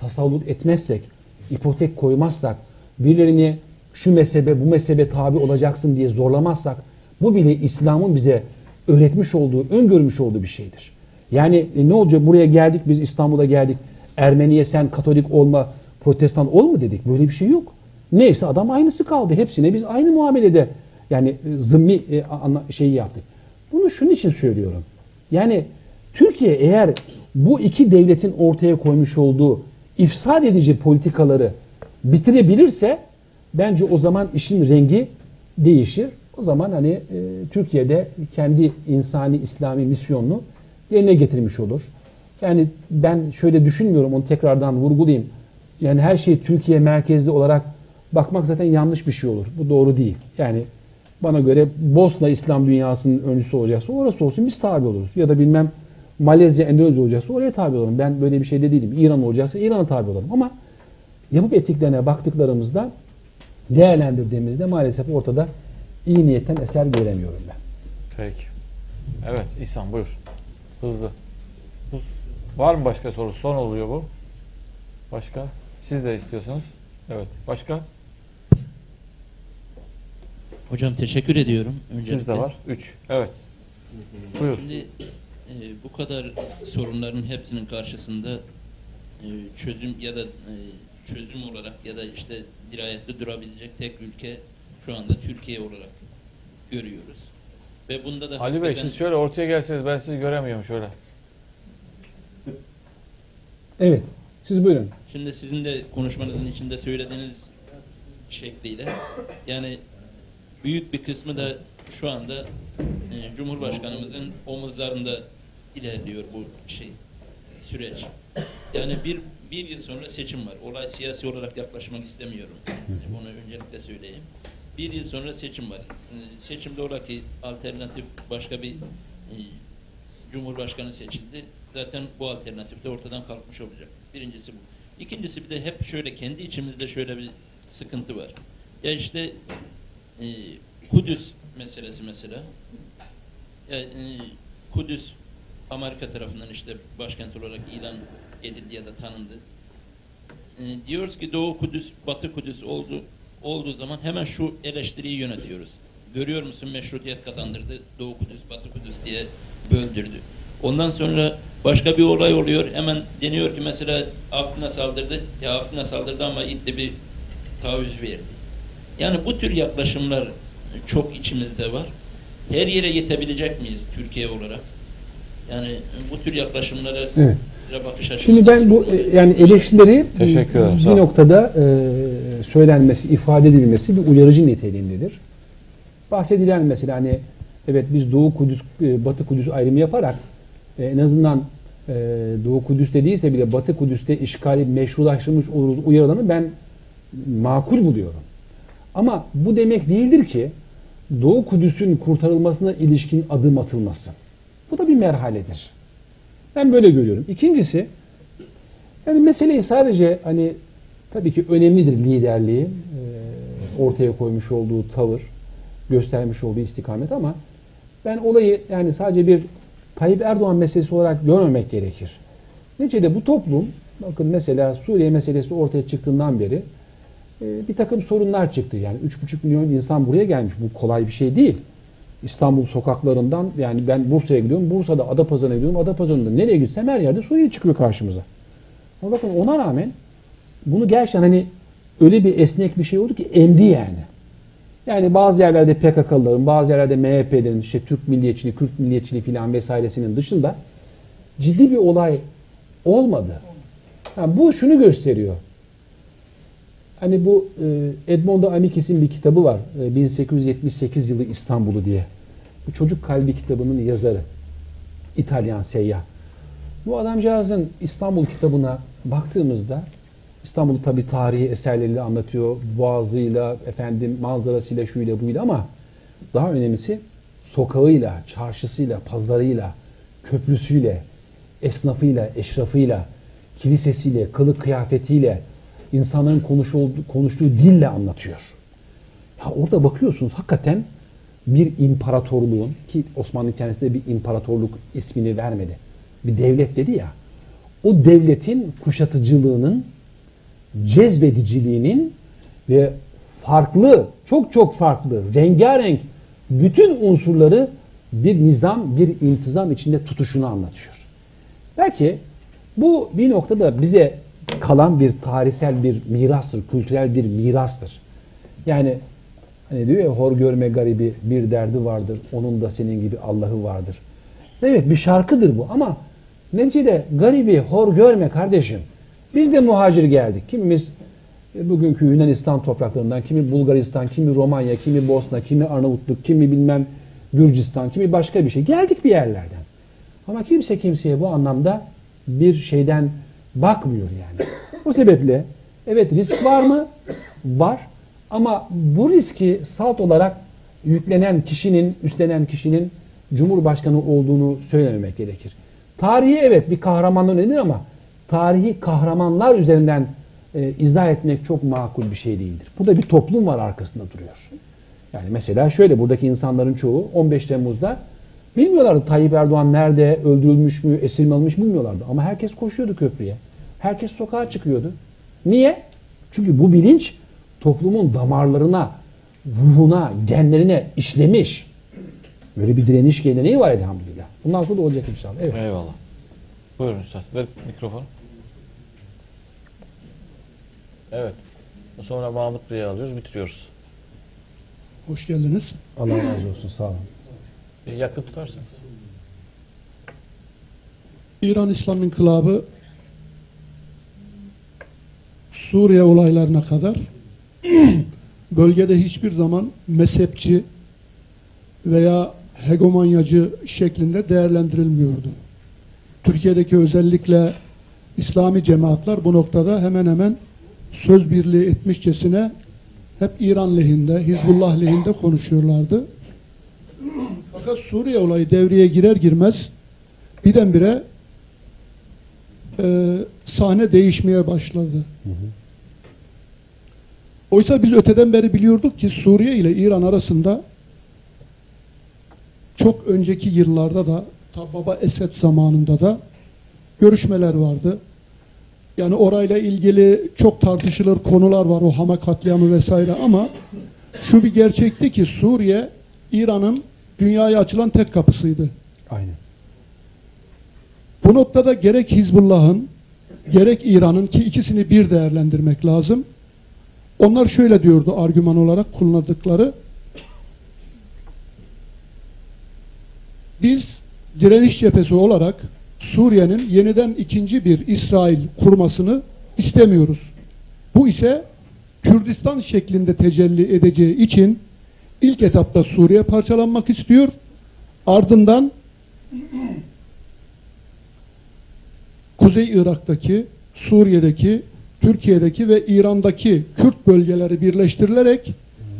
tasallut etmezsek, ipotek koymazsak, birilerini şu mezhebe bu mezhebe tabi olacaksın diye zorlamazsak bu bile İslam'ın bize öğretmiş olduğu, öngörmüş olduğu bir şeydir. Yani e, ne olacak buraya geldik biz İstanbul'a geldik. Ermeniye sen Katolik olma, Protestan ol mu dedik. Böyle bir şey yok. Neyse adam aynısı kaldı. Hepsine biz aynı muamelede yani e, zımmi e, şeyi yaptık. Bunu şunun için söylüyorum. Yani Türkiye eğer bu iki devletin ortaya koymuş olduğu ifsad edici politikaları bitirebilirse bence o zaman işin rengi değişir. O zaman hani e, Türkiye'de kendi insani İslami misyonunu yerine getirmiş olur. Yani ben şöyle düşünmüyorum onu tekrardan vurgulayayım. Yani her şey Türkiye merkezli olarak bakmak zaten yanlış bir şey olur. Bu doğru değil. Yani bana göre Bosna İslam dünyasının öncüsü olacaksa orası olsun biz tabi oluruz. Ya da bilmem Malezya, Endonezya olacaksa oraya tabi olurum. Ben böyle bir şey de değilim. İran olacaksa İran'a tabi olurum. Ama yapıp ettiklerine baktıklarımızda değerlendirdiğimizde maalesef ortada iyi niyetten eser göremiyorum ben. Peki. Evet İhsan buyur. Hızlı. Bu- Var mı başka soru? Son oluyor bu. Başka? Siz de istiyorsunuz. Evet. Başka? Hocam teşekkür ediyorum. Öncelikle. Sizde var. 3. Evet. Buyur. Şimdi e, bu kadar sorunların hepsinin karşısında e, çözüm ya da e, çözüm olarak ya da işte dirayetli durabilecek tek ülke şu anda Türkiye olarak görüyoruz. Ve bunda da Ali Bey siz şöyle ortaya gelseniz ben sizi göremiyorum şöyle. Evet. Siz buyurun. Şimdi sizin de konuşmanızın içinde söylediğiniz şekliyle yani büyük bir kısmı da şu anda e, Cumhurbaşkanımızın omuzlarında ilerliyor bu şey süreç. Yani bir bir yıl sonra seçim var. Olay siyasi olarak yaklaşmak istemiyorum. Bunu öncelikle söyleyeyim. Bir yıl sonra seçim var. E, Seçimde ola ki alternatif başka bir e, Cumhurbaşkanı seçildi. Zaten bu alternatif de ortadan kalkmış olacak. Birincisi bu. İkincisi bir de hep şöyle kendi içimizde şöyle bir sıkıntı var. Ya işte e, Kudüs meselesi mesela. Ya, e, Kudüs Amerika tarafından işte başkent olarak ilan edildi ya da tanındı. E, diyoruz ki Doğu Kudüs, Batı Kudüs oldu olduğu zaman hemen şu eleştiriyi yönetiyoruz. Görüyor musun meşrutiyet kazandırdı Doğu Kudüs, Batı Kudüs diye böldürdü. Ondan sonra başka bir olay oluyor. Hemen deniyor ki mesela Afrin'e saldırdı. Ya Afrin'e saldırdı ama İdlib'i taviz verdi. Yani bu tür yaklaşımlar çok içimizde var. Her yere yetebilecek miyiz Türkiye olarak? Yani bu tür yaklaşımlara Evet. bakış açımız Şimdi ben bu e, yani eleştirileri Teşekkür ederim, bir noktada e, söylenmesi, ifade edilmesi bir uyarıcı niteliğindedir. Bahsedilen mesela hani evet biz Doğu Kudüs, e, Batı Kudüs ayrımı yaparak e, en azından e, Doğu Kudüs'te değilse bile Batı Kudüs'te işgali meşrulaştırmış oluruz uyarılarını ben makul buluyorum. Ama bu demek değildir ki Doğu Kudüs'ün kurtarılmasına ilişkin adım atılması. Bu da bir merhaledir. Ben böyle görüyorum. İkincisi yani meseleyi sadece hani tabii ki önemlidir liderliği. Ee, ortaya koymuş olduğu tavır, göstermiş olduğu istikamet ama ben olayı yani sadece bir Tayyip Erdoğan meselesi olarak görmemek gerekir. Neticede bu toplum, bakın mesela Suriye meselesi ortaya çıktığından beri e, bir takım sorunlar çıktı. Yani 3,5 milyon insan buraya gelmiş. Bu kolay bir şey değil. İstanbul sokaklarından yani ben Bursa'ya gidiyorum. Bursa'da Adapazarı'na gidiyorum. Adapazarı'nda nereye gitsem her yerde Suriye çıkıyor karşımıza. Ama bakın ona rağmen bunu gerçekten hani öyle bir esnek bir şey oldu ki emdi yani. Yani bazı yerlerde PKK'lıların, bazı yerlerde MHP'lerin, işte Türk milliyetçiliği, Kürt milliyetçiliği filan vesairesinin dışında ciddi bir olay olmadı. Yani bu şunu gösteriyor. Hani bu e, Edmondo Amikis'in bir kitabı var. E, 1878 yılı İstanbul'u diye. Bu Çocuk Kalbi kitabının yazarı. İtalyan seyyah. Bu adamcağızın İstanbul kitabına baktığımızda İstanbul'u tabi tarihi eserleriyle anlatıyor. Boğazıyla, efendim manzarasıyla, şuyla buyla ama daha önemlisi sokağıyla, çarşısıyla, pazarıyla, köprüsüyle, esnafıyla, eşrafıyla, kilisesiyle, kılık kıyafetiyle, insanların konuşulduğu, konuştuğu dille anlatıyor. Ya orada bakıyorsunuz hakikaten bir imparatorluğun ki Osmanlı kendisine bir imparatorluk ismini vermedi. Bir devlet dedi ya. O devletin kuşatıcılığının cezbediciliğinin ve farklı, çok çok farklı, rengarenk bütün unsurları bir nizam, bir intizam içinde tutuşunu anlatıyor. Belki bu bir noktada bize kalan bir tarihsel bir mirastır, kültürel bir mirastır. Yani hani diyor ya hor görme garibi bir derdi vardır, onun da senin gibi Allah'ı vardır. Evet bir şarkıdır bu ama neticede garibi hor görme kardeşim. Biz de muhacir geldik. Kimimiz e, bugünkü Yunanistan topraklarından, kimi Bulgaristan, kimi Romanya, kimi Bosna, kimi Arnavutluk, kimi bilmem Gürcistan, kimi başka bir şey. Geldik bir yerlerden. Ama kimse kimseye bu anlamda bir şeyden bakmıyor yani. O sebeple evet risk var mı? Var. Ama bu riski salt olarak yüklenen kişinin, üstlenen kişinin Cumhurbaşkanı olduğunu söylememek gerekir. Tarihi evet bir kahramanlığı nedir ama tarihi kahramanlar üzerinden e, izah etmek çok makul bir şey değildir. Burada bir toplum var arkasında duruyor. Yani mesela şöyle buradaki insanların çoğu 15 Temmuz'da bilmiyorlardı Tayyip Erdoğan nerede, öldürülmüş mü, esir mi alınmış bilmiyorlardı. Ama herkes koşuyordu köprüye. Herkes sokağa çıkıyordu. Niye? Çünkü bu bilinç toplumun damarlarına, ruhuna, genlerine işlemiş. Böyle bir direniş geleneği var elhamdülillah. Bundan sonra da olacak inşallah. Evet. Eyvallah. Buyurun Üstad. Ver mikrofonu. Evet. Sonra Mahmut Bey'i alıyoruz, bitiriyoruz. Hoş geldiniz. Allah razı olsun. Sağ olun. Bir yakın tutarsanız. İran İslam İnkılabı Suriye olaylarına kadar [CLEARS THROAT] bölgede hiçbir zaman mezhepçi veya hegemonyacı şeklinde değerlendirilmiyordu. Türkiye'deki özellikle İslami cemaatler bu noktada hemen hemen söz birliği etmişçesine hep İran lehinde, Hizbullah lehinde konuşuyorlardı. Fakat Suriye olayı devreye girer girmez birdenbire e, sahne değişmeye başladı. Hı hı. Oysa biz öteden beri biliyorduk ki Suriye ile İran arasında çok önceki yıllarda da ta Baba Esed zamanında da görüşmeler vardı. Yani orayla ilgili çok tartışılır konular var o Hama katliamı vesaire ama şu bir gerçekti ki Suriye İran'ın dünyaya açılan tek kapısıydı. Aynen. Bu noktada gerek Hizbullah'ın gerek İran'ın ki ikisini bir değerlendirmek lazım. Onlar şöyle diyordu argüman olarak kullandıkları. Biz direniş cephesi olarak Suriye'nin yeniden ikinci bir İsrail kurmasını istemiyoruz. Bu ise Kürdistan şeklinde tecelli edeceği için ilk etapta Suriye parçalanmak istiyor. Ardından Kuzey Irak'taki, Suriye'deki, Türkiye'deki ve İran'daki Kürt bölgeleri birleştirilerek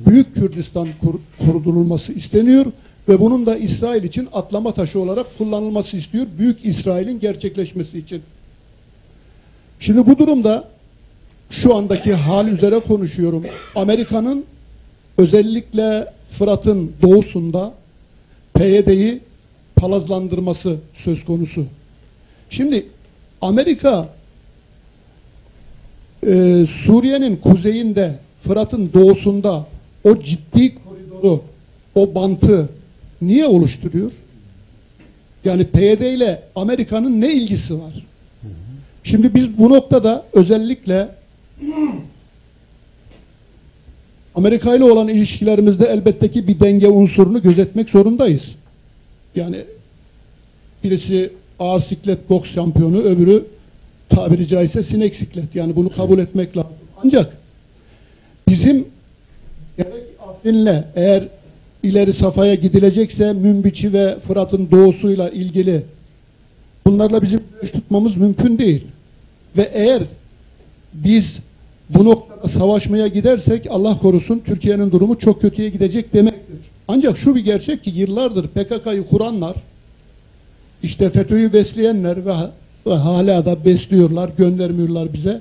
Büyük Kürdistan kur, kurdurulması isteniyor ve bunun da İsrail için atlama taşı olarak kullanılması istiyor. Büyük İsrail'in gerçekleşmesi için. Şimdi bu durumda şu andaki hal üzere konuşuyorum. Amerika'nın özellikle Fırat'ın doğusunda PYD'yi palazlandırması söz konusu. Şimdi Amerika e, Suriye'nin kuzeyinde Fırat'ın doğusunda o ciddi koridoru, o bantı niye oluşturuyor? Yani PYD ile Amerika'nın ne ilgisi var? Şimdi biz bu noktada özellikle Amerika ile olan ilişkilerimizde elbette ki bir denge unsurunu gözetmek zorundayız. Yani birisi ağır siklet boks şampiyonu, öbürü tabiri caizse sinek siklet. Yani bunu kabul etmek lazım. Ancak bizim gerek Afrin'le eğer ileri safhaya gidilecekse Münbiç'i ve Fırat'ın doğusuyla ilgili bunlarla bizim görüş tutmamız mümkün değil. Ve eğer biz bu noktada savaşmaya gidersek Allah korusun Türkiye'nin durumu çok kötüye gidecek demektir. Ancak şu bir gerçek ki yıllardır PKK'yı kuranlar işte FETÖ'yü besleyenler ve, ve hala da besliyorlar, göndermiyorlar bize.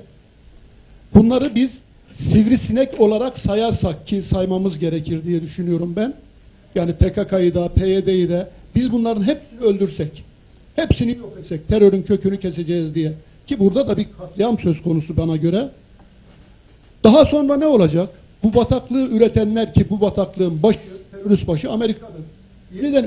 Bunları biz sivrisinek olarak sayarsak ki saymamız gerekir diye düşünüyorum ben. Yani PKK'yı da PYD'yi de biz bunların hepsini öldürsek, hepsini yok etsek, terörün kökünü keseceğiz diye. Ki burada da bir katliam söz konusu bana göre. Daha sonra ne olacak? Bu bataklığı üretenler ki bu bataklığın başı, terörist başı Amerika'dır. Yeniden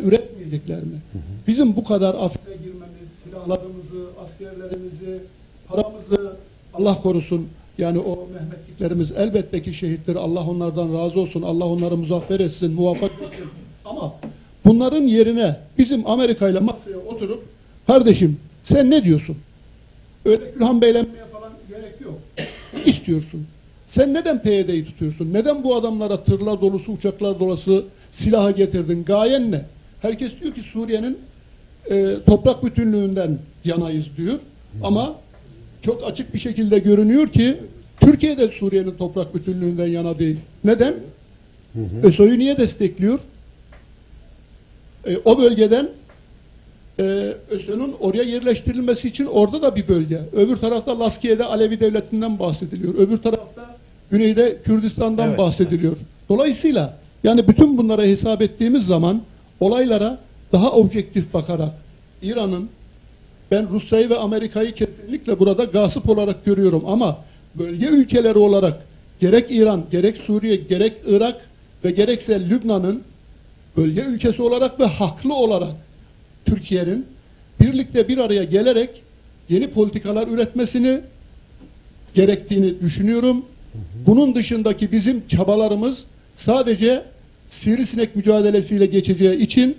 üretmeyecekler mi? Bizim bu kadar Afrika'ya girmemiz, silahlarımızı, askerlerimizi, paramızı Allah korusun yani o Mehmetçiklerimiz elbette ki şehittir. Allah onlardan razı olsun. Allah onları muzaffer etsin, muvaffak etsin. Ama bunların yerine bizim Amerika ile masaya oturup kardeşim sen ne diyorsun? Öyle külhan beylenmeye falan gerek yok. Ne istiyorsun? Sen neden PYD'yi tutuyorsun? Neden bu adamlara tırlar dolusu, uçaklar dolusu silahı getirdin? Gayen ne? Herkes diyor ki Suriye'nin e, toprak bütünlüğünden yanayız diyor. Ama çok açık bir şekilde görünüyor ki Türkiye de Suriye'nin toprak bütünlüğünden yana değil. Neden? ÖSO'yu niye destekliyor? E, o bölgeden e, ÖSO'nun oraya yerleştirilmesi için orada da bir bölge. Öbür tarafta Laskiye'de Alevi devletinden bahsediliyor. Öbür tarafta güneyde Kürdistan'dan Evet. bahsediliyor. Dolayısıyla yani bütün bunlara hesap ettiğimiz zaman olaylara daha objektif bakarak İran'ın ben Rusya'yı ve Amerika'yı kesinlikle burada gasip olarak görüyorum ama bölge ülkeleri olarak gerek İran, gerek Suriye, gerek Irak ve gerekse Lübnan'ın bölge ülkesi olarak ve haklı olarak Türkiye'nin birlikte bir araya gelerek yeni politikalar üretmesini gerektiğini düşünüyorum. Bunun dışındaki bizim çabalarımız sadece sivrisinek mücadelesiyle geçeceği için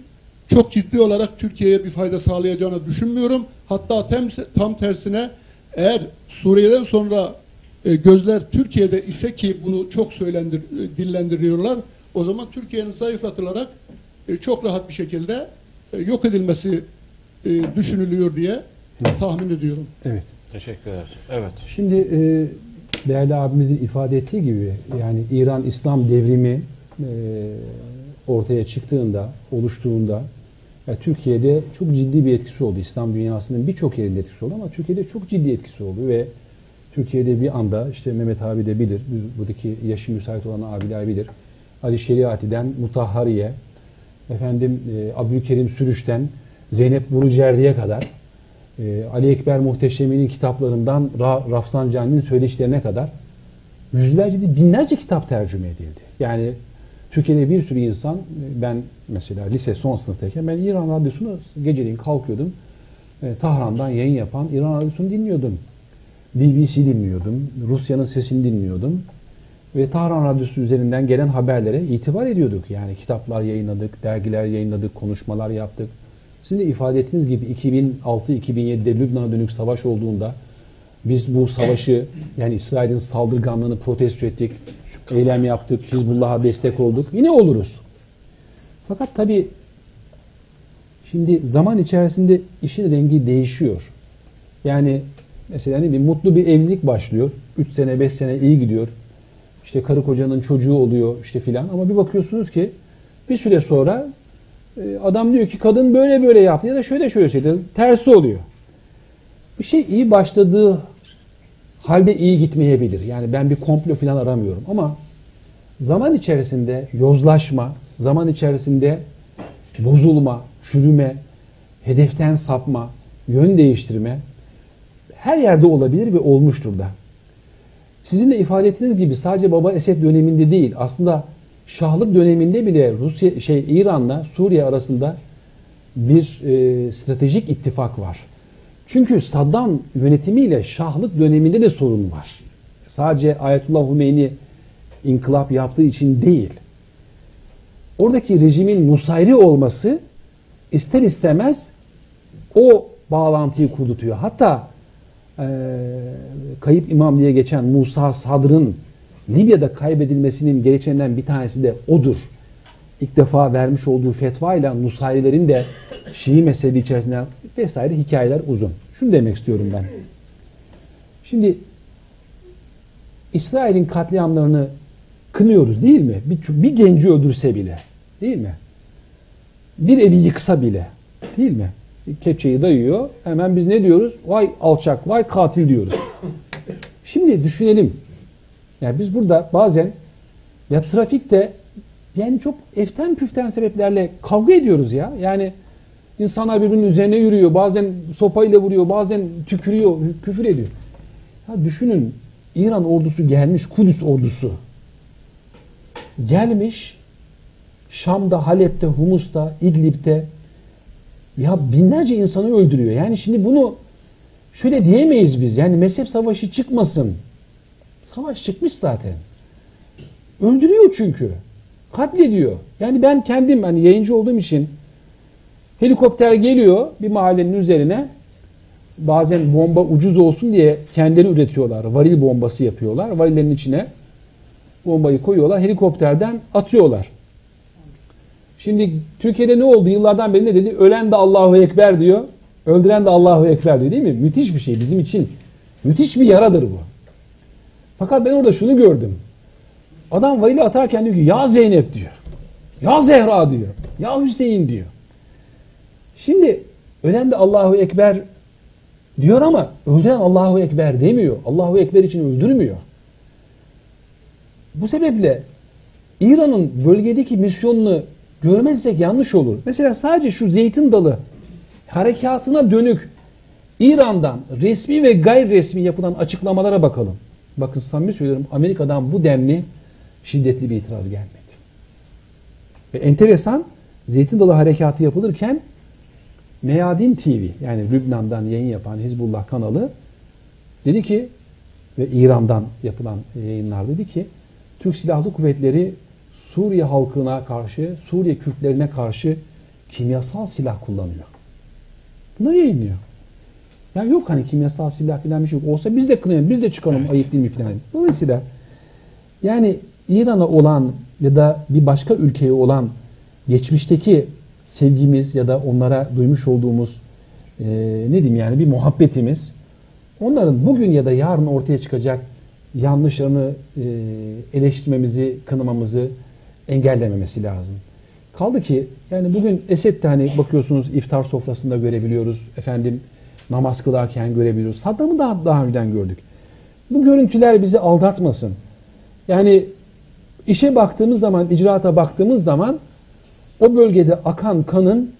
çok ciddi olarak Türkiye'ye bir fayda sağlayacağını düşünmüyorum. Hatta tem, tam tersine eğer Suriye'den sonra e, gözler Türkiye'de ise ki bunu çok söylendir, e, dillendiriyorlar. O zaman Türkiye'nin zayıflatılarak e, çok rahat bir şekilde e, yok edilmesi e, düşünülüyor diye tahmin ediyorum. Evet. Teşekkür ederiz. Evet. Şimdi e, değerli abimizin ifade ettiği gibi yani İran İslam devrimi e, ortaya çıktığında, oluştuğunda ya Türkiye'de çok ciddi bir etkisi oldu. İslam dünyasının birçok yerinde etkisi oldu ama Türkiye'de çok ciddi etkisi oldu ve Türkiye'de bir anda işte Mehmet abi de bilir, buradaki yaşı müsait olan abiler bilir. Ali Şeriati'den Mutahhariye, efendim e, Abdülkerim Sürüş'ten Zeynep Burucerdi'ye kadar e, Ali Ekber Muhteşemi'nin kitaplarından Ra Rafsan Cani'nin söyleşilerine kadar yüzlerce değil binlerce kitap tercüme edildi. Yani Türkiye'de bir sürü insan ben mesela lise son sınıftayken ben İran Radyosu'nu geceleyin kalkıyordum. E, Tahran'dan yayın yapan İran Radyosu'nu dinliyordum. BBC dinliyordum. Rusya'nın sesini dinliyordum. Ve Tahran Radyosu üzerinden gelen haberlere itibar ediyorduk. Yani kitaplar yayınladık, dergiler yayınladık, konuşmalar yaptık. Sizin de ifade ettiğiniz gibi 2006-2007'de Lübnan'a dönük savaş olduğunda biz bu savaşı yani İsrail'in saldırganlığını protesto ettik, eylem yaptık, Hizbullah'a destek olduk. Yine oluruz. Fakat tabii şimdi zaman içerisinde işin rengi değişiyor. Yani mesela ne bileyim mutlu bir evlilik başlıyor. 3 sene 5 sene iyi gidiyor. İşte karı kocanın çocuğu oluyor işte filan ama bir bakıyorsunuz ki bir süre sonra e, adam diyor ki kadın böyle böyle yaptı ya da şöyle şöyle söyledi. Tersi oluyor. Bir şey iyi başladığı halde iyi gitmeyebilir. Yani ben bir komplo falan aramıyorum ama zaman içerisinde yozlaşma, zaman içerisinde bozulma, çürüme, hedeften sapma, yön değiştirme her yerde olabilir ve olmuştur da. Sizin de ifade ettiğiniz gibi sadece Baba Esed döneminde değil, aslında Şahlık döneminde bile Rusya şey İran'la Suriye arasında bir e, stratejik ittifak var. Çünkü Saddam yönetimiyle Şahlık döneminde de sorun var. Sadece Ayetullah Hümeyni inkılap yaptığı için değil. Oradaki rejimin Nusayri olması ister istemez o bağlantıyı kurdutuyor. Hatta e, kayıp imam diye geçen Musa Sadr'ın Libya'da kaybedilmesinin gerekçelerinden bir tanesi de odur. İlk defa vermiş olduğu fetva ile Nusayrilerin de Şii mezhebi içerisinde vesaire hikayeler uzun. Şunu demek istiyorum ben. Şimdi İsrail'in katliamlarını kınıyoruz değil mi? Bir, bir genci öldürse bile. Değil mi? Bir evi yıksa bile. Değil mi? Kepçeyi dayıyor. Hemen biz ne diyoruz? Vay alçak, vay katil diyoruz. Şimdi düşünelim. Yani biz burada bazen ya trafikte yani çok eften püften sebeplerle kavga ediyoruz ya. Yani insanlar birbirinin üzerine yürüyor. Bazen sopayla vuruyor, bazen tükürüyor, küfür ediyor. Ya düşünün İran ordusu gelmiş, Kudüs ordusu. Gelmiş Şam'da, Halep'te, Humus'ta, İdlib'te ya binlerce insanı öldürüyor. Yani şimdi bunu şöyle diyemeyiz biz. Yani mezhep savaşı çıkmasın. Savaş çıkmış zaten. Öldürüyor çünkü. Katlediyor. Yani ben kendim hani yayıncı olduğum için helikopter geliyor bir mahallenin üzerine. Bazen bomba ucuz olsun diye kendileri üretiyorlar. Varil bombası yapıyorlar. Varillerin içine bombayı koyuyorlar. Helikopterden atıyorlar. Şimdi Türkiye'de ne oldu? Yıllardan beri ne dedi? Ölen de Allahu Ekber diyor. Öldüren de Allahu Ekber diyor değil mi? Müthiş bir şey bizim için. Müthiş bir yaradır bu. Fakat ben orada şunu gördüm. Adam varili atarken diyor ki ya Zeynep diyor. Ya Zehra diyor. Ya Hüseyin diyor. Şimdi de Allahu Ekber diyor ama öldüren Allahu Ekber demiyor. Allahu Ekber için öldürmüyor. Bu sebeple İran'ın bölgedeki misyonunu görmezsek yanlış olur. Mesela sadece şu zeytin dalı harekatına dönük İran'dan resmi ve gayri resmi yapılan açıklamalara bakalım. Bakın samimi söylüyorum Amerika'dan bu denli şiddetli bir itiraz gelmedi. Ve enteresan Zeytin Dalı Harekatı yapılırken Meyadin TV yani Lübnan'dan yayın yapan Hizbullah kanalı dedi ki ve İran'dan yapılan yayınlar dedi ki Türk Silahlı Kuvvetleri Suriye halkına karşı, Suriye Kürtlerine karşı kimyasal silah kullanıyor. Bunu yayınlıyor. Ya yok hani kimyasal silah falan bir şey yok. Olsa biz de kınayalım, biz de çıkalım evet. ayıp değil mi falan. Dolayısıyla yani İran'a olan ya da bir başka ülkeye olan geçmişteki sevgimiz ya da onlara duymuş olduğumuz e, ne diyeyim yani bir muhabbetimiz onların bugün ya da yarın ortaya çıkacak yanlışlarını e, eleştirmemizi, kınamamızı engellememesi lazım. Kaldı ki yani bugün Esed hani bakıyorsunuz iftar sofrasında görebiliyoruz. Efendim namaz kılarken görebiliyoruz. Saddam'ı da daha önceden gördük. Bu görüntüler bizi aldatmasın. Yani işe baktığımız zaman, icraata baktığımız zaman o bölgede akan kanın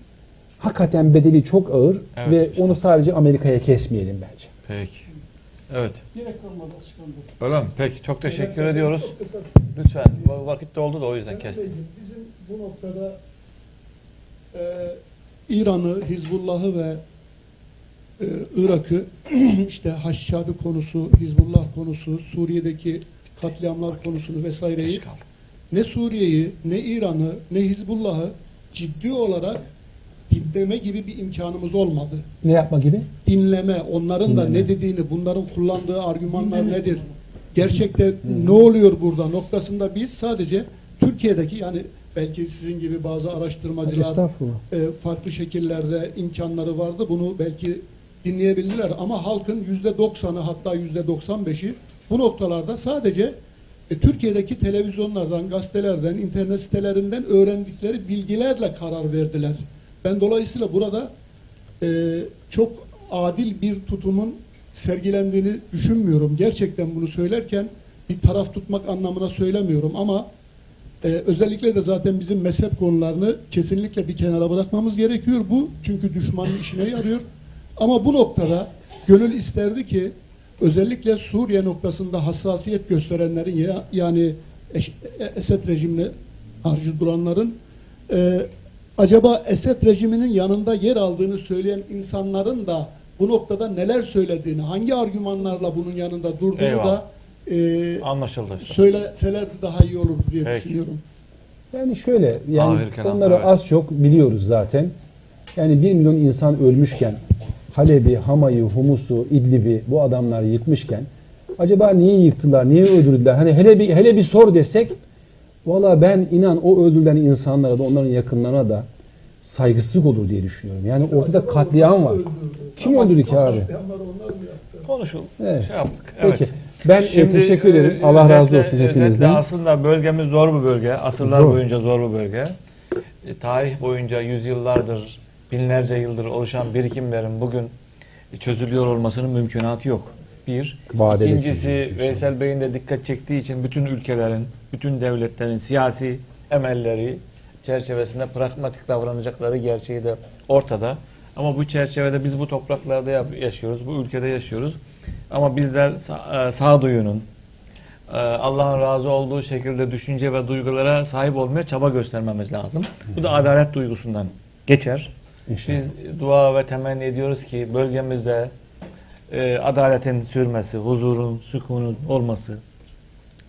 hakikaten bedeli çok ağır evet, ve işte. onu sadece Amerika'ya kesmeyelim bence. Peki. Evet. Direkt kalmadı açıklandı. Öyle mi? Peki çok teşekkür Direkt ediyoruz. Lütfen. Vakit de oldu da o yüzden kestim. Bizim bu noktada e, İran'ı, Hizbullah'ı ve e, Irak'ı [CLEARS THROAT] işte Haşşabi konusu, Hizbullah konusu, Suriye'deki katliamlar konusunu vesaireyi ne Suriye'yi, ne İran'ı, ne Hizbullah'ı ciddi olarak dinleme gibi bir imkanımız olmadı. Ne yapma gibi? Dinleme, onların dinleme. da ne dediğini, bunların kullandığı argümanlar dinleme. nedir? Gerçekte hmm. ne oluyor burada noktasında biz sadece Türkiye'deki yani belki sizin gibi bazı araştırmacılar e, farklı şekillerde imkanları vardı. Bunu belki dinleyebilirler ama halkın yüzde doksanı hatta yüzde doksan beşi bu noktalarda sadece e, Türkiye'deki televizyonlardan, gazetelerden, internet sitelerinden öğrendikleri bilgilerle karar verdiler. Ben dolayısıyla burada e, çok adil bir tutumun sergilendiğini düşünmüyorum. Gerçekten bunu söylerken bir taraf tutmak anlamına söylemiyorum ama Ee, özellikle de zaten bizim mezhep konularını kesinlikle bir kenara bırakmamız gerekiyor. Bu çünkü düşmanın işine yarıyor. Ama bu noktada gönül isterdi ki özellikle Suriye noktasında hassasiyet gösterenlerin ya, yani Eş- Esed rejimine karşı duranların e, acaba Esed rejiminin yanında yer aldığını söyleyen insanların da bu noktada neler söylediğini, hangi argümanlarla bunun yanında durduğunu Eyvallah. da e, Anlaşıldı. söyleseler daha iyi olur diye Peki. düşünüyorum. Yani şöyle yani kelam, onları evet. az çok biliyoruz zaten. Yani 1 milyon insan ölmüşken Halep'i, Hamay'ı, Humus'u, İdlib'i bu adamlar yıkmışken acaba niye yıktılar, niye öldürdüler? Hani hele bir hele bir sor desek valla ben inan o öldürülen insanlara da onların yakınlarına da saygısızlık olur diye düşünüyorum. Yani ortada katliam var. Kim öldürdü ki abi? Konuşul. Evet. Şey yaptık. Peki. Evet. Ben e, teşekkür ederim. e, Allah razı olsun hepinizden. aslında bölgemiz zor bir bölge. Asırlar Zor. boyunca zor bir bölge. E, tarih boyunca yüzyıllardır, binlerce yıldır oluşan birikimlerin bugün çözülüyor olmasının mümkünatı yok. Bir. Vadeli İkincisi. Veysel Bey'in de dikkat çektiği için bütün ülkelerin, bütün devletlerin siyasi emelleri çerçevesinde pragmatik davranacakları gerçeği de ortada. Ama bu çerçevede biz bu topraklarda yaşıyoruz, bu ülkede yaşıyoruz. Ama bizler sa- e, sağduyunun, e, Allah'ın razı olduğu şekilde düşünce ve duygulara sahip olmaya çaba göstermemiz lazım. Bu da adalet duygusundan geçer. İnşallah. Biz dua ve temenni ediyoruz ki bölgemizde e, adaletin sürmesi, huzurun, sükunun olması.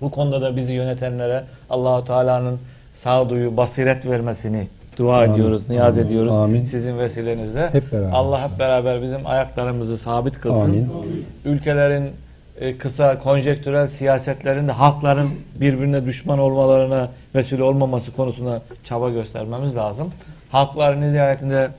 Bu konuda da bizi yönetenlere Allahu Teala'nın sağduyu, basiret vermesini dua Amin. ediyoruz, niyaz Amin. ediyoruz Amin. sizin vesilenizle. Hep beraber. Allah hep beraber bizim ayaklarımızı sabit kılsın. Amin. Ülkelerin e, kısa konjektürel siyasetlerin de halkların birbirine düşman olmalarına vesile olmaması konusunda çaba göstermemiz lazım. Halklar nihayetinde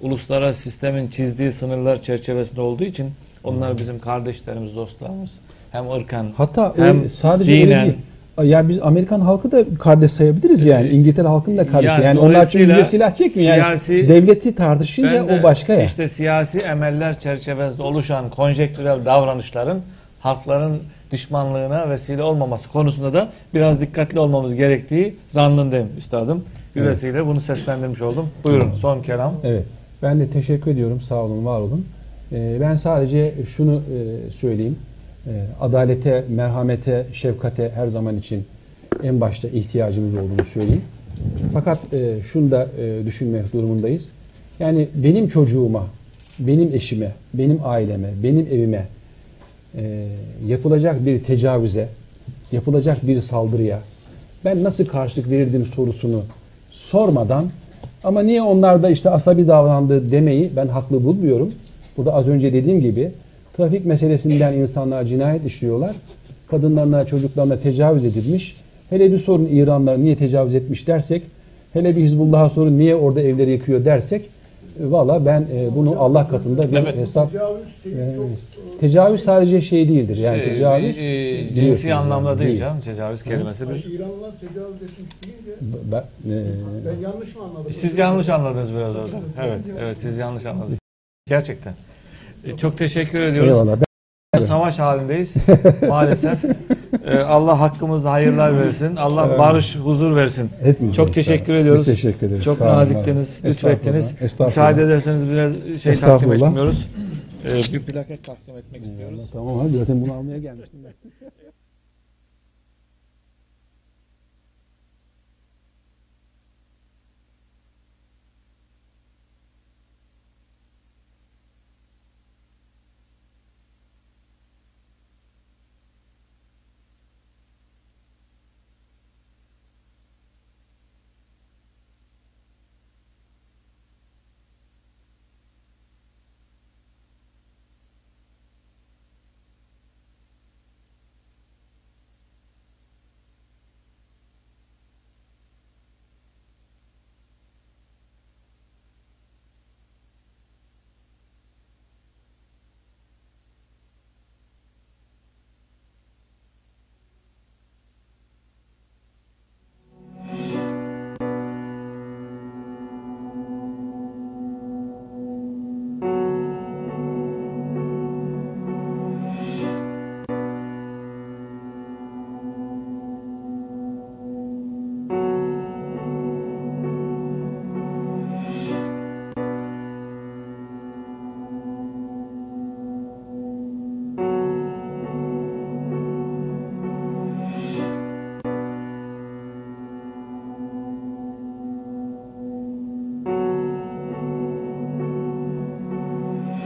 uluslararası sistemin çizdiği sınırlar çerçevesinde olduğu için onlar bizim kardeşlerimiz, dostlarımız. Hem ırkan Hatta hem öyle, sadece öyle dinen. değil. Ya biz Amerikan halkı da kardeş sayabiliriz yani. İngiltere halkının da kardeşi. Yani Yani, onlar için dolayısıyla bize silah çekmiyor. Yani siyasi- devleti tartışınca de o başka ya. İşte siyasi emeller çerçevesinde oluşan konjektürel davranışların halkların düşmanlığına vesile olmaması konusunda da biraz dikkatli olmamız gerektiği zannındayım üstadım. Bir Evet. vesile bunu seslendirmiş oldum. Buyurun son kelam. Evet. Ben de teşekkür ediyorum. Sağ olun, var olun. Ee, ben sadece şunu e, söyleyeyim. Ee, adalete, merhamete, şefkate her zaman için en başta ihtiyacımız olduğunu söyleyeyim. Fakat e, şunu da e, düşünmek durumundayız. Yani benim çocuğuma, benim eşime, benim aileme, benim evime yapılacak bir tecavüze, yapılacak bir saldırıya ben nasıl karşılık verirdim sorusunu sormadan ama niye onlar da işte asabi davrandı demeyi ben haklı bulmuyorum. Burada az önce dediğim gibi trafik meselesinden insanlar cinayet işliyorlar. Kadınlarına, çocuklarına tecavüz edilmiş. Hele bir sorun İranlar niye tecavüz etmiş dersek, hele bir Hizbullah'a sorun niye orada evleri yıkıyor dersek, valla ben e, bunu Allah katında bir Evet. hesap Tecavüz çok tecavüz sadece şey değildir. Yani Şey, tecavüz e, e, cinsi anlamda değil, değil. canım. Tecavüz kelimesi bir. İranlılar tecavüz etmiş deyince Ben, e, ben yanlış mı anladım? Siz yanlış anladınız biraz orada. Evet, evet siz yanlış anladınız. Gerçekten. E, Çok teşekkür ediyoruz. eyvallah. Savaş halindeyiz [LAUGHS] maalesef. Ee, Allah hakkımızda hayırlar versin. Allah barış, huzur versin. Hepimiz Çok teşekkür ediyoruz. Biz teşekkür ederiz. Çok Sağ olun, naziktiniz, lütfettiniz. Estağfurullah, estağfurullah. Müsaade ederseniz biraz şey takdim Estağfurullah. etmiyoruz. Ee, bir plaket takdim etmek istiyoruz. Tamam abi zaten bunu almaya gelmiştim ben.